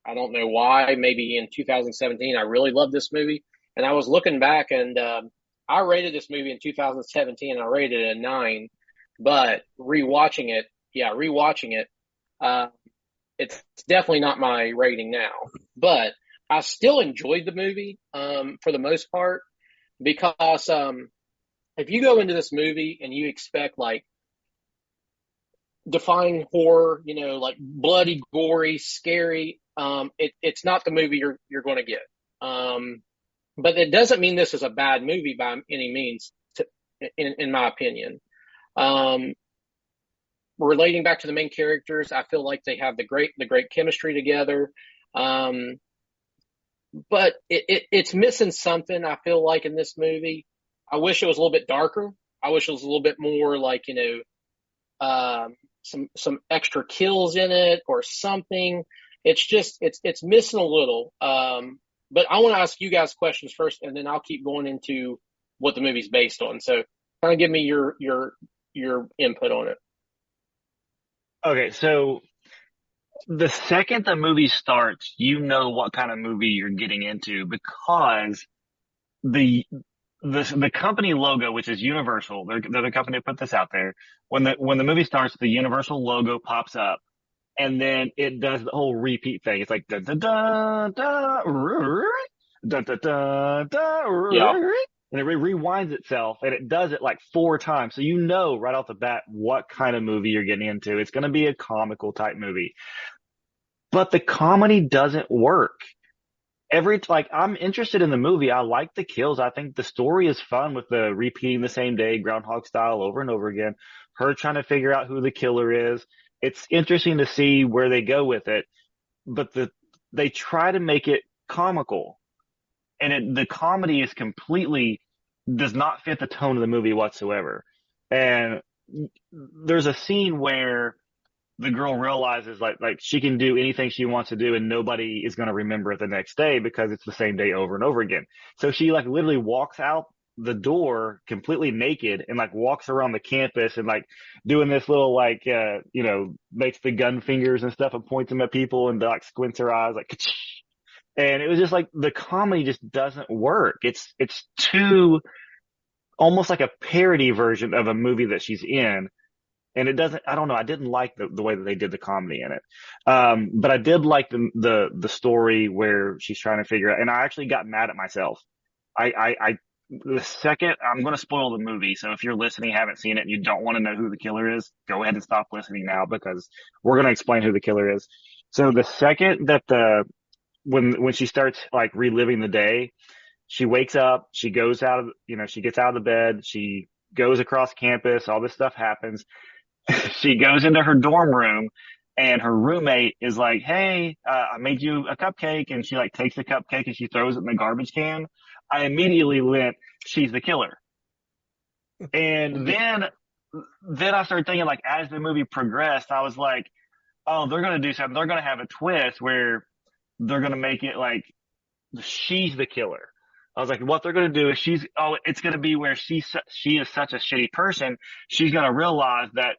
I don't know why. Maybe in 2017 I really loved this movie, and I was looking back and um, I rated this movie in 2017 and I rated it a nine, but rewatching it, yeah, rewatching it, uh, it's definitely not my rating now, but I still enjoyed the movie, um, for the most part because, um, if you go into this movie and you expect like defying horror, you know, like bloody, gory, scary, um, it, it's not the movie you're, you're going to get. Um, but it doesn't mean this is a bad movie by any means, to, in, in my opinion. Um, relating back to the main characters, I feel like they have the great, the great chemistry together. Um, but it, it, it's missing something. I feel like in this movie, I wish it was a little bit darker. I wish it was a little bit more like, you know, um, some, some extra kills in it or something. It's just, it's, it's missing a little. Um, but I want to ask you guys questions first and then I'll keep going into what the movie's based on. So kind of give me your, your, your input on it. Okay. So the second the movie starts, you know what kind of movie you're getting into because the the the company logo, which is Universal, they're, they're the company that put this out there. When the when the movie starts, the Universal logo pops up, and then it does the whole repeat thing. It's like da da da da da da da da, Yeah. and it re- rewinds itself, and it does it like four times. So you know right off the bat what kind of movie you're getting into. It's going to be a comical type movie, but the comedy doesn't work every like I'm interested in the movie. I like the kills. I think the story is fun with the repeating the same day, Groundhog style over and over again. Her trying to figure out who the killer is. It's interesting to see where they go with it, but the they try to make it comical, and it, the comedy is completely does not fit the tone of the movie whatsoever. And there's a scene where the girl realizes like like she can do anything she wants to do and nobody is going to remember it the next day because it's the same day over and over again. So she like literally walks out the door completely naked and like walks around the campus and like doing this little like uh you know makes the gun fingers and stuff and points them at people and like squints her eyes like and it was just like the comedy just doesn't work. It's it's too almost like a parody version of a movie that she's in and it doesn't i don't know i didn't like the, the way that they did the comedy in it. Um, but i did like the, the the story where she's trying to figure out and i actually got mad at myself. I i, I the second i'm going to spoil the movie so if you're listening haven't seen it and you don't want to know who the killer is go ahead and stop listening now because we're going to explain who the killer is. So the second that the when when she starts like reliving the day she wakes up she goes out of you know she gets out of the bed she goes across campus all this stuff happens she goes into her dorm room and her roommate is like, Hey, uh, I made you a cupcake. And she like takes the cupcake and she throws it in the garbage can. I immediately went, she's the killer. And then, then I started thinking like, as the movie progressed, I was like, Oh, they're going to do something. They're going to have a twist where they're going to make it like she's the killer. I was like, what they're going to do is she's, oh, it's going to be where she's, she is such a shitty person. She's going to realize that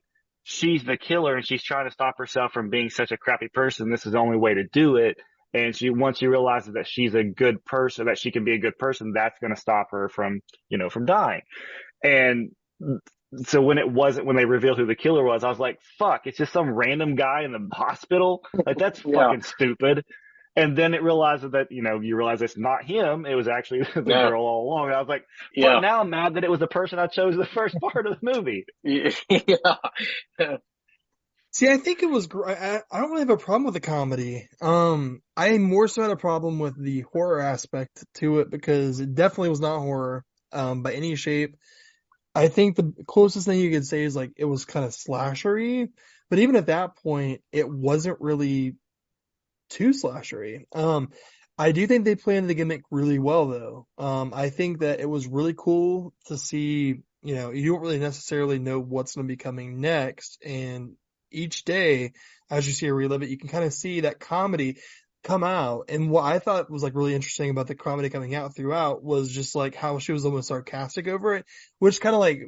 she's the killer and she's trying to stop herself from being such a crappy person. This is the only way to do it. And she, once she realizes that she's a good person, that she can be a good person, that's going to stop her from, you know, from dying. And so when it wasn't, when they revealed who the killer was, I was like, fuck, it's just some random guy in the hospital. Like that's Yeah. fucking stupid. And then it realizes that, you know, you realize it's not him. It was actually the Yeah. girl all along. And I was like, Yeah. now I'm mad that it was the person I chose the first part of the movie. yeah. See, I think it was. gr- I, I don't really have a problem with the comedy. Um, I more so had a problem with the horror aspect to it because it definitely was not horror, um, by any shape. I think the closest thing you could say is like it was kind of slashery, but even at that point, it wasn't really too slashery. Um, I do think they played the gimmick really well though. Um, I think that it was really cool to see, you know, you don't really necessarily know what's going to be coming next. And each day, as you see her relive it, you can kind of see that comedy come out. And what I thought was like really interesting about the comedy coming out throughout was just like how she was almost sarcastic over it, which kind of like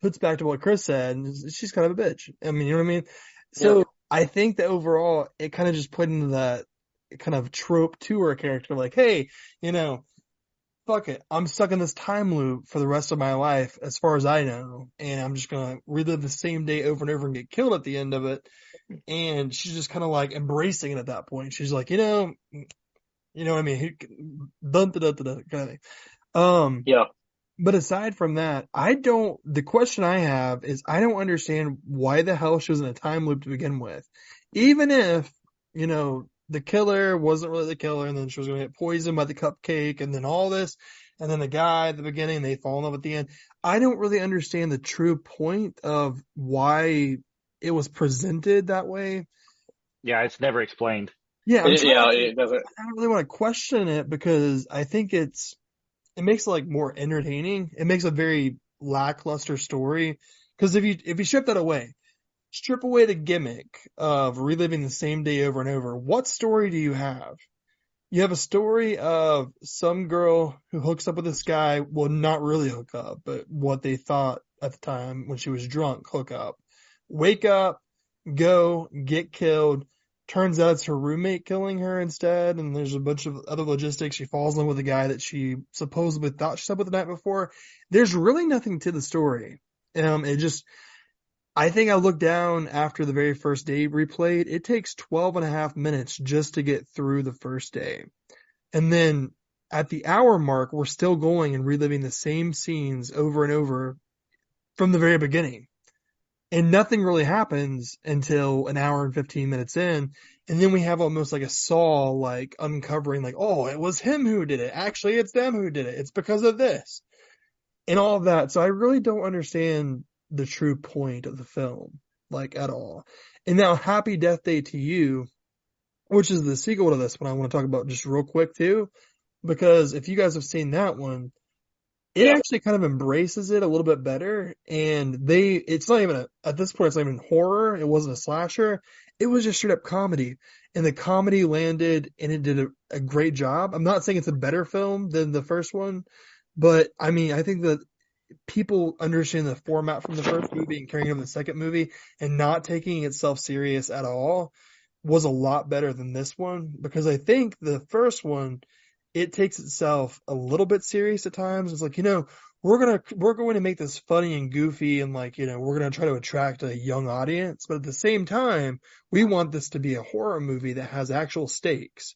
puts back to what Chris said. She's kind of a bitch. I mean, you know what I mean? So Yeah. I think that overall it kind of just put into that kind of trope to her character, like, hey, you know, fuck it. I'm stuck in this time loop for the rest of my life, as far as I know, and I'm just gonna relive the same day over and over and get killed at the end of it. And she's just kind of like embracing it at that point. She's like, you know, you know what I mean? Kind of. Um, Yeah. But aside from that, I don't, the question I have is I don't understand why the hell she was in a time loop to begin with. Even if, you know, the killer wasn't really the killer and then she was going to get poisoned by the cupcake and then all this and then the guy at the beginning, they fall in love at the end. I don't really understand the true point of why it was presented that way. Yeah, it's never explained. Yeah, I'm It- trying yeah, to- it doesn't. I don't really want to question it because I think it's it makes it like more entertaining. It makes a very lackluster story because if you if you strip that away, strip away the gimmick of reliving the same day over and over, what story do you have? You have a story of some girl who hooks up with this guy, well not really hook up, but what they thought at the time when she was drunk, hook up. Wake up, go, get killed, turns out it's her roommate killing her instead, and there's a bunch of other logistics. She falls in with a guy that she supposedly thought she slept with the night before. There's really nothing to the story. Um, it just, I think I looked down after the very first day replayed. It takes 12 and a half minutes just to get through the first day. And then at the hour mark, we're still going and reliving the same scenes over and over from the very beginning and nothing really happens until an hour and 15 minutes in. And then we have almost like a saw like uncovering like oh it was him who did it. Actually it's them who did it. It's because of this. And all of that. So i really don't understand the true point of the film like at all. And now happy death day 2U which is the sequel to this one i want to talk about just real quick too. Because if you guys have seen that one it Yeah. actually kind of embraces it a little bit better and they it's not even a at this point it's not even horror. It wasn't a slasher. It was just straight up comedy and the comedy landed and it did a, a great job. I'm not saying it's a better film than the first one but i mean i think that people understand the format from the first movie and carrying over the second movie and not taking itself serious at all was a lot better than this one because i think the first one it takes itself a little bit serious at times. It's like, you know, we're gonna we're going to make this funny and goofy and like, you know, we're gonna try to attract a young audience, but at the same time, we want this to be a horror movie that has actual stakes.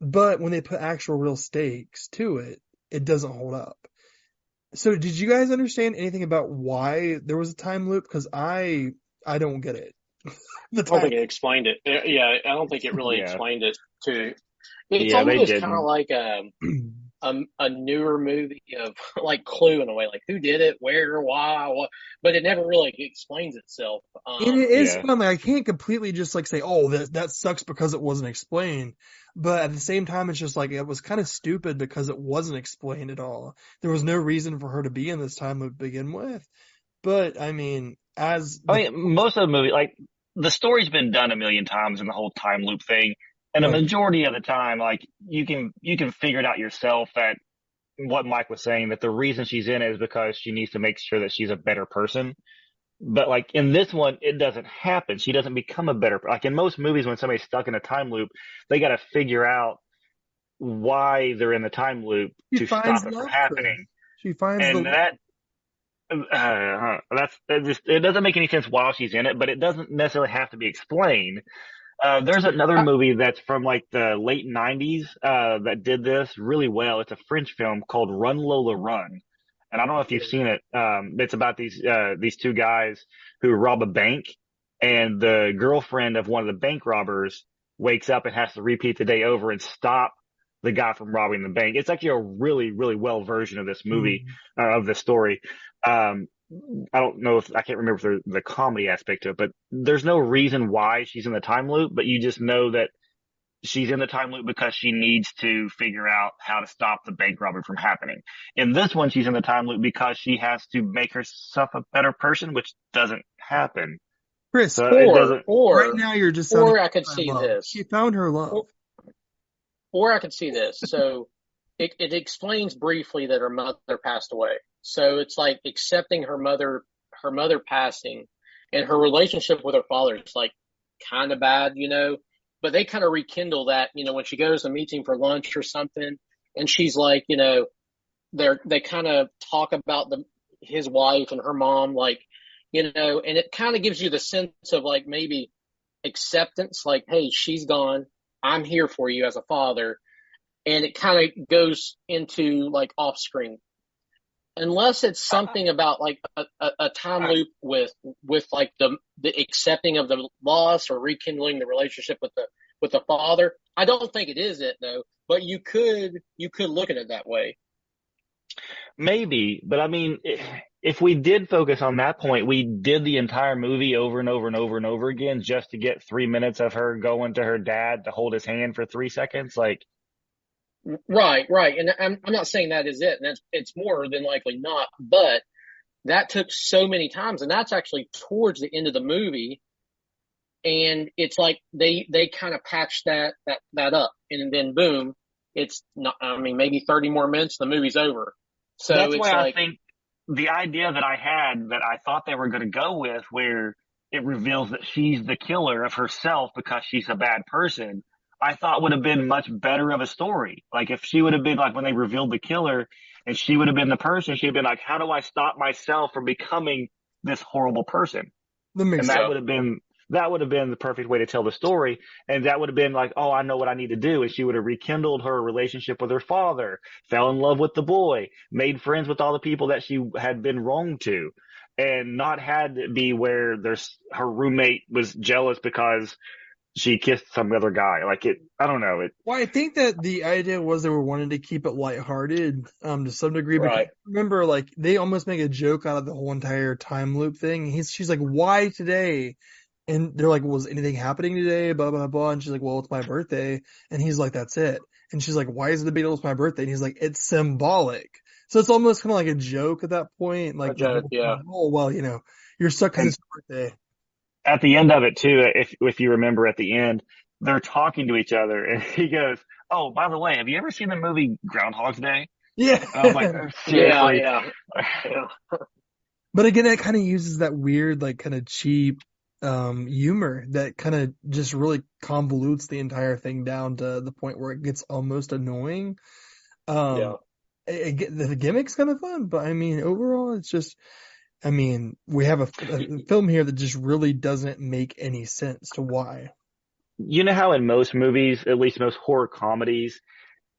But when they put actual real stakes to it, it doesn't hold up. So did you guys understand anything about why there was a time loop? Because I I don't get it. the I don't think it explained it. Uh, Yeah, I don't think it really Yeah. explained it to. It's Yeah, they almost kind of like a, a a newer movie of like Clue in a way, like who did it, where, why, what, but it never really explains itself. Um, And it is yeah. fun. Like, I can't completely just like say, "Oh, that that sucks" because it wasn't explained. But at the same time, it's just like it was kind of stupid because it wasn't explained at all. There was no reason for her to be in this time to begin with. But I mean, as I mean, most of the movie, like the story's been done a million times in the whole time loop thing, and a majority of the time, like you can you can figure it out yourself that what Mike was saying that the reason she's in it is because she needs to make sure that she's a better person. But like in this one, it doesn't happen. She doesn't become a better. Like in most movies, when somebody's stuck in a time loop, they got to figure out why they're in the time loop She to stop it from happening she finds and the that uh, that's that just it doesn't make any sense while she's in it, but it doesn't necessarily have to be explained. Uh, there's another movie that's from like the late '90s uh, that did this really well. It's a French film called Run Lola Run, and I don't know if you've seen it. Um, it's about these uh, these two guys who rob a bank, and the girlfriend of one of the bank robbers wakes up and has to repeat the day over and stop the guy from robbing the bank. It's actually a really really well version of this movie uh, of the story. Um, I don't know if I can't remember if the comedy aspect to it, but there's no reason why she's in the time loop, but you just know that she's in the time loop because she needs to figure out how to stop the bank robbery from happening. In this one, she's in the time loop because she has to make herself a better person, which doesn't happen. Chris. So it or doesn't. or right now, you're just or I could see love. this. She found her love. Or- or I could see this. So it, it explains briefly that her mother passed away. So it's like accepting her mother, her mother passing and her relationship with her father is like kind of bad, you know, but they kind of rekindle that, you know, when she goes meets him for lunch or something and she's like, you know, they're they kind of talk about the his wife and her mom, like you know, and it kind of gives you the sense of like maybe acceptance, like, hey, she's gone, I'm here for you as a father, and it kind of goes into like off screen. Unless it's uh-huh. something about like a, a, a time loop with with like the the accepting of the loss or rekindling the relationship with the with the father. I don't think it is it though, but you could you could look at it that way. Maybe, but I mean, if we did focus on that point, we did the entire movie over and over and over and over again just to get three minutes of her going to her dad to hold his hand for three seconds. Like, right, right. And I'm, I'm not saying that is it. And that's, it's more than likely not, but that took so many times. And that's actually towards the end of the movie. And it's like they, they kind of patched that, that, that up and then boom, it's not, I mean, maybe 30 more minutes, the movie's over. So that's why like, I think the idea that I had that I thought they were going to go with where it reveals that she's the killer of herself because she's a bad person, I thought would have been much better of a story. Like if she would have been like when they revealed the killer and she would have been the person, she'd have been like, how do I stop myself from becoming this horrible person? That and that would have been that would have been the perfect way to tell the story. And that would have been like, oh, I know what I need to do. And she would have rekindled her relationship with her father, fell in love with the boy, made friends with all the people that she had been wrong to, and not had it be where there's her roommate was jealous because she kissed some other guy. Like it, I don't know. It. Well, I think that the idea was they were wanting to keep it lighthearted, um, to some degree. But right. remember, like they almost make a joke out of the whole entire time loop thing. He's, she's like, "Why today?" And they're like, was anything happening today? Blah, blah, blah. And she's like, well, it's my birthday. And he's like, that's it. And she's like, why is it the? It's my birthday. And he's like, it's symbolic. So it's almost kind of like a joke at that point. Like, yeah. oh, well, you know, you're stuck on his birthday. At the end of it too, if, if you remember at the end, they're talking to each other and he goes, oh, by the way, have you ever seen the movie Groundhog's Day? Yeah. And I was like, Yeah, yeah. yeah. But again, it kind of uses that weird, like kind of cheap, um, humor that kind of just really convolutes the entire thing down to the point where it gets almost annoying. Um, Yeah. it, it, the gimmick's kind of fun, but I mean, overall, it's just, I mean, we have a, a film here that just really doesn't make any sense to why. you know how in most movies, at least most horror comedies,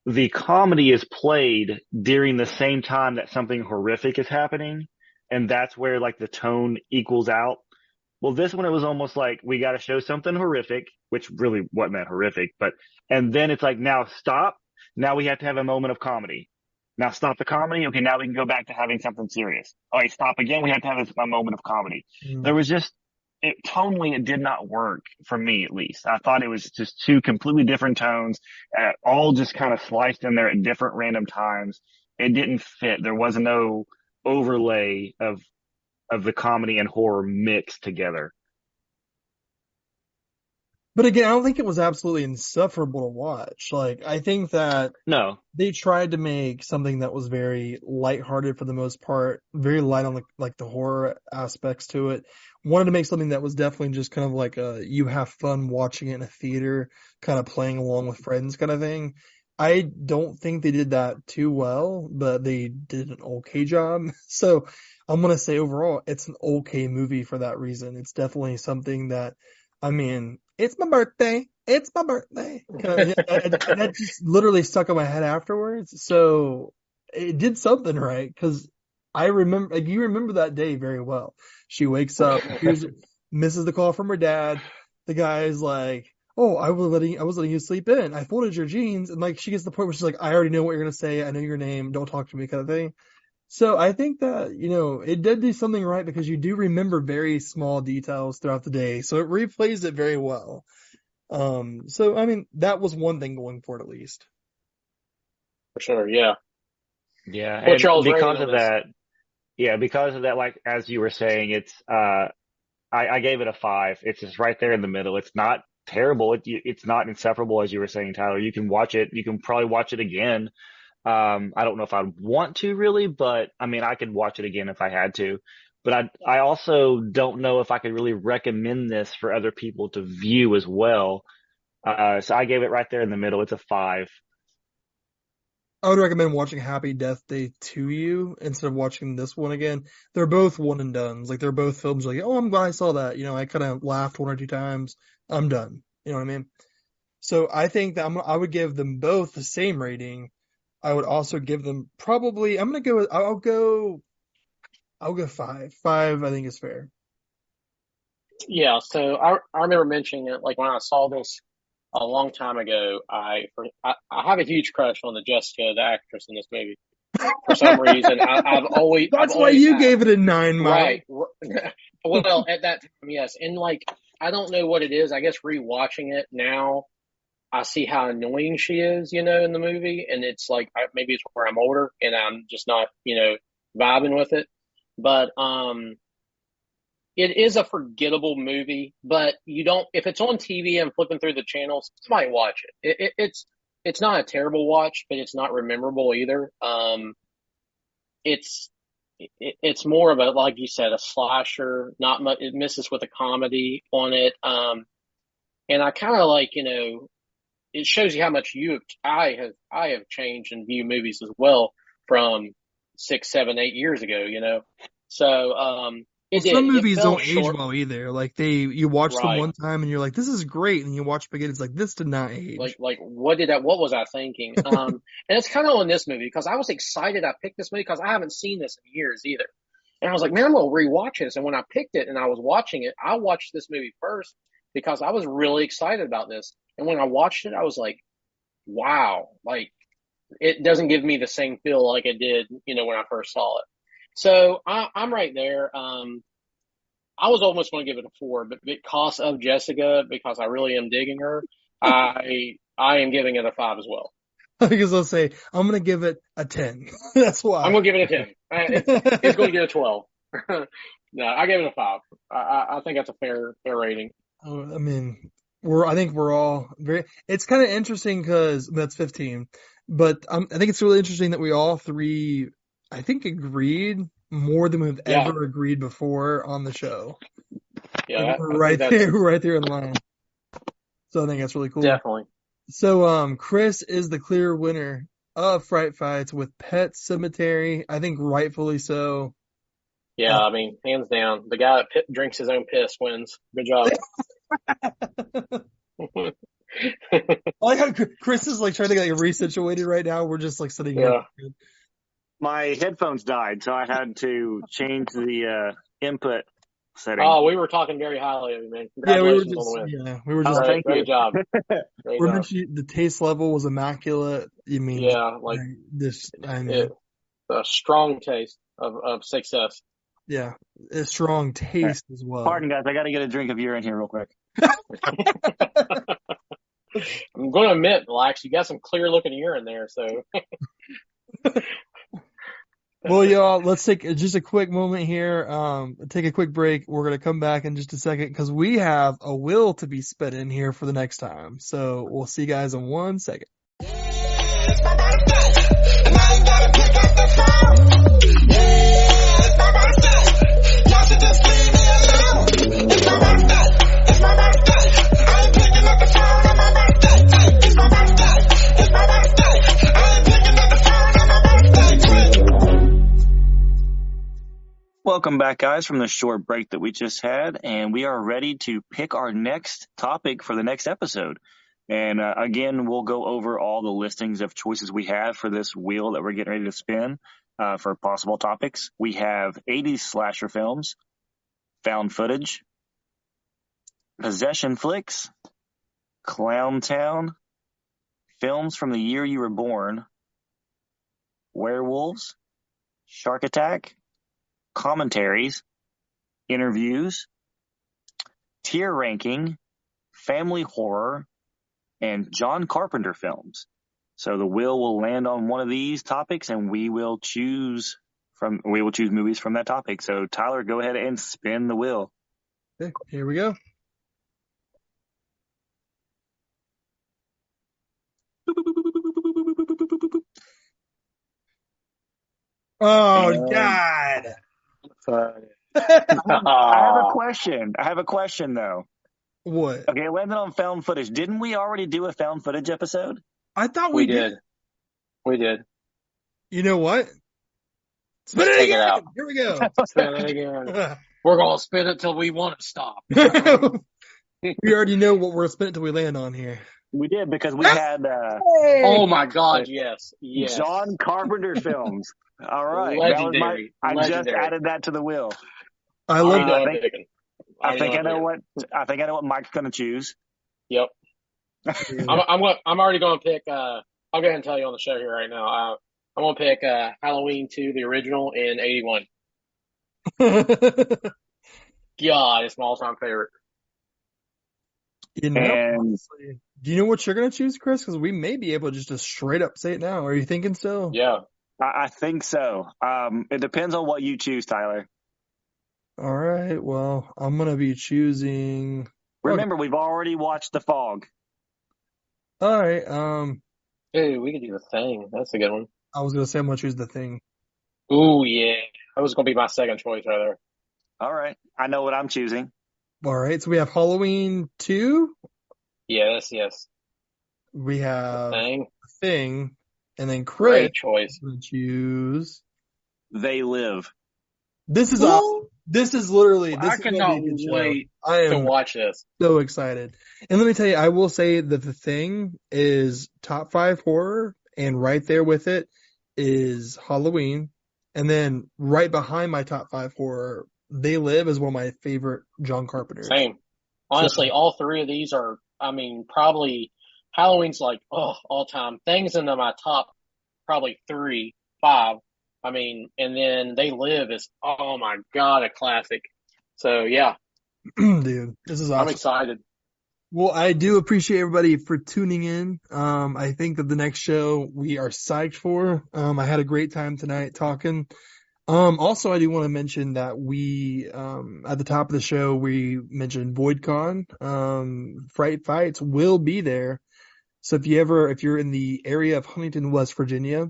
the comedy is played during the same time that something horrific is happening. And that's where like the tone equals out. Well, this one, it was almost like we got to show something horrific, which really wasn't that horrific, but, and then it's like, now stop. Now we have to have a moment of comedy. Now stop the comedy. Okay. Now we can go back to having something serious. All right. Stop again. We have to have a, moment of comedy. There was just, it tonally, it did not work for me at least. I thought it was just two completely different tones, uh, all just kind of sliced in there at different random times. It didn't fit. There was no overlay of, of the comedy and horror mixed together. But again, I don't think it was absolutely insufferable to watch. Like, I think that No, they tried to make something that was very lighthearted for the most part, very light on the, like the horror aspects to it. Wanted to make something that was definitely just kind of like a, you have fun watching it in a theater, kind of playing along with friends kind of thing. I don't think they did that too well, but they did an okay job. So I'm going to say overall, it's an okay movie for that reason. It's definitely something that, I mean, it's my birthday. It's my birthday. And that just literally stuck in my head afterwards. So it did something right because I remember, like, you remember that day very well. She wakes up, misses the call from her dad. The guy's like, "Oh, I was letting I was letting you sleep in. I folded your jeans." And like, she gets to the point where she's like, "I already know what you're gonna say. I know your name. Don't talk to me," kind of thing. So I think that, you know, it did do something right because you do remember very small details throughout the day. So it replays it very well. Um, so I mean, that was one thing going for it at least. For sure. Yeah. Yeah. What's and y'all's because of this? that, yeah, because of that, like, as you were saying, it's, uh, I, I gave it a five. It's just right there in the middle. It's not terrible. It, it's not inseparable, as you were saying, Tyler. You can watch it. You can probably watch it again. Um, I don't know if I'd want to really, but I mean, I could watch it again if I had to. But I, I also don't know if I could really recommend this for other people to view as well. Uh, so I gave it right there in the middle. It's a five. I would recommend watching Happy Death Day 2U instead of watching this one again. They're both one and done's. Like they're both films like, oh, I'm glad I saw that. You know, I kind of laughed one or two times. I'm done. You know what I mean? So I think that I'm, I would give them both the same rating. I would also give them probably, I'm going to go, I'll go, I'll go five. Five, I think is fair. Yeah, so I I remember mentioning it like when I saw this a long time ago. I I, I have a huge crush on the Jessica, the actress in this movie. For some reason, I, I've always That's I've why always you had- gave it a nine, Mike. right. well, at that time, yes, and like I don't know what it is. I guess rewatching it now, I see how annoying she is, you know, in the movie, and it's like maybe it's where I'm older and I'm just not, you know, vibing with it. But um, it is a forgettable movie. But you don't if it's on TV and flipping through the channels, might watch it. it, it it's it's not a terrible watch, but it's not rememberable either. Um, it's it, it's more of a like you said a slasher. Not much. It misses with a comedy on it. Um, and I kind of like you know, it shows you how much you have, I have I have changed and view movies as well from six, seven, eight years ago. You know, so um, it did. Some It movies don't age well either. Like they, you watch them one time and you're like, this is great. And you watch them again, it's like, this did not age. like like what did that what was i thinking um and it's kind of on this movie because i was excited i picked this movie because i haven't seen this in years either and i was like man i'm gonna rewatch this and when i picked it and i was watching it i watched this movie first because i was really excited about this and when i watched it i was like wow like it doesn't give me the same feel like it did you know when i first saw it so I, i'm right there um I was almost going to give it a four, but because of Jessica, because I really am digging her, I I am giving it a five as well. because I'll say, I'm going to give it a 10. That's why. I'm going to give it a ten. It's, it's going to get a twelve. no, I gave it a five. I, I I think that's a fair fair rating. Oh, I mean, we're, I think we're all very, it's kind of interesting because that's 15, but um, I think it's really interesting that we all three, I think agreed more than we've Yeah. ever agreed before on the show. Yeah, Like, I- I we're right there, we're right there in line. So I think that's really cool. Definitely. So, um, Chris is the clear winner of Fright Fights with Pet Sematary. I think rightfully so. Yeah, I mean, hands down, the guy that pi drinks his own piss wins. Good job. I like how Chris is like trying to get like resituated right now. We're just like sitting here. My headphones died, so I had to change the uh, input setting. oh, we were talking very highly of you, man. Yeah, we were just, on the win. yeah, we were just, Great, thank great you. job. Great job. mentioning the taste level was immaculate. You mean, Yeah, like this, I mean, it, a strong taste of, of success. yeah, a strong taste as well. Pardon, guys, I got to get a drink of urine here real quick. I'm going to admit, Lax, you got some clear looking urine there. So Well, y'all, let's take just a quick moment here. Um, take a quick break. We're gonna come back in just a second because we have a will to be spit in here for the next time. So we'll see you guys in one second. It's Welcome back, guys, from the short break that we just had, and we are ready to pick our next topic for the next episode. And uh, again, we'll go over all the listings of choices we have for this wheel that we're getting ready to spin uh, for possible topics. We have 80s slasher films, found footage, possession flicks, clown town, films from the year you were born, werewolves, shark attack, commentaries, interviews, tier ranking, family horror, and John Carpenter films. So the wheel will land on one of these topics and we will choose from, we will choose movies from that topic. So Tyler, go ahead and spin the wheel. Okay, here we go. Oh Um, God! I have a question. I have a question though. what? Okay, it landed on found footage. Didn't we already do a found footage episode? I thought we we, did. We did. You know what? Spin Let's it take it again. out. Here we go. Spin it again. We're gonna spin it till we want to stop. we already know what we're spinning till we land on here. We did because we had uh, Oh my God! Yes, yes. John Carpenter films. All right, that was my. Legendary. I just added that to the wheel. I I love already know I think- picking. I think I know what. I think I know what Mike's going to choose. Yep. I'm I'm gonna, I'm already going to pick. Uh, I'll go ahead and tell you on the show here right now. Uh, I'm going to pick uh, Halloween 2, the original, in '81. God, it's my all-time favorite. you know, And- honestly, do you know what you're gonna choose, Chris? Because we may be able to just, just straight up say it now. Are you thinking so? Yeah. I, I think so. Um, it depends on what you choose, Tyler. All right. Well, I'm gonna be choosing. Remember, we've already watched The Fog. All right. Um, Hey, we could do the thing. That's a good one. I was gonna say I'm gonna choose the thing. Ooh, yeah. That was going to be my second choice right there. All right, I know what I'm choosing. All right. So we have Halloween two. Yes, yes. We have Thing. thing, and then Chris Great choice. is gonna choose. They live. This is awesome. This is literally. This I is gonna cannot be a good show. wait I to am watch this. so excited. And let me tell you, I will say that the thing is top five horror, and right there with it is Halloween. And then right behind my top five horror, They Live is one of my favorite John Carpenter. Same. Honestly, all three of these are, I mean, probably Halloween's like, oh, all time. Things into my top probably three, five. I mean, and then They Live is, oh my God, a classic. So yeah, Dude, this is awesome. I'm excited. Well, I do appreciate everybody for tuning in. Um, I think that the next show we are psyched for. Um, I had a great time tonight talking. Um, also, I do want to mention that we, um, at the top of the show, we mentioned VoidCon. Um, Fright Fights will be there. So if you ever, if you're in the area of Huntington, West Virginia,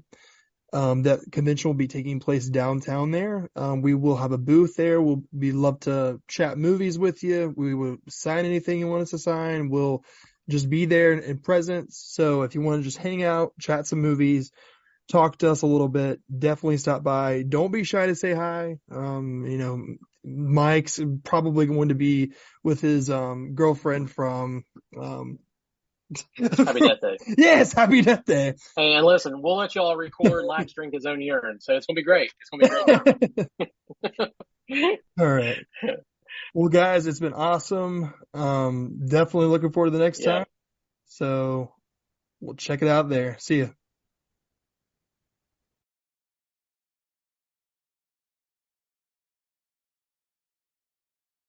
um, that convention will be taking place downtown there. Um, we will have a booth there. We'll be love to chat movies with you. We will sign anything you want us to sign. We'll just be there in, presence. So if you want to just hang out, chat some movies, talk to us a little bit, definitely stop by. Don't be shy to say hi. Um, you know, Mike's probably going to be with his um girlfriend from um Happy Death Day. Yes, happy death day. And listen, we'll let y'all record Lax drink his own urine. So it's going to be great. It's going to be great. All right. Well, guys, it's been awesome. Um, definitely looking forward to the next Yeah. time. So we'll check it out there. See ya.